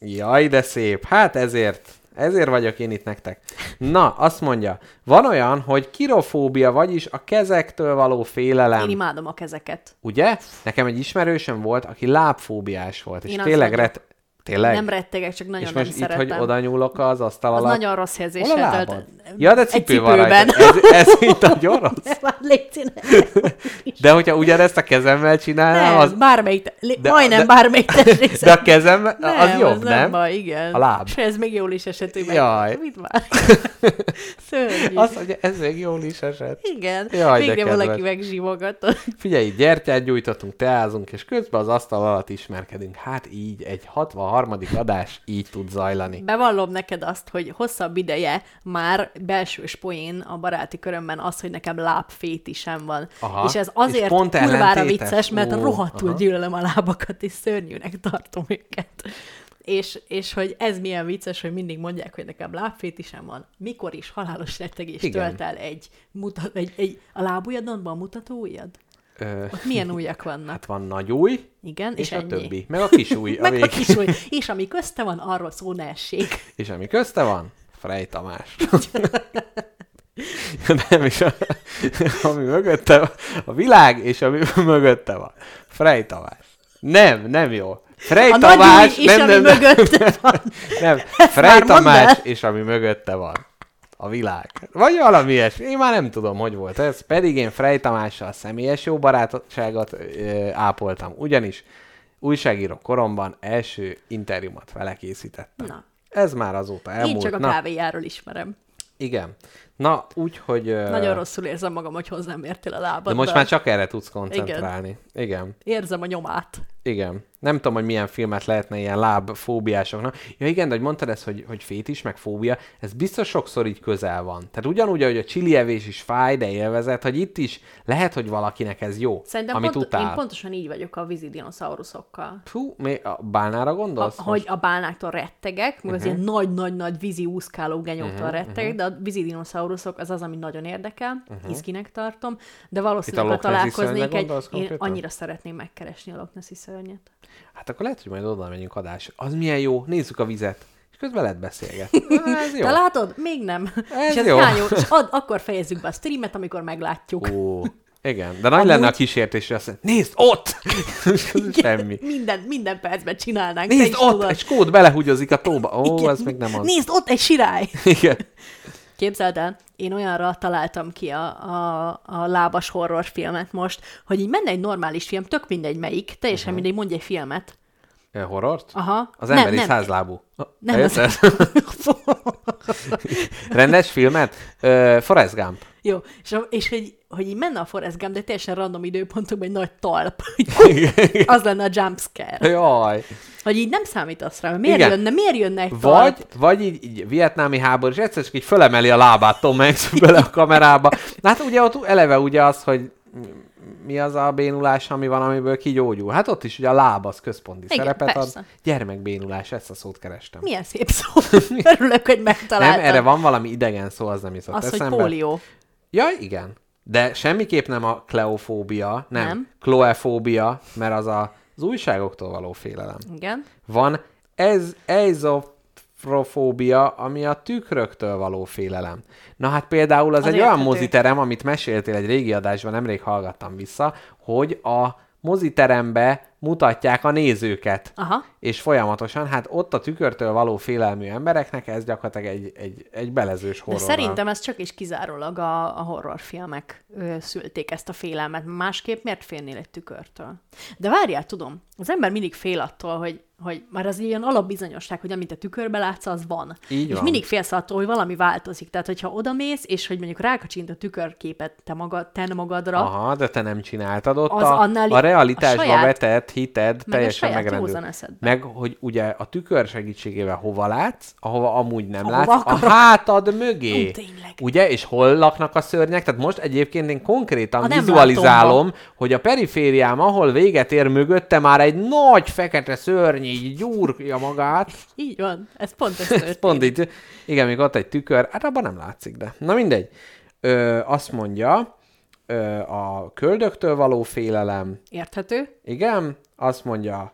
Jaj, de szép. Hát ezért, ezért vagyok én itt nektek. Na, azt mondja, van olyan, hogy kirofóbia, vagyis a kezektől való félelem. Én imádom a kezeket. Ugye? Nekem egy ismerősöm volt, aki lábfóbiás volt, és Én tényleg ret... Tényleg? Nem rettegek, csak nagyon és nem most itt, szeretem. hogy oda nyúlok az asztal az alatt. nagyon rossz érzéssel tölt. Ja, de Egy cipő van rajta. Ez, ez itt nagyon rossz. Már légy színe. De hogyha ugyanezt a kezemmel csinálnám, Nem, az... bármelyik, lé- De- majdnem de- bármelyik testrészet. De a kezem, az nem, jobb, az nem? nem baj, igen. A láb. És ez még jól is esett, meg. Jaj. Mit már? Szörnyű. Azt mondja, ez még jól is esett. Igen, Jaj, de végre valaki megzsívogatott. Figyelj, itt gyertyát gyújtottunk, teázunk, és közben az asztal alatt ismerkedünk. Hát így, egy 63. adás így tud zajlani. Bevallom neked azt, hogy hosszabb ideje már belsős poén a baráti körömben az, hogy nekem lábfétisem van. Aha. És ez És azért pont kurvára ellentétes? vicces, mert Ó, rohadtul aha. gyűlölöm a lábakat, és szörnyűnek tartom őket. És, és hogy ez milyen vicces, hogy mindig mondják, hogy nekem lábfétisem van. Mikor is halálos rettegés tölt el egy, mutat, egy, egy a lábujjadonban mutató ujjad? Ö, Ott milyen ujjak vannak? hát van nagy új, Igen, és, és, és a ennyi. többi. Meg a kis új, a Meg a vég. kis ujj. És ami közte van, arról szó ne essék. És ami közte van, Frej Tamás. Nem is, a, ami mögötte van, a világ, és ami mögötte van. Frej Tamás. Nem, nem jó. Frej A nagy Tamás, új és nem, ami nem, nem, mögötte van. nem. már Frej Tamás, és ami mögötte van. A világ. Vagy valami ilyesmi. Én már nem tudom, hogy volt ez. Pedig én Frej Tamással személyes jó barátságot ö, ápoltam. Ugyanis újságíró koromban első interjúmat vele készítettem. Na, Ez már azóta elmúlt. én csak a kávéjáról ismerem. igen. Na, úgyhogy... ö, Nagyon rosszul érzem magam, hogy hozzám értél a lábad. De most már csak erre tudsz koncentrálni. Igen. Igen. Érzem a nyomát. Igen. Nem tudom, hogy milyen filmet lehetne ilyen lábfóbiásoknak. Ja igen, de hogy mondtad ezt, hogy, hogy fétis, meg fóbia, ez biztos sokszor így közel van. Tehát ugyanúgy, ahogy a csilievés is fáj, de élvezet, hogy itt is lehet, hogy valakinek ez jó, Szerintem amit pont, utál. én pontosan így vagyok a vízi dinoszauruszokkal. Fú, mi, a bálnára A, gondolsz? hogy a bálnáktól rettegek, meg az Mhm. ilyen nagy-nagy-nagy vízi úszkáló genyóktól rettegek, de a vízi dinoszauruszok az az, ami nagyon érdekel, izginek tartom, de valószínűleg, Mhm. A ha találkoznék egy, én annyira szeretném megkeresni a Loch Nessi szörnyet. Hát akkor lehet, hogy majd oda megyünk adás. Az milyen jó, nézzük a vizet. És közben lehet beszélgetni. Ez jó. Te látod? Még nem. Ez és ez jó. jó. És ad, akkor fejezzük be a streamet, amikor meglátjuk. Ó, igen, de nagy Amúgy- lenne a kísértés, hogy azt mondja, nézd, ott! Semmi. Minden, minden percben csinálnánk. Nézd, ott, tudod. egy skót belehugyozik a tóba. Ó, Igen. ez még nem az. Nézd, ott egy sirály! Igen. Képzeld el, én olyanra találtam ki a, a, a lábas horrorfilmet most, hogy így menne egy normális film, tök mindegy melyik, teljesen uh-huh. mindegy, mondj egy filmet. Ö, Horrort? Aha. Az emberi százlábú. Nem, Eljötted? az... Rendes filmet? Ö, Forrest Gump. Jó, és, és hogy, hogy így menne a Forrest Gump, de teljesen random időpontokban egy nagy talp. hogy az lenne a jumpscare. Jaj. Hogy így nem számítasz rá, hogy miért Igen. jönne, miért jönne egy Vagy, talp? vagy így, így vietnámi háború, és egyszer csak így fölemeli a lábát Tom Hanks bele a kamerába. Na Hát ugye ott eleve ugye az, hogy mi az a bénulás, ami van, amiből kigyógyul. Hát ott is ugye a láb az központi Igen, szerepet persze. ad. Gyermekbénulás, ezt a szót kerestem. Milyen szép szó. Örülök, hogy megtaláltad. Nem, erre van valami idegen szó, az nem jutott Az, hogy eszembe. pólió. Ja, igen. De semmiképp nem a kleofóbia, nem. Nem. Kloefóbia, mert az a, az újságoktól való félelem. Igen. Van ez, klaustrofóbia, ami a tükröktől való félelem. Na hát például az, Az egy olyan moziterem, amit meséltél egy régi adásban, nemrég hallgattam vissza, hogy a moziterembe mutatják a nézőket. Aha. És folyamatosan, hát ott a tükörtől való félelmű embereknek ez gyakorlatilag egy, egy, egy belezős De horror. szerintem ez csak és kizárólag a, a horrorfilmek ö, szülték ezt a félelmet. Másképp miért félnél egy tükörtől? De várjál, tudom, az ember mindig fél attól, hogy, hogy már az ilyen alapbizonyosság, hogy amit a tükörbe látsz, az van. Így és van. mindig félsz attól, hogy valami változik. Tehát, hogyha odamész, és hogy mondjuk rákacsint a tükörképet te, magad, te magadra, Aha, de te nem csináltad ott Az a, annál- a realitásba a saját- vetett hited meg teljesen saját megrendül. Meg, hogy ugye a tükör segítségével hova látsz, ahova amúgy nem Ahova látsz, akarok. a hátad mögé. Tényleg. Ugye, és hol laknak a szörnyek? Tehát most egyébként én konkrétan A nem vizualizálom, hogy a perifériám, ahol véget ér mögötte, már egy nagy fekete szörny így gyúrja magát. így van, ez pont ez. Ez pont így. Igen, még ott egy tükör, hát abban nem látszik, de. Na mindegy. Ö, azt mondja, ö, a köldöktől való félelem, Érthető? igen, azt mondja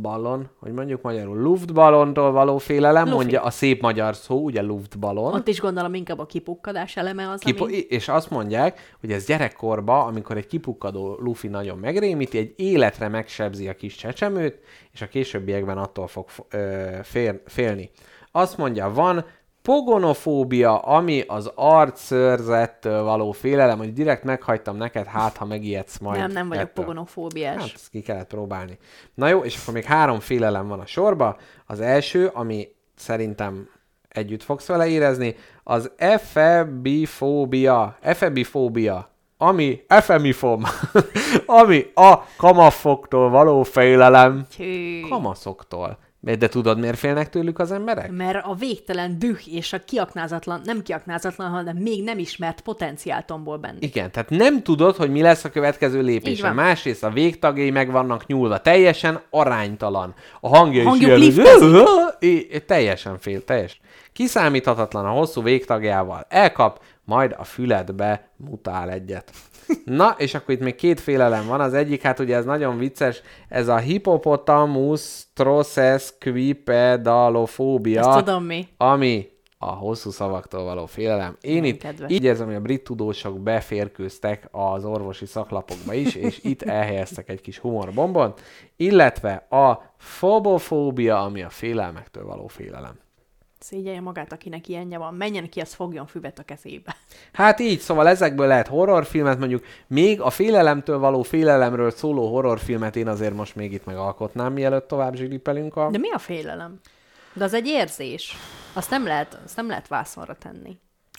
ballon, hogy mondjuk magyarul luftballontól való félelem, Lufi. mondja a szép magyar szó, ugye luftballon. Ott is gondolom inkább a kipukkadás eleme az, Kipo- ami... és azt mondják, hogy ez gyerekkorba, amikor egy kipukkadó lufi nagyon megrémíti, egy életre megsebzi a kis csecsemőt, és a későbbiekben attól fog fo- ö, fél, félni. Azt mondja, van pogonofóbia, ami az arcszőrzettől való félelem, hogy direkt meghagytam neked, hát ha megijedsz majd. Nem, nem vagyok ettől. pogonofóbiás. Hát, ezt ki kellett próbálni. Na jó, és akkor még három félelem van a sorba. Az első, ami szerintem együtt fogsz vele érezni, az efebifóbia. Efebifóbia. Ami, efemifom, ami a kamafoktól való félelem. Hű. Kamaszoktól. De tudod, miért félnek tőlük az emberek? Mert a végtelen düh és a kiaknázatlan, nem kiaknázatlan, hanem még nem ismert potenciál tombol benne. Igen, tehát nem tudod, hogy mi lesz a következő lépés. van. Másrészt a végtagjai meg vannak nyúlva. Teljesen aránytalan. A hangja Hangjuk is. I- teljesen fél, teljes. Kiszámíthatatlan a hosszú végtagjával. Elkap, majd a füledbe mutál egyet. Na, és akkor itt még két félelem van. Az egyik, hát ugye ez nagyon vicces, ez a hippopotamus trosses quipedalofóbia Ezt tudom mi. ami a hosszú szavaktól való félelem. Én itt kedves. így érzem, hogy a brit tudósok beférkőztek az orvosi szaklapokba is, és itt elhelyeztek egy kis humorbombont, illetve a fobofóbia, ami a félelmektől való félelem. Szégyelje magát, akinek ilyenje van. Menjen ki, az fogjon füvet a kezébe. Hát így, szóval ezekből lehet horrorfilmet, mondjuk még a félelemtől való félelemről szóló horrorfilmet én azért most még itt megalkotnám, mielőtt tovább zsilipelünk a... De mi a félelem? De az egy érzés. Azt nem lehet, azt nem lehet vászonra tenni.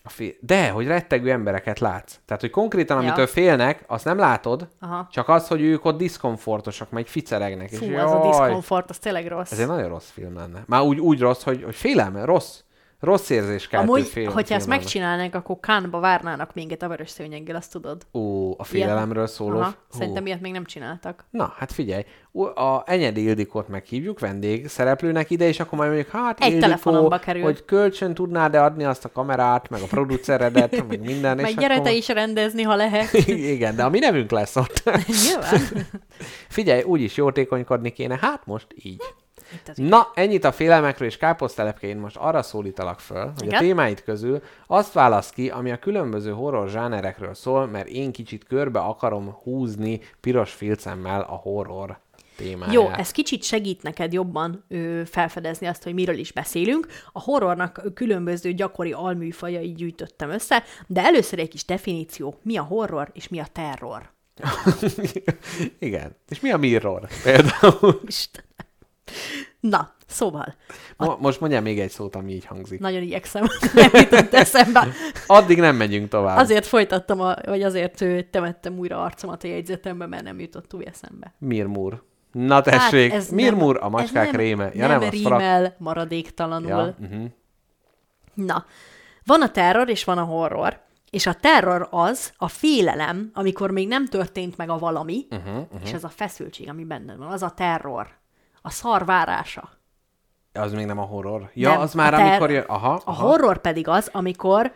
A fél... De, hogy rettegő embereket látsz. Tehát, hogy konkrétan, Ja. amitől félnek, azt nem látod, Aha. csak az, hogy ők ott diszkomfortosak, meg ficeregnek. Fú, és az a jaj, diszkomfort, az tényleg rossz. Ez egy nagyon rossz film lenne. Már úgy, úgy rossz, hogy, hogy félelme, rossz. Rossz érzés kell Amúgy, film, hogyha ezt film megcsinálnánk, akkor Kánba várnának minket a vörös szőnyeggel, azt tudod. Ó, a félelemről szóló. Aha, Hú. szerintem ilyet még nem csináltak. Na, hát figyelj, a Enyedi Ildikót meghívjuk vendég szereplőnek ide, és akkor majd mondjuk, hát Egy Ildikó, telefonomba kerül. hogy kölcsön tudnád-e adni azt a kamerát, meg a produceredet, meg minden, Meg és gyere akkor... te is rendezni, ha lehet. Igen, de a mi nevünk lesz ott. Nyilván. Figyelj, úgyis jótékonykodni kéne, hát most így. Na, ennyit a félelmekről és káposztelepke, én most arra szólítalak föl, hogy Igen? a témáid közül azt válasz ki, ami a különböző horror zsánerekről szól, mert én kicsit körbe akarom húzni piros filcemmel a horror témáját. Jó, ez kicsit segít neked jobban ö, felfedezni azt, hogy miről is beszélünk. A horrornak különböző gyakori alműfajai gyűjtöttem össze, de először egy kis definíció, mi a horror és mi a terror. Igen. És mi a mirror például? Istenem. Na, szóval, Mo- most mondjál még egy szót, ami így hangzik. nagyon igyekszem, nem jutott eszembe. Addig nem megyünk tovább. Azért folytattam, a, vagy azért temettem újra arcomat a jegyzetembe, mert nem jutott túl eszembe. Mirmur. Na tessék, ez Mirmur, nem- a macskák nem, réme. Ja, nem, nem, az frak... rímel maradéktalanul. Ja, uh-huh. Na, van a terror és van a horror. És a terror az a félelem, amikor még nem történt meg a valami, uh-huh, uh-huh. és ez a feszültség, ami benned van, az a terror. A szar várása. Az még nem a horror. Ja, Nem, az már ter- amikor jön... Aha, A aha. horror pedig az, amikor,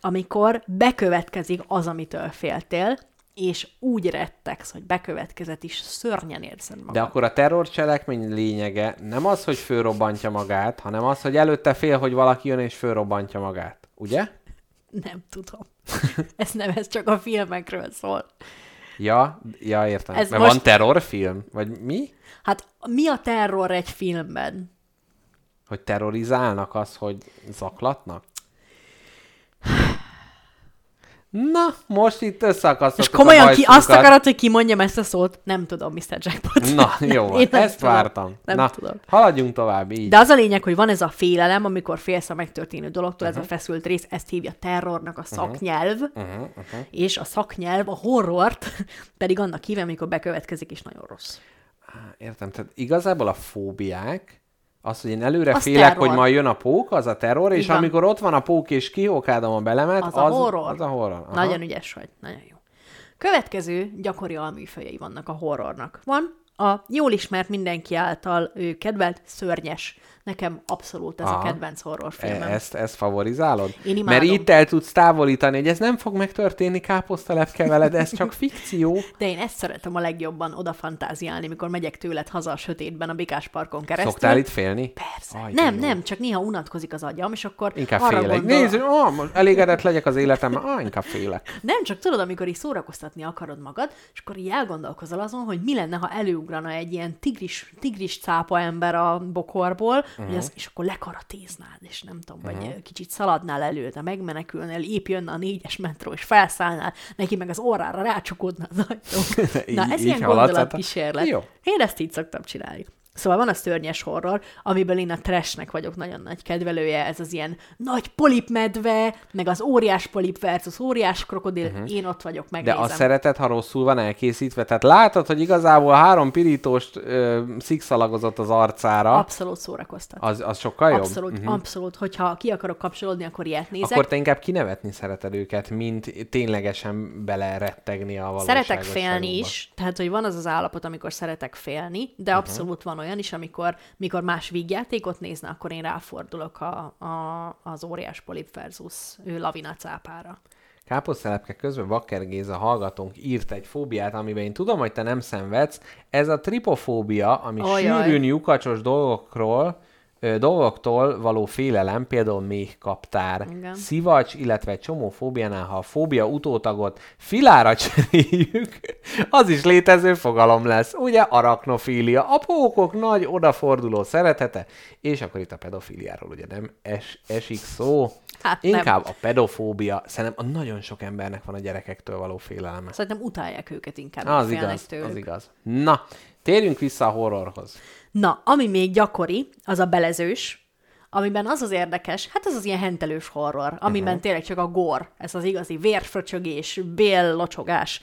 amikor bekövetkezik az, amitől féltél, és úgy rettegsz, hogy bekövetkezett is, szörnyen érzed magad. De akkor a terrorcselekmény lényege nem az, hogy fölrobbantja magát, hanem az, hogy előtte fél, hogy valaki jön és fölrobbantja magát. Ugye? Nem tudom. ez nem, ez csak a filmekről szól. Ja, ja értem. Ez Mert most- van terrorfilm? Vagy mi? Hát mi a terror egy filmben? Hogy terrorizálnak az, hogy zaklatnak? Na, most itt összeakasztottuk És komolyan a ki, azt akarod, hogy kimondjam ezt a szót? Nem tudom, Mr. Jackpot. Na, jó, Én nem ezt tudom. vártam. Nem Na, tudom. haladjunk tovább, így. De az a lényeg, hogy van ez a félelem, amikor félsz a megtörténő dologtól, Mhm. ez a feszült rész, ezt hívja terrornak a szaknyelv, Uh-huh, uh-huh. és a szaknyelv a horrort pedig annak hívja, amikor bekövetkezik, és nagyon rossz. Értem, tehát igazából a fóbiák, az, hogy én előre Az félek, terror. hogy majd jön a pók, az a terror, és Így van. amikor ott van a pók, és kihókádom a belemet, Az, a horror. Az a horror. Aha. Nagyon ügyes vagy, nagyon jó. Következő gyakori alműfajai vannak a horrornak. Van a jól ismert mindenki által ő kedvelt szörnyes. Nekem abszolút ez Aha. a kedvenc horrorfilmem. E- ezt, ezt favorizálod? Én Mert imádom. itt el tudsz távolítani, hogy ez nem fog megtörténni káposztalepke veled, ez csak fikció. De én ezt szeretem a legjobban oda fantáziálni, mikor megyek tőled haza a sötétben a Bikás parkon keresztül. Szoktál itt félni? Persze. Aj, nem, jó. nem, csak néha unatkozik az agyam, és akkor Inkább arra félek. gondol... Nézd, most elégedett legyek az életemmel, ah, inkább félek. Nem, csak tudod, amikor így szórakoztatni akarod magad, és akkor így elgondolkozol azon, hogy mi lenne, ha előugrana egy ilyen tigris, tigris cápa ember a bokorból, uh-huh. hogy az, és akkor lekaratéznád, és nem tudom, uh-huh. vagy kicsit szaladnál előtte, megmenekülnél, épp jönne a négyes metró, és felszállnál, neki meg az orrára rácsukódna az ajtó. Na, Így- ez így ilyen hát- gondolatkísérlet. Jó. Én ezt így szoktam csinálni. Szóval van a szörnyes horror, amiből én a trashnek vagyok nagyon nagy kedvelője, ez az ilyen nagy polipmedve, meg az óriás polip versus óriás krokodil, uh-huh. én ott vagyok, Mhm. De megnézem. azt szereted, ha rosszul van elkészítve. Tehát látod, hogy igazából három pirítóst ö, szikszalagozott az arcára. Abszolút szórakoztat. Az, az sokkal jobb? Abszolút, uh-huh. abszolút. Hogyha ki akarok kapcsolódni, akkor ilyet nézek. Akkor te inkább kinevetni szereted őket, mint ténylegesen belerettegni a valóságos Szeretek félni is, tehát hogy van az az állapot, amikor szeretek félni, de uh-huh. abszolút van olyan is, amikor mikor más vígjátékot nézne, akkor én ráfordulok a, a, az óriás polip versus ő lavina cápára. Káposztelepke közben Bakker Géza hallgatónk írt egy fóbiát, amiben én tudom, hogy te nem szenvedsz. Ez a tripofóbia, ami Ajaj. sűrűn lyukacsos dolgokról, dolgoktól való félelem, például méhkaptár, Igen. szivacs, illetve egy csomó fóbiánál, ha a fóbia utótagot filára cseréljük, az is létező fogalom lesz. Ugye arachnofília, a pókok nagy odaforduló szeretete, és akkor itt a pedofiliáról ugye nem es, esik szó. Hát nem. Inkább a pedofóbia, szerintem a nagyon sok embernek van a gyerekektől való félelme. Szerintem utálják őket inkább, Az igaz, tőlük. az igaz. Na, térjünk vissza a horrorhoz. Na, ami még gyakori, az a belezős, amiben az az érdekes, hát az az ilyen hentelős horror, amiben uh-huh. tényleg csak a gór, ez az igazi vérfröcsögés, béllocsogás.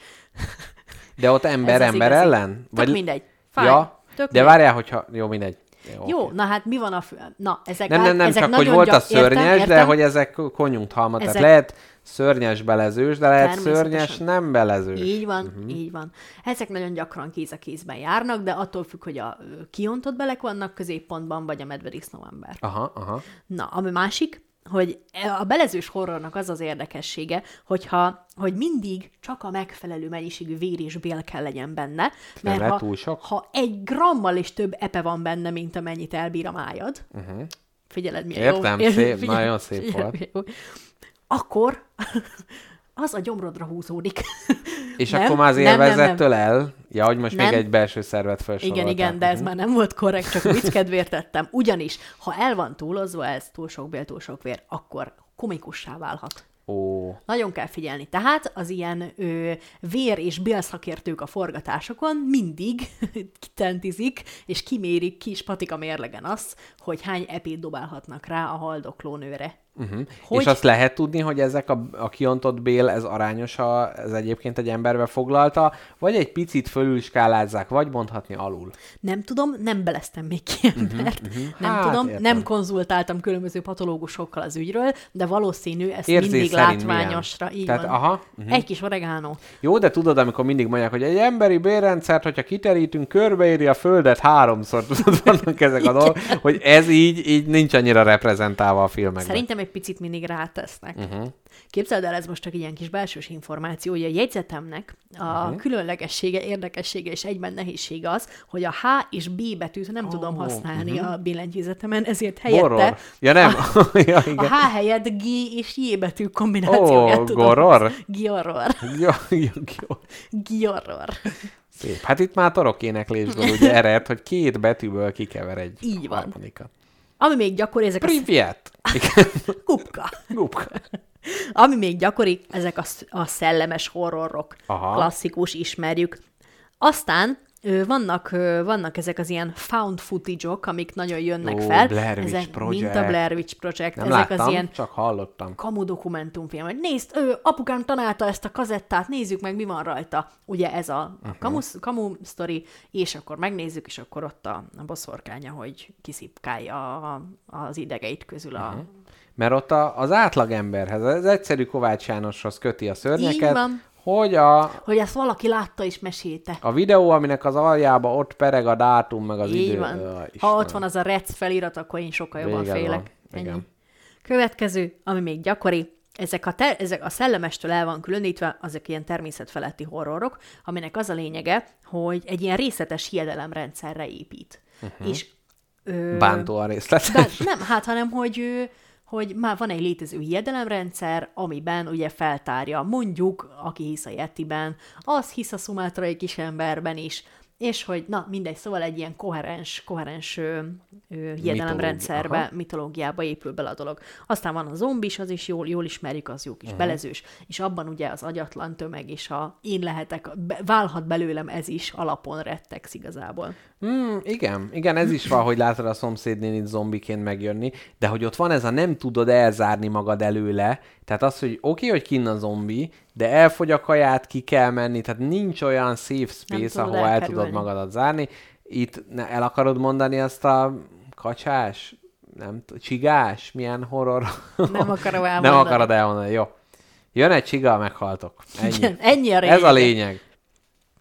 De ott ember Ez ember igazi. ellen? Tök mindegy. Fáj. Ja, Tök de várjál, hogyha... Jó, mindegy. Jó, Jó, oké. na hát mi van a... Fő... Na, ezek Nem, nem, nem, ezek csak hogy volt a szörnyes, értem, de értem. hogy ezek konjunkthalma. Tehát Ezek- lehet szörnyes belezős, de lehet szörnyes nem belezős. Így van, uh-huh. így van. Ezek nagyon gyakran kéz a kézben járnak, de attól függ, hogy a kiontott belek vannak középpontban, vagy a medvedisznó ember. Aha, aha. Na, ami másik, hogy a belezős horrornak az az érdekessége, hogyha, hogy mindig csak a megfelelő mennyiségű vér és bél kell legyen benne, mert ha, túl sok? ha egy grammal is több epe van benne, mint amennyit elbír a májad, uh-huh. figyeled, milyen Értem, jó. szép, nagyon szép figyeled, volt. jó. Akkor az a gyomrodra húzódik. És Nem, akkor már az élvezettől el? Ja, hogy most Nem. még egy belső szervet felsoroltál. Igen, igen, de ez már nem volt korrekt, csak vicc kedvéért tettem. Ugyanis, ha el van túlozva ez túl sok bél, túl sok vér, akkor komikussá válhat. Ó, Nagyon kell figyelni. Tehát az ilyen ö, vér- és bélszakértők a forgatásokon mindig kitentizik, és kimérik kis patika mérlegen azt, hogy hány epét dobálhatnak rá a haldokló nőre. Uh-huh. Hogy- És azt lehet tudni, hogy ezek a, a kiontott bél, ez arányos, a, ez egyébként egy emberbe foglalta, vagy egy picit fölülskálázzák, vagy mondhatni alul. Nem tudom, nem beleztem még ki embert, uh-huh, uh-huh. nem Hát, tudom, értem. nem konzultáltam különböző patológusokkal az ügyről, de valószínű, ez Érzés mindig látványosra. milyen? Így Tehát, van. aha, Uh-huh. Egy kis oregánó. Jó, de tudod, amikor mindig mondják, hogy egy emberi bérrendszert, hogyha kiterítünk, körbeéri a Földet háromszor, tudod, vannak ezek a dolgok, hogy ez így, így nincs annyira reprezentálva a filmekben. Szerintem egy picit mindig rátesznek. Uh-huh. Képzeld el, ez most csak ilyen kis belsős információ, hogy a jegyzetemnek a uh-huh. különlegessége, érdekessége és egyben nehézsége az, hogy a H és B betűt nem oh, tudom használni uh-huh. a billentyűzetemen, ezért helyette Goror. Ja nem. ja, a igen. H helyett G és J betű kombinációját Ó, tudom. goror? Jó. Giorror. Szép. Hát itt már torokéneklésből ugye ered, hogy két betűből kikever egy Így van. harmadikat. Ami még gyakori, ezek a Privyet! Igen. kupka. Gupka. Ami még gyakori, ezek a, a szellemes horrorok. Aha. Klasszikus, ismerjük. Aztán vannak, vannak ezek az ilyen found footage-ok, amik nagyon jönnek Ó, fel. Blair Witch ezek, Project. Mint a Blair Witch Project. Nem ezek láttam, az ilyen csak hallottam. kamu dokumentumfilm, hogy nézd, ő, apukám találta ezt a kazettát, nézzük meg, mi van rajta. Ugye ez a, a kamu, kamu sztori, és akkor megnézzük, és akkor ott a, a boszorkánya, hogy kiszipkálja a, az idegeit közül a... Mhm. Mert ott a, az átlagemberhez, az egyszerű Kovács Jánoshoz köti a szörnyeket. Hogy a, Hogy ezt valaki látta és mesélte. a videó, aminek az aljába ott pereg a dátum, meg az Így idő. van. Ö, ha ott van az a rec felirat, akkor én sokkal jobban Véged van. félek. Ennyi. Igen. Következő, ami még gyakori, ezek a, te, ezek a szellemestől el van különítve, azok ilyen természetfeletti horrorok, aminek az a lényege, hogy egy ilyen részletes hiedelemrendszerre épít. Uh-huh. És ö, Bántó a részlet. de nem, hát, hanem, hogy, hogy már van egy létező hiedelemrendszer, amiben ugye feltárja, mondjuk, aki hisz a Yetiben, az hisz a szumátrai kisemberben is, és hogy, na, mindegy, szóval egy ilyen koherens, koherens ö, ö, hiedelemrendszerbe, aha. mitológiába épül bele a dolog. Aztán van a zombis, az is jól, jól ismerjük, az jó kis uh-huh. belezős, és abban ugye az agyatlan tömeg és a én lehetek, be, válhat belőlem ez is alapon rettegsz igazából. Mm, igen, igen, ez is van, hogy látod a szomszédnénit zombiként megjönni, de hogy ott van ez a nem tudod elzárni magad előle, tehát az, hogy oké, okay, hogy kinn a zombi, de elfogy a kaját, ki kell menni, tehát nincs olyan safe space, ahol el tudod magadat zárni. Itt ne, el akarod mondani azt a kacsás, nem t- csigás, milyen horror? Nem akarom nem elmondani. akarod elmondani, jó. Jön egy csiga, meghaltok. Ennyi. Ennyi a Ez a lényeg.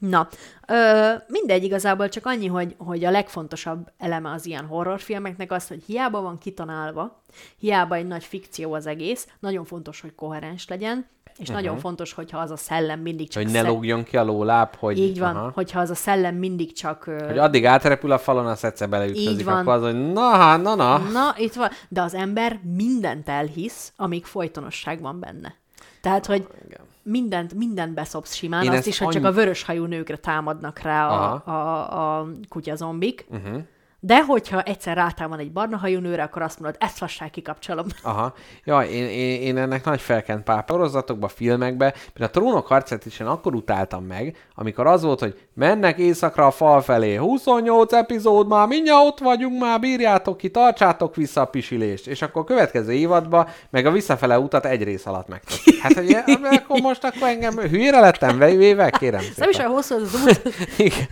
Na, ö, mindegy igazából csak annyi, hogy, hogy a legfontosabb eleme az ilyen horrorfilmeknek az, hogy hiába van kitanálva, hiába egy nagy fikció az egész, nagyon fontos, hogy koherens legyen, és uh-huh. nagyon fontos, hogyha az a szellem mindig csak... Hogy ne sze- lógjon ki a lóláb, hogy... Így van, Aha. hogyha az a szellem mindig csak... Ö, Hogy addig átrepül a falon, azt egyszer beleütközik, Így van. akkor az, hogy na, hát, na, na. Na, itt van. De az ember mindent elhisz, amíg folytonosság van benne. Tehát, hogy Igen. Mindent, mindent beszopsz simán, Én azt is, hogy csak annyi- a vöröshajú nőkre támadnak rá a, Aha. a, a kutyazombik. Uh-huh. De hogyha egyszer rátámad egy barna hajú nőre, akkor azt mondod, ezt lasság kikapcsolom. Aha. Ja, én, én, én ennek nagy felkent pár sorozatokba, filmekbe, mert a trónok harcát is én akkor utáltam meg, amikor az volt, hogy mennek éjszakra a fal felé, 28 epizód már, mindjárt ott vagyunk már, bírjátok ki, tartsátok vissza a pisilést. És akkor a következő évadban meg a visszafele utat egy rész alatt megtették. Hát, hogy akkor most akkor engem hülyére lettem véve, kérem Nem is szépen. olyan hosszú az út. Igen.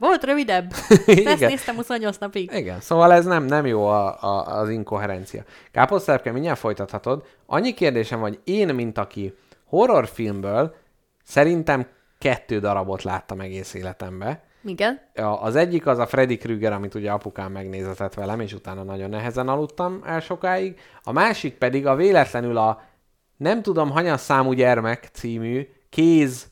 Volt rövidebb. Ezt néztem 28 napig. Igen, szóval ez nem, nem jó a, a, az inkoherencia. Káposztelepke, mindjárt folytathatod. Annyi kérdésem, hogy én, mint aki horrorfilmből szerintem kettő darabot láttam egész életembe. Igen. Az egyik az a Freddy Krueger, amit ugye apukám megnézetett velem, és utána nagyon nehezen aludtam el sokáig. A másik pedig a véletlenül a nem tudom, hanyas számú gyermek című kéz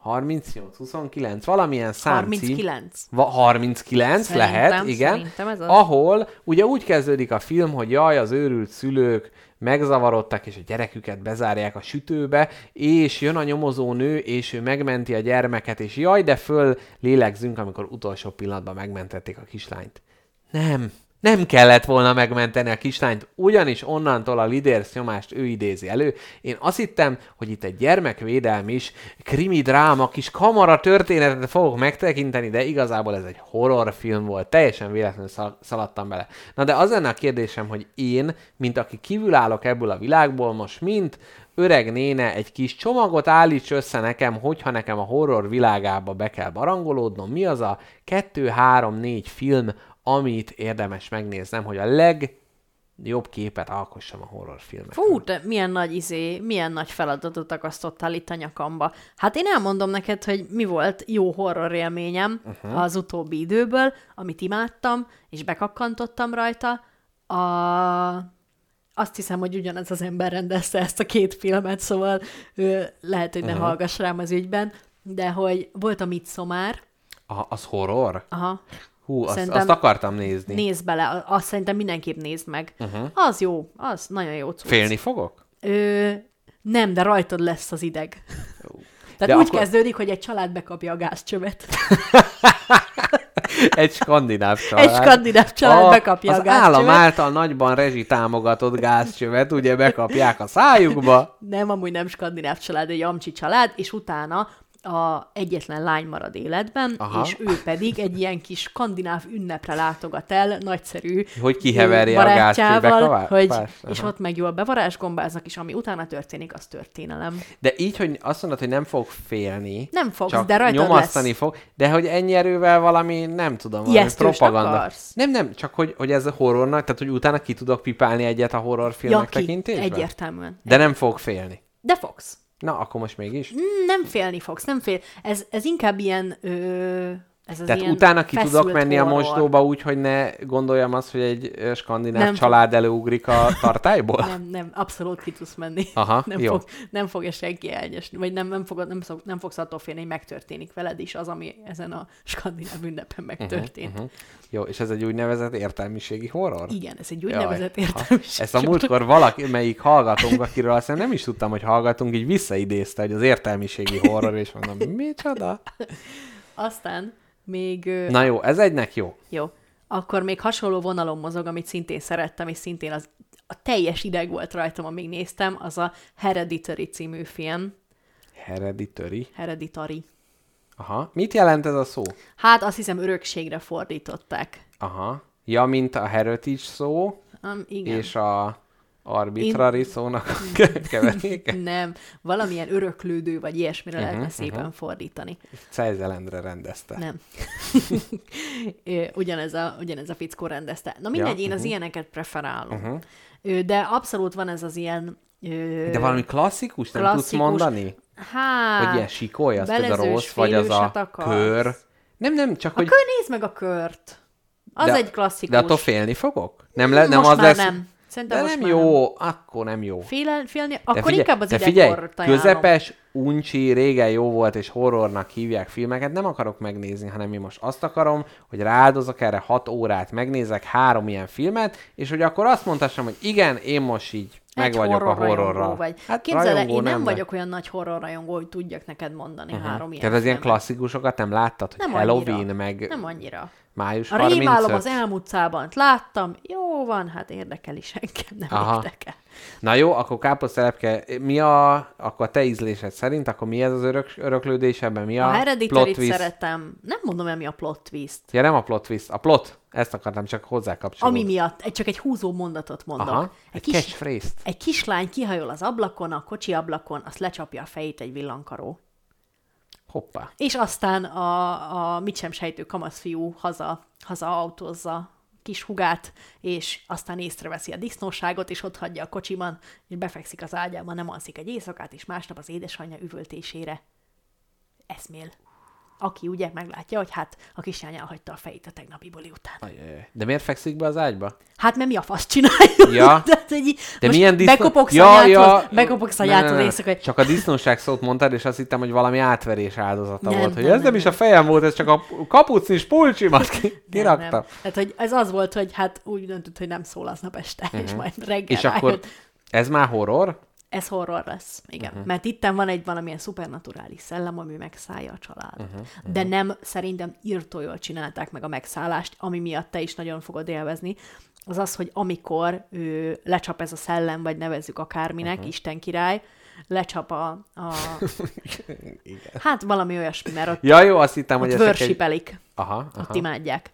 38, 29, valamilyen szám 39. Va- 39 Szerintem, lehet, igen. szerintem ez az. Ahol ugye úgy kezdődik a film, hogy jaj, az őrült szülők megzavarodtak, és a gyereküket bezárják a sütőbe, és jön a nyomozó nő, és ő megmenti a gyermeket, és jaj, de föl lélegzünk, amikor utolsó pillanatban megmentették a kislányt. Nem, nem kellett volna megmenteni a kislányt, ugyanis onnantól a lidérsz nyomást ő idézi elő. Én azt hittem, hogy itt egy gyermekvédelm is, krimi dráma, kis kamara történetet fogok megtekinteni, de igazából ez egy horrorfilm volt, teljesen véletlenül szal- szaladtam bele. Na de az lenne a kérdésem, hogy én, mint aki kívülállok ebből a világból, most mint öreg néne egy kis csomagot állíts össze nekem, hogyha nekem a horror világába be kell barangolódnom, mi az a 2, 3, 4 film, amit érdemes megnéznem, hogy a legjobb képet alkossam a horrorfilmek. Fú, te milyen nagy izé, milyen nagy feladatot akasztottál itt a nyakamba. Hát én elmondom neked, hogy mi volt jó horror élményem uh-huh. az utóbbi időből, amit imádtam, és bekakkantottam rajta. A, azt hiszem, hogy ugyanez az ember rendezte ezt a két filmet, szóval ő, lehet, hogy ne uh-huh. hallgass rám az ügyben, de hogy volt a Midsommar, A, az horror? aha, Hú, azt, azt akartam nézni. nézd bele, azt szerintem mindenképp nézd meg. Uh-huh. Az jó, az nagyon jó cucc. Félni fogok? Ö, nem, de rajtad lesz az ideg. Tehát De úgy akkor- kezdődik, hogy egy család bekapja a gázcsövet. Egy skandináv család. Egy skandináv család bekapja az a gázcsövet. állam által nagyban rezsi támogatott gázcsövet, ugye bekapják a szájukba. Nem, amúgy nem skandináv család, egy amcsi család, és utána a egyetlen lány marad életben, Aha. És ő pedig egy ilyen kis skandináv ünnepre látogat el, nagyszerű Hogy kiheverje a kavá- hogy, és ott meg jól bevarázsgombáznak, és ami utána történik, az történelem. De így, hogy azt mondod, hogy nem fog félni, Nem fogsz, csak de rajtad nyomasztani lesz. fog, de hogy ennyi erővel valami, nem tudom, valami Ijesztőst propaganda. akarsz? Nem, nem, csak hogy, hogy ez a horrornak, tehát hogy utána ki tudok pipálni egyet a horrorfilmek Ja, ki, tekintésben? egyértelműen. De nem fog félni. De fogsz. Na, akkor most mégis. Nem félni fogsz, nem fél. Ez, ez inkább ilyen... Ö, ez az Tehát utána ki tudok menni a horror. mosdóba úgy, hogy ne gondoljam azt, hogy egy ö, skandináv Nem család előugrik a tartályból? Nem, nem, abszolút ki tudsz menni. Aha, nem, jó. Fog, nem fogja senki elnyesni, vagy nem, nem, fogod, nem, szok, nem fogsz attól félni, hogy megtörténik veled is az, ami ezen a skandináv ünnepen megtörtént. Uh-huh. Jó, és ez egy úgynevezett értelmiségi horror? Igen, ez egy úgynevezett Jaj, értelmiség. ha. Ezt a múltkor valaki, melyik hallgatónk, akiről azt nem is tudtam, hogy hallgatunk, így visszaidézte, hogy az értelmiségi horror, és mondom, micsoda? Aztán még... Na jó, ez egynek jó. Jó. Akkor még hasonló vonalon mozog, amit szintén szerettem, és szintén az a teljes ideg volt rajtam, amíg néztem, az a Hereditary című film. Hereditary. Hereditary. Aha. Mit jelent ez a szó? Hát azt hiszem örökségre fordították. Aha. Ja, mint a heritage szó, Um, igen. és a arbitrary szónak a ke- keveréke. Nem, valamilyen öröklődő, vagy ilyesmire Mhm, lehetne szépen fordítani. Cejzelendre rendezte. Nem. Ugyanez, a, ugyanez a fickó rendezte. Na mindegy, Ja, én az mhm. ilyeneket preferálom. Ö, De abszolút van ez az ilyen... ö, De valami klasszikus nem klasszikus- tudsz mondani? Hát... Hogy ilyen sikoly, az belezős, rossz, vagy az a akarsz. kör. Nem, nem, csak A hogy... kör, nézd meg a kört. Az de, egy klasszikus. De attól félni fogok? Nem, le, nem most az már lesz... nem. Szerintem De most nem jó, akkor nem jó. Fél, félni, De akkor figyelj, inkább az de figyelj, közepes, uncsi, régen jó volt, és horrornak hívják filmeket, nem akarok megnézni, hanem én most azt akarom, hogy rááldozok erre hat órát, megnézek három ilyen filmet, és hogy akkor azt mondhassam, hogy igen, én most így meg Egy vagyok a horrorral. Vagy. Hát Képzeld el, rajongó én nem, de- vagyok olyan nagy horrorrajongó, hogy tudjak neked mondani uh-huh. három ilyen Tehát az ilyen klasszikusokat nem láttad, hogy Nem Halloween, annyira. meg Nem annyira. Május A rémálom 35? az elmúltában láttam, jó van, hát érdekel is engem, nem Aha. érdekel. Na jó, akkor káposztelepke, mi a, akkor a te ízlésed szerint, akkor mi ez az örök, öröklődés ebben? Mi a, A plot twist? szeretem, nem mondom el mi a plot twist. Ja, nem a plot twist, a plot. Ezt akartam csak hozzá kapcsolódni. Ami miatt, egy, csak egy húzó mondatot mondok. Aha, egy, egy kis, egy kislány kihajol az ablakon, a kocsi ablakon, azt lecsapja a fejét egy villankaró. Hoppá. És aztán a, a mit sem sejtő kamaszfiú haza, haza autózza kis hugát, és aztán észreveszi a disznóságot, és ott hagyja a kocsiban, és befekszik az ágyában, nem alszik egy éjszakát, és másnap az édesanyja üvöltésére eszmél. Aki ugye meglátja, hogy hát a kislány elhagyta a fejét a tegnapi buli után. Ajaj. De miért fekszik be az ágyba? Hát mert mi a fasz csináljuk? Ja. De, egy, De milyen disznó... Bekopogsz anyádhoz ne. éjszaka, Csak a disznóság szót mondtad, és azt hittem, hogy valami átverés áldozata Nem, volt. Hogy nem, ez nem, nem, is a fejem volt, ez csak a kapucnis pulcsimat ki- Nem, nem. Tehát, hogy ez az volt, hogy hát úgy döntött, hogy nem szól aznap este, uh-huh. és majd reggel Mhm. És akkor rájött. ez már horror? Ez horror lesz, igen. Mhm. Uh-huh. Mert itten van egy valamilyen szupernaturális szellem, ami megszállja a családot. Mhm, Uh-huh. De nem, szerintem írtó jól csinálták meg a megszállást, ami miatt te is nagyon fogod élvezni. Az az, hogy amikor ő lecsap ez a szellem, vagy nevezzük akárminek, Mhm. uh-huh. Isten király, lecsap a, a... hát valami olyasmi, mert ott, Ja, jó, azt hittem, hogy ott ezek egy... worshipelik. Aha, Ott aha. imádják.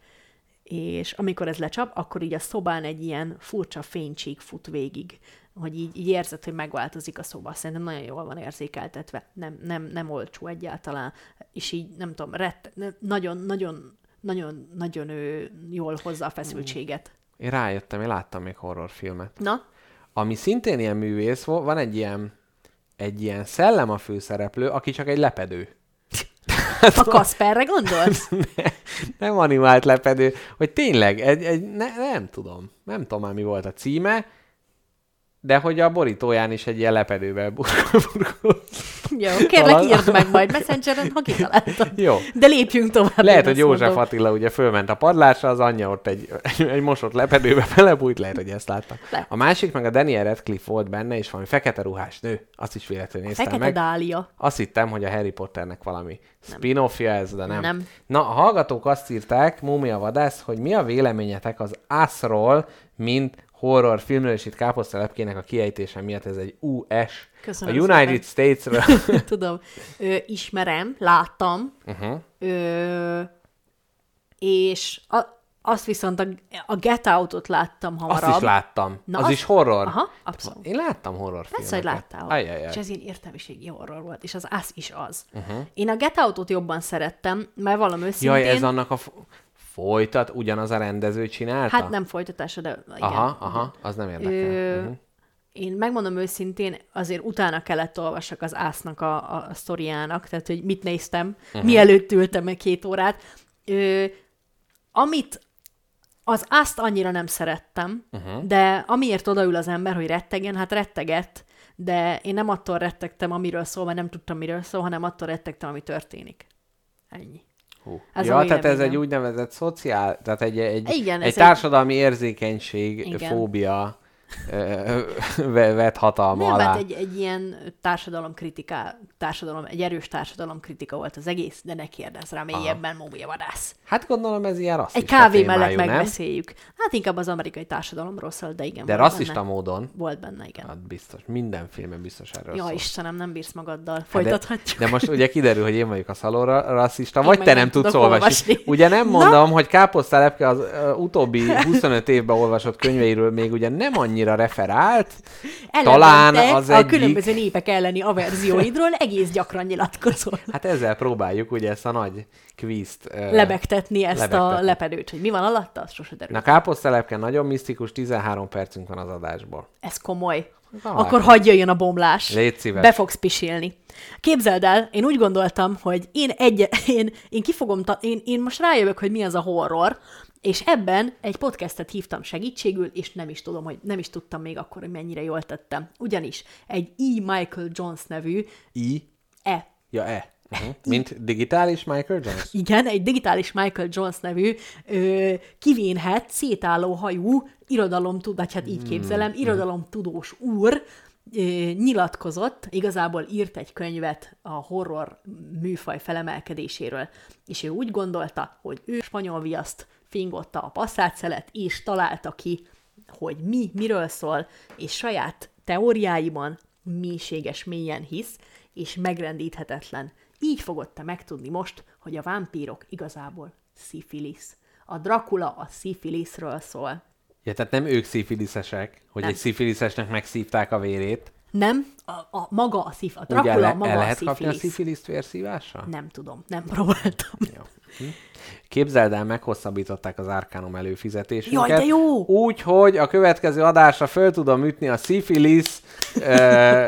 És amikor ez lecsap, akkor így a szobán egy ilyen furcsa fénycsík fut végig, hogy így, így érzed, hogy megváltozik a szoba. Szerintem nagyon jól van érzékeltetve. Nem, nem, nem olcsó egyáltalán. És így, nem tudom, rett, nagyon, nagyon, nagyon, nagyon ő, jól hozza a feszültséget. Én rájöttem, én láttam még horrorfilmet. Na, Ami szintén ilyen művész, vo- van egy ilyen, egy ilyen szellem a főszereplő, aki csak egy lepedő. a Kasperre gondolsz? nem animált lepedő, hogy tényleg, egy, egy ne, nem tudom, nem tudom már mi volt a címe, de hogy a borítóján is egy ilyen lepedővel burkol, burkol. Jó, kérlek Valami- írd meg majd Messengeren, ha kitaláltad. Jó. De lépjünk tovább. Lehet, hogy József mondom. Attila ugye fölment a padlásra, az anyja ott egy, egy mosott lepedőbe belebújt, lehet, hogy ezt látta. Le. A másik meg a Daniel Radcliffe volt benne, és valami fekete ruhás nő. Azt is véletlenül néztem Fekete meg. Dália. Azt hittem, hogy a Harry Potternek valami spin-offja ez, de nem. Nem. Na, a hallgatók azt írták, Múmia Vadász, hogy mi a véleményetek az Ászról, mint horror filmről, és itt Káposztelepkének a kiejtése miatt ez egy US. Köszönöm a United States-ről. Tudom, ö, ismerem, láttam, uh-huh. ö, és a, azt viszont a, a Get Out-ot láttam hamarabb. Azt is láttam. Na, az, az- is horror? Aha, abszolút. Én láttam horror Persze, hogy láttál. Ajajaj. És ez ilyen értelmiségi horror volt, és az az is az. Uh-huh. Én a Get Out-ot jobban szerettem, mert valami őszintén... Jaj, ez annak a folytat, ugyanaz a rendező csinálta? Hát nem folytatása, de igen. Aha, aha, az nem érdekel. Ö, Uh-huh. Én megmondom őszintén, azért utána kellett olvassak az ásznak a, a, a sztoriának, tehát hogy mit néztem, uh-huh. mielőtt ültem két órát. Ö, amit az ászt annyira nem szerettem, uh-huh. de amiért odaül az ember, hogy rettegen, hát rettegett, de én nem attól rettegtem, amiről szól, mert nem tudtam, miről szól, hanem attól rettegtem, ami történik. Ennyi. Ez ja, tehát ez egy úgynevezett szociál, tehát egy, egy, Igen, egy ez egy- társadalmi érzékenység, Igen. fóbia vett hatalma Nem, alá. hát egy, egy ilyen társadalomkritika, társadalom, egy erős társadalomkritika volt az egész, de ne kérdezz rá mélyebben, móbia vadász. Hát gondolom ez ilyen Egy rasszista kávé témájú, mellett nem? megbeszéljük. Hát inkább az amerikai társadalomról szól, de igen. De rasszista benne. módon. Volt benne, igen. Hát biztos, minden filmben biztos erről Ja, szól. Istenem, nem bírsz magaddal. Hát Folytathatjuk. De, de most ugye kiderül, hogy én vagyok a szalon rasszista, vagy meg te nem tudsz olvasni. olvasni. Ugye nem Na? mondom, hogy Káposztálepke az uh, utóbbi 25 évben olvasott könyveiről még ugye nem annyira referált, talán az a egyik- különböző népek elleni averzióidról egész gyakran nyilatkozol. hát ezzel próbáljuk ugye ezt a nagy kvízt Lebegtetni ezt a lebegtetni. lepedőt, hogy mi van alatta, az sose derül. Na Káposztelepke nagyon misztikus, 13 percünk van az adásból. Ez komoly. Na, Akkor hagyj jöjjön a bomlás. Légy szíves. Be fogsz pisilni. Képzeld el, én úgy gondoltam, hogy én, egy, én, én ki fogom, ta- én, én most rájövök, hogy mi az a horror, és ebben egy podcastet hívtam segítségül, és nem is tudom, hogy nem is tudtam még akkor, hogy mennyire jól tettem. Ugyanis egy E. Michael Jones nevű, I? E. Ja, E. Uh-huh. Mint digitális Michael Jones? Igen, egy digitális Michael Jones nevű ö, kivénhet, szétálló hajú irodalom, vagy hát így képzelem, irodalomtudós úr ö, nyilatkozott, igazából írt egy könyvet a horror műfaj felemelkedéséről, és ő úgy gondolta, hogy ő spanyol viaszt fingotta a passzát és találta ki, hogy mi, miről szól, és saját teóriáiban mélységes mélyen hisz, és megrendíthetetlen. Így fogod te megtudni most, hogy a vámpírok igazából szifilisz. A Dracula a szifiliszről szól. Ja, tehát nem ők szifiliszesek, hogy Nem. egy szifiliszesnek megszívták a vérét. Nem, a, a maga a szif, a Ugye Dracula le, maga el a lehet kapni a szifilisz. szifiliszt vérszívással? Nem tudom, nem próbáltam. Jó. Hm. Képzeld el, meghosszabbították az Arcanum előfizetésünket. Jaj, de jó! Úgy, hogy a következő adásra föl tudom ütni a szifilisz, ö,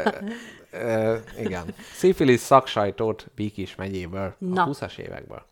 ö, igen, szifilisz szaksajtót Bíkis megyéből, Na. a 20-as évekből.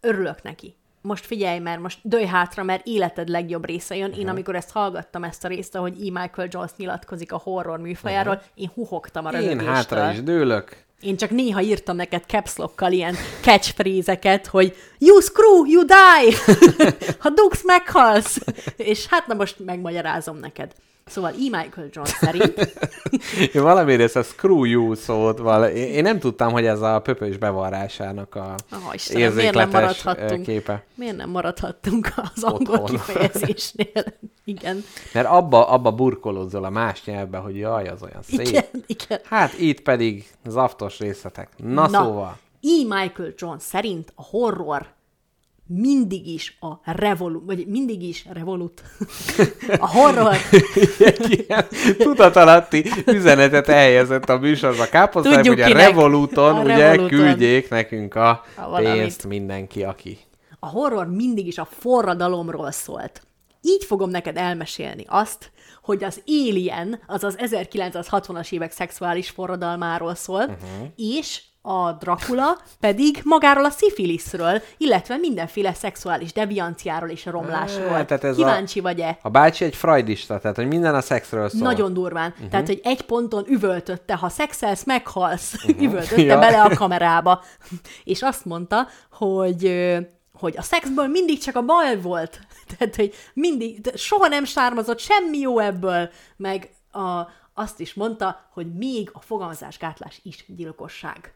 Örülök neki. Most figyelj, mert most dőj hátra, mert életed legjobb része jön. Mhm. Én amikor ezt hallgattam, ezt a részt, ahogy E. Michael Jones nyilatkozik a horror műfajáról, én huhogtam a Mhm. Én hátra is dőlök. Én csak néha írtam neked caps lock-kal ilyen catchphrase-eket, hogy you screw, you die! ha dugsz, meghalsz! És hát na most megmagyarázom neked. Szóval E. Michael Jones szerint Én valamiért ezt a screw you szót, vala, én, nem tudtam, hogy ez a pöpös bevarrásának a Istenem, miért nem érzékletes ö, képe. Miért nem maradhattunk az angol Otthon. kifejezésnél? Igen. Mert abba, abba burkolódzol a más nyelvbe, hogy jaj, az olyan szép. Igen, igen. Hát itt pedig zaftos részletek. Na, Na. Na. szóval. E. Michael Jones szerint a horror mindig is a revolut, vagy mindig is revolut. a horror ilyen tudatalatti üzenetet elhelyezett a műsorba Káposztály, Tudjuk hogy a. Revoluton, A ugye Revoluton. küldjék nekünk a valamit. pénzt mindenki, aki. a horror mindig is a forradalomról szólt. Így fogom neked elmesélni azt, hogy az Alien, az az 1960-as évek szexuális forradalmáról szól, uh-huh. és a Dracula pedig magáról a szifiliszről, illetve mindenféle szexuális devianciáról és a romlásról. Á, tehát ez Kíváncsi vagy-e? A bácsi egy freudista, tehát hogy minden a szexről szól. Nagyon durván. Uh-huh. Tehát, hogy egy ponton üvöltötte, ha szexelsz, meghalsz. Uh-huh. üvöltötte Ja. bele a kamerába. És azt mondta, hogy hogy a szexből mindig csak a baj volt. Tehát, hogy mindig, soha nem sármazott semmi jó ebből, meg a, azt is mondta, hogy még a fogalmazásgátlás is gyilkosság.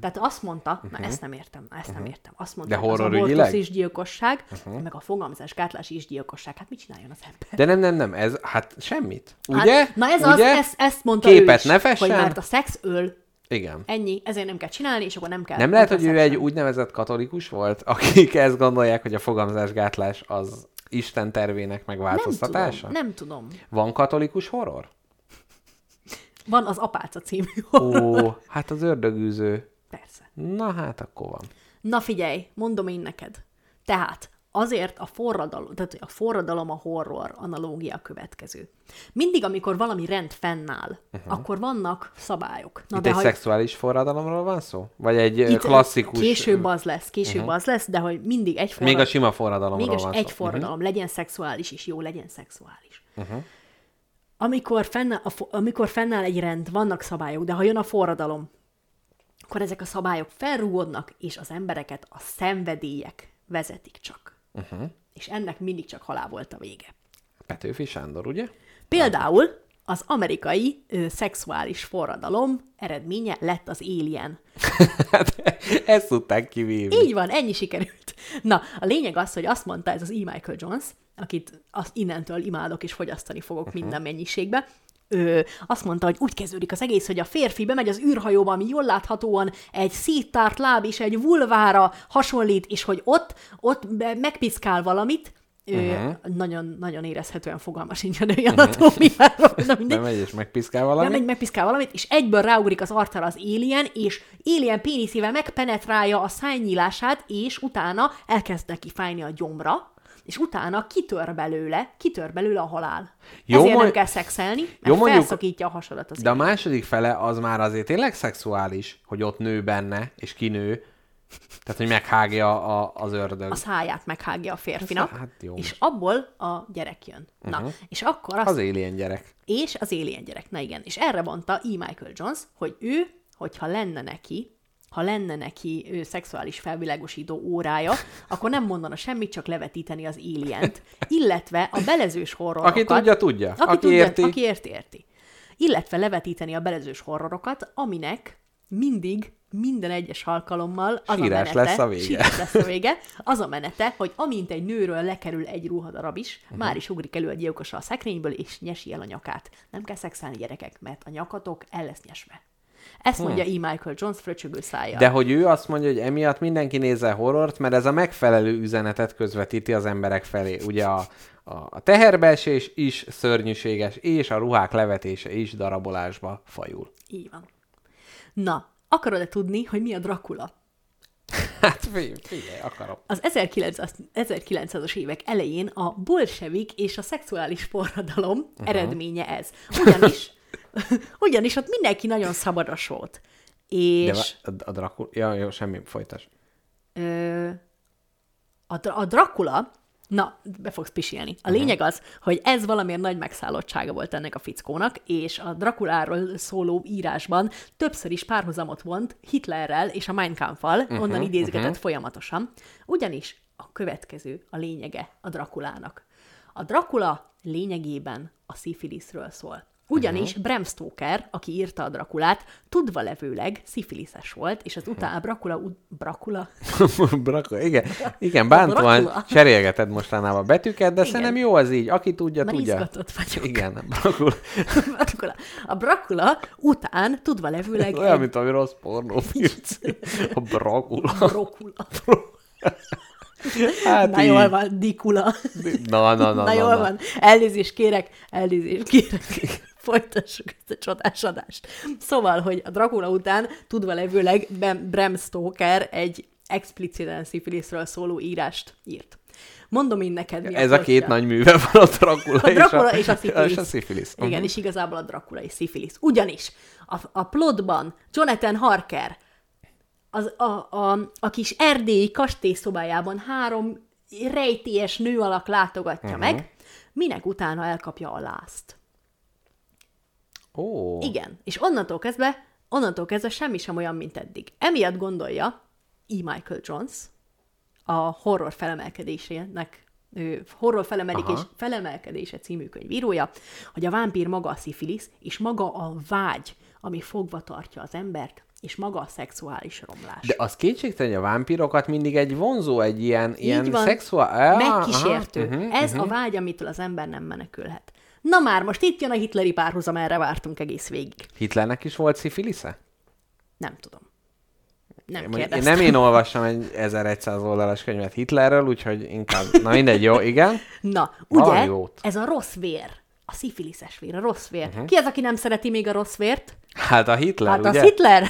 Tehát azt mondta, na ezt nem értem, na ezt nem értem. Azt mondta, Hát, De hogy az abortusz is gyilkosság, meg a fogalmazásgátlás is gyilkosság. Hát mit csináljon az ember? De nem, nem, nem, ez, hát semmit. Ugye? Hát, na ez Ugye? az, ezt, ezt mondta Képet ő is, ne fessen? hogy mert a szex öl, Igen. ennyi, ezért nem kell csinálni, és akkor nem kell. Nem lehet, hogy ő egy úgynevezett katolikus volt, akik ezt gondolják, hogy a fogamzásgátlás az Isten tervének nem megváltoztatása? tudom, nem tudom. Van katolikus horror? Van az Apáca című Ó, horror. hát az ördögűző. Persze. Na hát akkor van. Na figyelj, mondom én neked. Tehát azért a forradalom, tehát a forradalom a horror analógia a következő. Mindig, amikor valami rend fennáll, uh-huh. akkor vannak szabályok. Na, Itt egy ha- szexuális forradalomról van szó? Vagy egy Itt klasszikus... Később az lesz, később uh-huh. az lesz, de hogy mindig egy forradalom. Még a sima forradalomról Mégis van egy szó. forradalom, uh-huh. legyen szexuális is, jó, legyen szexuális. Uh-huh. Amikor, fennáll, a, amikor fennáll egy rend, vannak szabályok, de ha jön a forradalom, akkor ezek a szabályok felrúgódnak, és az embereket a szenvedélyek vezetik csak. Uh-huh. És ennek mindig csak halál volt a vége. Petőfi Sándor, ugye? Például az amerikai ö, szexuális forradalom eredménye lett az Alien. Hát ezt tudták kivívni. Így van, ennyi sikerült. Na, a lényeg az, hogy azt mondta ez az E. Michael Jones, akit azt innentől imádok és fogyasztani fogok uh-huh. minden mennyiségbe, ő azt mondta, hogy úgy kezdődik az egész, hogy a férfi bemegy az űrhajóba, ami jól láthatóan egy széttárt láb és egy vulvára hasonlít, és hogy ott, ott megpiszkál valamit, uh-huh. nagyon, nagyon érezhetően fogalma sincs a női anatómiáról. Nem megy és megpiszkál Nem valami? megy, megpiszkál valamit, és egyből ráugrik az arcára az alien, és alien péniszével megpenetrálja a szájnyílását, és utána elkezd neki fájni a gyomra, és utána kitör belőle, kitör belőle a halál. Jó, Ezért nem mond- kell szexelni, mert Jó, mondjuk- felszakítja a hasadat az De a második fele az már azért tényleg szexuális, hogy ott nő benne, és kinő. Tehát, hogy meghágja a, az ördög. a száját meghágja a férfinak, Hát jó. és abból a gyerek jön. Na, uh-huh. és akkor azt Az alien gyerek. és az alien gyerek. Na igen, és erre mondta E. Michael Jones, hogy ő, hogyha lenne neki, ha lenne neki ő, szexuális felvilágosító órája, akkor nem mondana semmit, csak levetíteni az alient, illetve a belezős horrorokat. Aki tudja, tudja. Aki, Aki tudja, érti. Aki érti, érti. Illetve levetíteni a belezős horrorokat, aminek mindig minden egyes alkalommal az Sírás a menete, lesz a vége. sírás lesz a vége, az a menete, hogy amint egy nőről lekerül egy ruhadarab is, uh-huh. már is ugrik elő a gyilkosa a szekrényből, és nyesi el a nyakát. Nem kell szexelni gyerekek, mert a nyakatok el lesz nyesve. Ezt mondja E. Michael Jones fröcsögő szájjal. Hmm. De hogy ő azt mondja, hogy emiatt mindenki nézze horrort, mert ez a megfelelő üzenetet közvetíti az emberek felé. Ugye a, a, teherbeesés is szörnyűséges, és a ruhák levetése is darabolásba fajul. Így van. Na, akarod-e tudni, hogy mi a Dracula? Hát figyelj, akarom. Az 1900, 1900-as évek elején a bolsevik és a szexuális forradalom uh-huh. eredménye ez. Ugyanis, ugyanis ott mindenki nagyon szabados volt. De És a, a Dracula... Ja, jó, semmi, folytas. ö, a, a Dracula, na, be fogsz pisilni. A lényeg az, hogy ez valamiért nagy megszállottsága volt ennek a fickónak, és a Draculáról szóló írásban többször is párhuzamot vont Hitlerrel és a Mein Kampfal, uh-huh, onnan idézgetett uh-huh. folyamatosan. Ugyanis a következő a lényege a Drakulának. A Dracula lényegében a szifiliszről szól. Ugyanis uh-huh. Bram Stoker, aki írta a Drakulát, tudva levőleg szifiliszes volt, és az utána Dracula, u- Dracula, Dracula, igen, igen bántóan cserélgeted mostanában a betűket, de szerintem jó az így. Aki tudja, Már tudja. izgatott vagyok. Igen, Dracula. Dracula. A Dracula után tudva levőleg Olyan, egy mint a rossz pornófilm. A Dracula. Dracula. Hát Na így. jól van, Dikula. Na, na, na, Na na, jól na. van, elnézést kérek, elnézést kérek. Folytassuk ezt a csodás adást. Szóval, hogy a Dracula után tudva levőleg Bram Stoker egy expliciten szifiliszről szóló írást írt. Mondom én neked, mi Ez a két pontja. nagy műve van, a Dracula, A Dracula és a szifilisz. És a szifilisz. Igen, Mhm. és igazából a Dracula és szifilisz. Ugyanis a, a plotban Jonathan Harker az, a, a, a kis erdélyi kastélyszobájában három rejtélyes nő alak látogatja uh-huh. meg, minek utána elkapja a lázt. Ó. Igen, és onnantól kezdve, onnantól kezdve semmi sem olyan, mint eddig. Emiatt gondolja E. Michael Jones, a horror felemelkedésének horror felemelkedés, felemelkedése című könyvírója, hogy a vámpír maga a szifilisz, és maga a vágy, ami fogva tartja az embert, és maga a szexuális romlás. De az kétségtelen, hogy a vámpírokat mindig egy vonzó, egy ilyen, ilyen van. szexuál... Megkísértő. Mhm, Ez mhm. a vágy, amitől az ember nem menekülhet. Na már, most itt jön a hitleri párhuzam, erre vártunk egész végig. Hitlernek is volt szifilisze? Nem tudom. Nem Én kérdeztem. nem én olvastam egy 1100 oldalas könyvet Hitlerről, úgyhogy inkább... Na mindegy, jó, igen. Na, ugye, jót. ez a rossz vér. A szifiliszes vér, a rossz vér. Uh-huh. Ki az, aki nem szereti még a rossz vért? Hát a Hitler, Hát ugye? az Hitler.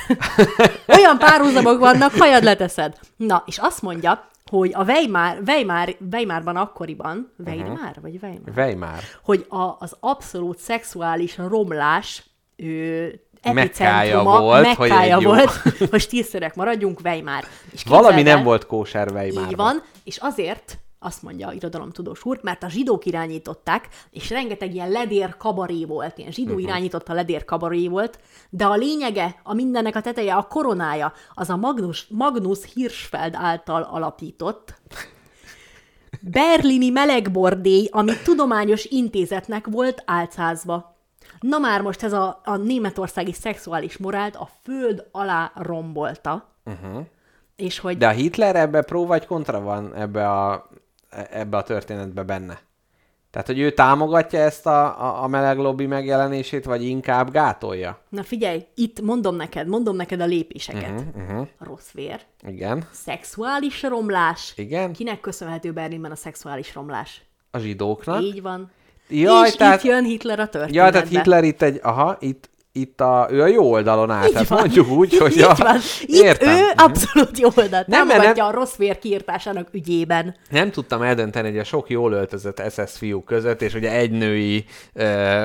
Olyan párhuzamok vannak, hajad leteszed. Na, és azt mondja, hogy a Weimar, Weimar, Weimarban akkoriban, Weimar, uh-huh. vagy Weimar, Weimar. hogy a, az abszolút szexuális romlás ő, Mekkája volt, hogy mekkája jó- volt, hogy stílszerek maradjunk, Weimar. És Valami el- nem volt kóser Weimarban. így van, és azért azt mondja a irodalomtudós úr, mert a zsidók irányították, és rengeteg ilyen ledér kabaré volt, ilyen zsidó uh-huh. irányította ledér kabaré volt, de a lényege, a mindennek a teteje, a koronája, az a Magnus, Magnus Hirschfeld által alapított berlini melegbordély, ami tudományos intézetnek volt álcázva. Na már most ez a, a németországi szexuális morált a föld alá rombolta. Uh-huh. És hogy De a Hitler ebbe pró vagy kontra van ebbe a, ebbe a történetbe benne? Tehát, hogy ő támogatja ezt a, a, a meleg lobby megjelenését, vagy inkább gátolja? Na figyelj, itt mondom neked, mondom neked a lépéseket. Uh-huh, uh-huh. Rossz vér, Igen. szexuális romlás. Igen. Kinek köszönhető Berlinben a szexuális romlás? A zsidóknak. Így van. Jaj, és tehát- itt jön Hitler a történetbe. Ja, tehát Hitler itt egy, aha, itt, itt a, ő a jó oldalon áll, Így tehát van. mondjuk úgy, hogy Így a, van. Itt értem. ő abszolút jó oldalt Nem, támogatja nem- a rossz vér kiirtásának ügyében. Nem tudtam eldönteni, hogy a sok jól öltözött SS fiú között, és ugye egy női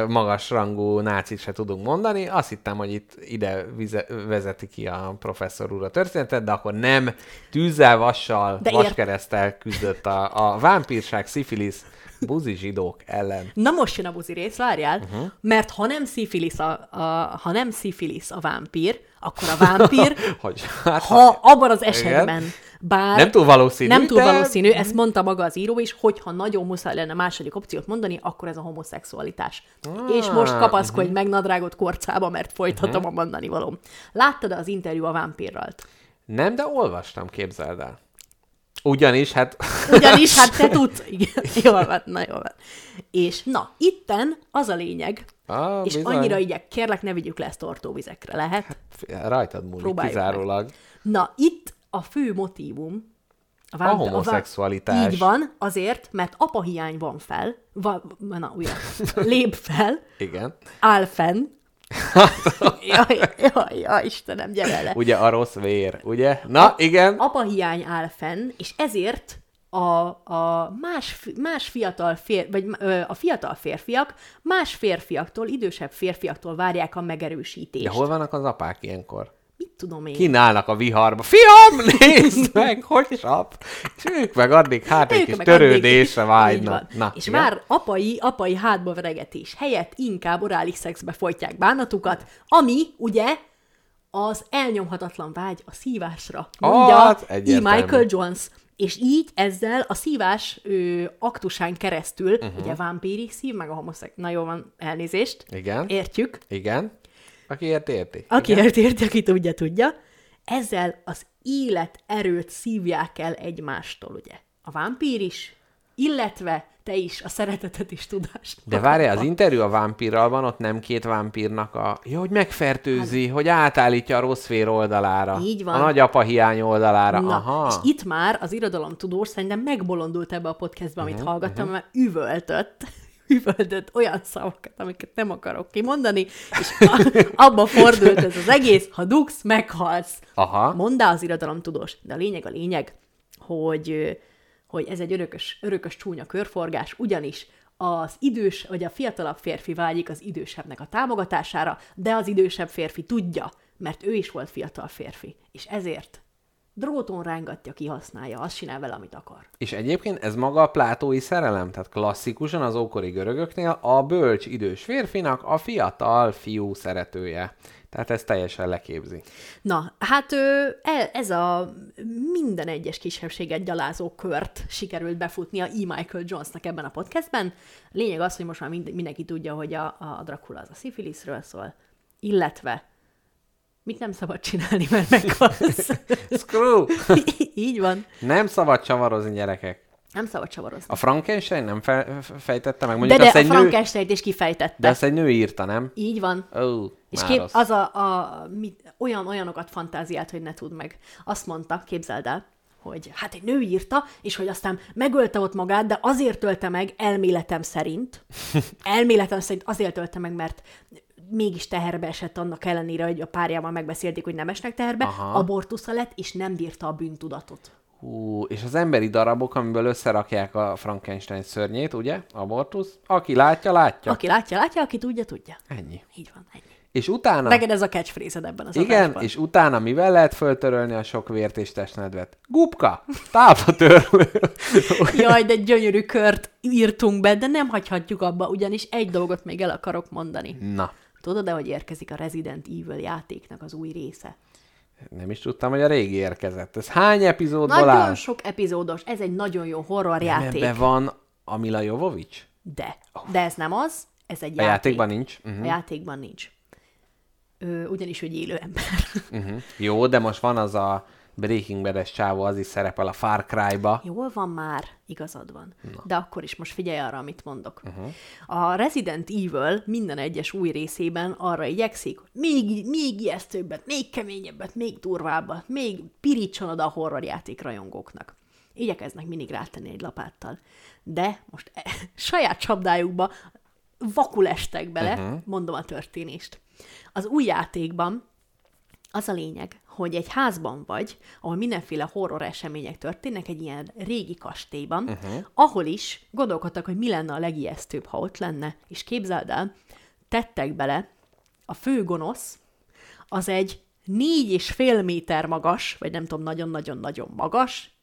magasrangú nácit se tudunk mondani, azt hittem, hogy itt ide vize, vezeti ki a professzor úr a történetet, de akkor nem tűzzel, vassal, De vaskeresztel küzdött a, a vámpírság, szifilisz, buzi zsidók ellen. Na most jön a buzi rész, várjál, uh-huh. mert ha nem szifilisz a, a, ha nem szifilisz a vámpír, akkor a vámpír, Hogy, hát, ha abban az esetben, bár Nem túl valószínű, nem túl de- valószínű, ezt mondta maga az író is, hogyha nagyon muszáj lenne második opciót mondani, akkor ez a homoszexualitás. Ah, és most kapaszkodj uh-huh. meg nadrágot korcába, mert folytatom uh-huh. a mondani valóm. Láttad az interjú a vámpírral? Nem, de olvastam, képzeld el. Ugyanis, hát... Ugyanis, hát te tudsz. Igen, jól van, na jól van. És na, itten az a lényeg, Ah, és bizony. annyira így, kérlek, ne vigyük le ezt ortóvizekre, lehet? Rajtad múlik Próbáljuk meg. kizárólag. Na, itt a fő motívum a, A homoszexualitás. Így van, azért, mert apahiány van fel, va, na újra, lép fel, Igen. áll fenn, jaj, jaj, jaj, Istenem, gyere le. Ugye a rossz vér, ugye? Na, igen. Apahiány áll fenn, és ezért a, a más, más fiatal fér, vagy ö, a fiatal férfiak más férfiaktól, idősebb férfiaktól várják a megerősítést. De hol vannak az apák ilyenkor? Mit tudom én? Kínálnak a viharba. Fiam, nézd meg, hogy sap! És ők meg addig hát egy kis törődésre vágynak. Na, és igen? már apai, apai hátba veregetés helyett inkább orális szexbe folytják bánatukat, ami ugye az elnyomhatatlan vágy a szívásra, mondja Hát, E. Michael Jones. És így ezzel a szívás ő, aktusán keresztül, uh-huh. ugye vámpíri szív, meg a homoszek... Na jó van, elnézést. Igen. Értjük. Igen. Aki érti, érti. Aki érti, érti, aki tudja, tudja. Ezzel az életerőt szívják el egymástól, ugye? A vámpír is, illetve te is a szeretetet és tudást. De várjál, az interjú a vámpírral van, ott nem két vámpírnak a... Jó, hogy megfertőzi, hogy átállítja a rossz vér oldalára. Hát- Így van. A nagyapa hiány oldalára. Na, Aha. és itt már az irodalomtudós szerintem megbolondult ebbe a podcastbe, amit uh-huh, hallgattam, uh-huh. mert üvöltött, üvöltött olyan szavakat, amiket nem akarok kimondani, és a, abba fordult ez az egész, ha dugsz, meghalsz. Aha. Mondá az irodalomtudós. De a lényeg a lényeg, hogy, hogy ez egy örökös, örökös csúnya körforgás, ugyanis az idős, vagy a fiatalabb férfi vágyik az idősebbnek a támogatására, de az idősebb férfi tudja, mert ő is volt fiatal férfi, és ezért dróton rángatja, kihasználja, azt csinál vele, amit akar. És egyébként ez maga a plátói szerelem, tehát klasszikusan az ókori görögöknél a bölcs idős férfinak a fiatal fiú szeretője. Tehát ez teljesen leképzi. Na, hát e- ez a minden egyes kisebbséget gyalázó kört sikerült befutnia E. Michael Jonesnak ebben a podcastben. Lényeg az, hogy most már mind, mindenki tudja, hogy a, a Dracula az a szifiliszről szól, illetve mit nem szabad csinálni, mert meghalsz. Screw! Így van. Nem szabad csavarozni, gyerekek. Nem szabad csavarozni. A Frankenstein nem fe- fejtette meg? De, Mondjuk de azt a egy nő, Frankenstein is kifejtette. de azt egy nő írta, nem? Így van. Ó, És kép, rossz. az a, a mit, olyan olyanokat fantáziált, hogy ne tud meg. Azt mondta, képzeld el, hogy hát egy nő írta, és hogy aztán megölte ott magát, de azért ölte meg elméletem szerint. Elméletem szerint azért ölte meg, mert mégis teherbe esett annak ellenére, hogy a párjával megbeszélték, hogy nem esnek teherbe, Aha. abortusza lett, és nem bírta a bűntudatot. Hú, és az emberi darabok, amiből összerakják a Frankenstein szörnyét, ugye? Abortusz. Aki látja, látja. Aki látja, látja, aki tudja, tudja. Ennyi. Így van, ennyi. És utána... Neked ez a catchphrase ebben az Igen, adásban. és utána mivel lehet föltörölni a sok vért és testnedvet? Gubka! Tápatörlő! Jaj, de gyönyörű kört írtunk be, de nem hagyhatjuk abba, ugyanis egy dolgot még el akarok mondani. Na, Tudod-e, hogy érkezik a Resident Evil játéknak az új része? nem is tudtam, hogy a régi érkezett. Ez hány epizódból Nagyon áll? sok epizódos, ez egy nagyon jó horror játék. Ebbe van a Mila Jovovics? De. De ez nem az, ez egy A játék. játékban nincs? A Uh-huh. játékban nincs. Ö, ugyanis, hogy élő ember. Uh-huh. Jó, de most van az a Breaking Bad-es csávó, az is szerepel a Far Cry-ba. Jól van már, igazad van. Na. De akkor is most figyelj arra, amit mondok. Uh-huh. A Resident Evil minden egyes új részében arra igyekszik, hogy még, még ijesztőbbet, még keményebbet, még durvábbat, még pirítson oda a horrorjáték rajongóknak. Igyekeznek mindig rátenni egy lapáttal. De most e, saját csapdájukba vakul estek bele, uh-huh. mondom a történést. Az új játékban az a lényeg, hogy egy házban vagy, ahol mindenféle horror események történnek, egy ilyen régi kastélyban, uh-huh. ahol is gondolkodtak, hogy mi lenne a legijesztőbb, ha ott lenne, és képzeld el, tettek bele, a fő gonosz, az egy négy és fél méter magas, vagy nem tudom, nagyon-nagyon-nagyon magas,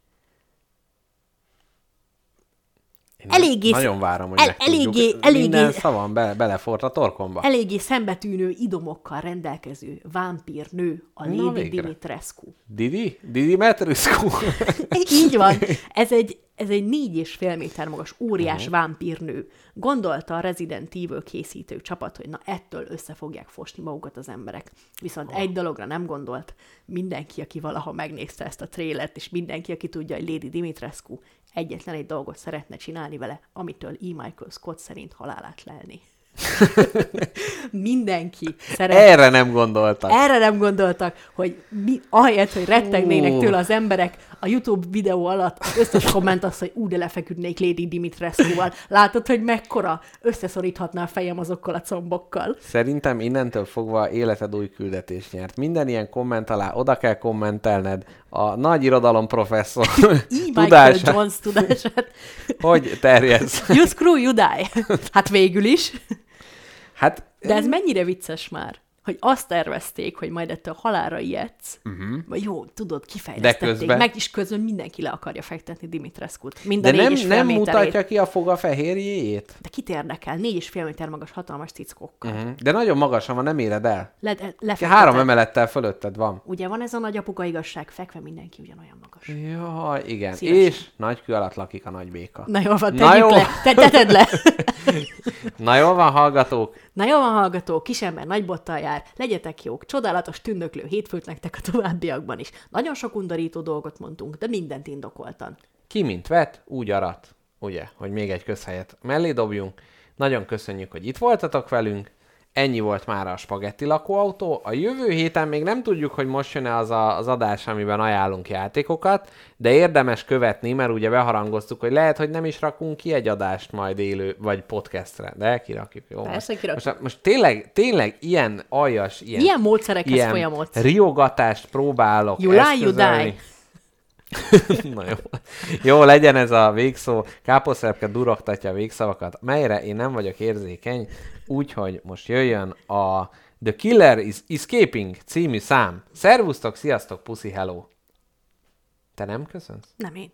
Én Eléggé- Nagyon várom, hogy el- eléggé- eléggé- Minden szavam be, belefort a torkomba. eléggé szembetűnő idomokkal rendelkező vámpír nő, a Lady. Dimitrescu. Didi? Didi Metriscu? Így van. Ez egy, ez egy négy és fél méter magas óriás uh-huh. vámpírnő. Gondolta a Resident Evil készítő csapat, hogy na ettől össze fogják fosni magukat az emberek. Viszont oh. egy dologra nem gondolt. Mindenki, aki valaha megnézte ezt a trélert, és mindenki, aki tudja, hogy Lady Dimitrescu egyetlen egy dolgot szeretne csinálni vele, amitől E. Michael Scott szerint halálát lelni. Mindenki szeret Erre nem gondoltak. erre nem gondoltak, hogy mi, ahelyett, hogy rettegnének tőle az emberek, a YouTube videó alatt az összes komment az, hogy ú, de lefeküdnék Lady Dimitrescu-val. Látod, hogy mekkora összeszoríthatná a fejem azokkal a combokkal. Szerintem innentől fogva életed új küldetést nyert. Minden ilyen komment alá oda kell kommentelned a nagy irodalom professzor tudása, Jones tudását. hogy terjedsz. You screw, you die. Hát végül is. Hát De ez mennyire vicces már, hogy azt tervezték, hogy majd ettől halálra ijedsz, uh-huh. vagy jó, tudod, kifejlesztették, Mhm. De közben- meg is közben mindenki le akarja fektetni Dimitrescu-t. Mind de nem, nem mutatja ki a foga fehérjéjét. De kit érdekel? Négy és fél méter magas hatalmas cickókkal. Uh-huh. De nagyon magasan van, nem éred el. Le, lefekteted. Három emelettel fölötted van. Ugye van ez a nagy apuka igazság, fekve mindenki ugyanolyan magas. Jaj, igen. Szívesen. És nagy kő alatt lakik a nagy béka. Na jól van, Na jó. le. Te, teted le. Na jól van, hallgatók. Na jó van, hallgató, kisember nagy bottal jár, legyetek jók, csodálatos, tündöklő hétfőt nektek a továbbiakban is. Nagyon sok undorító dolgot mondtunk, de mindent indokoltan. Ki mint vet, úgy arat. Ugye, hogy még egy közhelyet mellé dobjunk. Nagyon köszönjük, hogy itt voltatok velünk. Ennyi volt már a spagetti lakóautó. A jövő héten még nem tudjuk, hogy most jön-e az a, az adás, amiben ajánlunk játékokat, de érdemes követni, mert ugye beharangoztuk, hogy lehet, hogy nem is rakunk ki egy adást majd élő, vagy podcastre, de kirakjuk, jó? Persze, most, kirakjuk. most, most tényleg, tényleg ilyen aljas, ilyen, Milyen módszerekhez ilyen folyamodsz? riogatást próbálok You lie, you die. Na jó. Jó, legyen ez a végszó. Káposzterepke durogtatja a végszavakat, melyre én nem vagyok érzékeny, úgyhogy most jöjjön a The Killer is Escaping című szám. Szervusztok, sziasztok, puszi, hello! Te nem köszönsz? Nem én.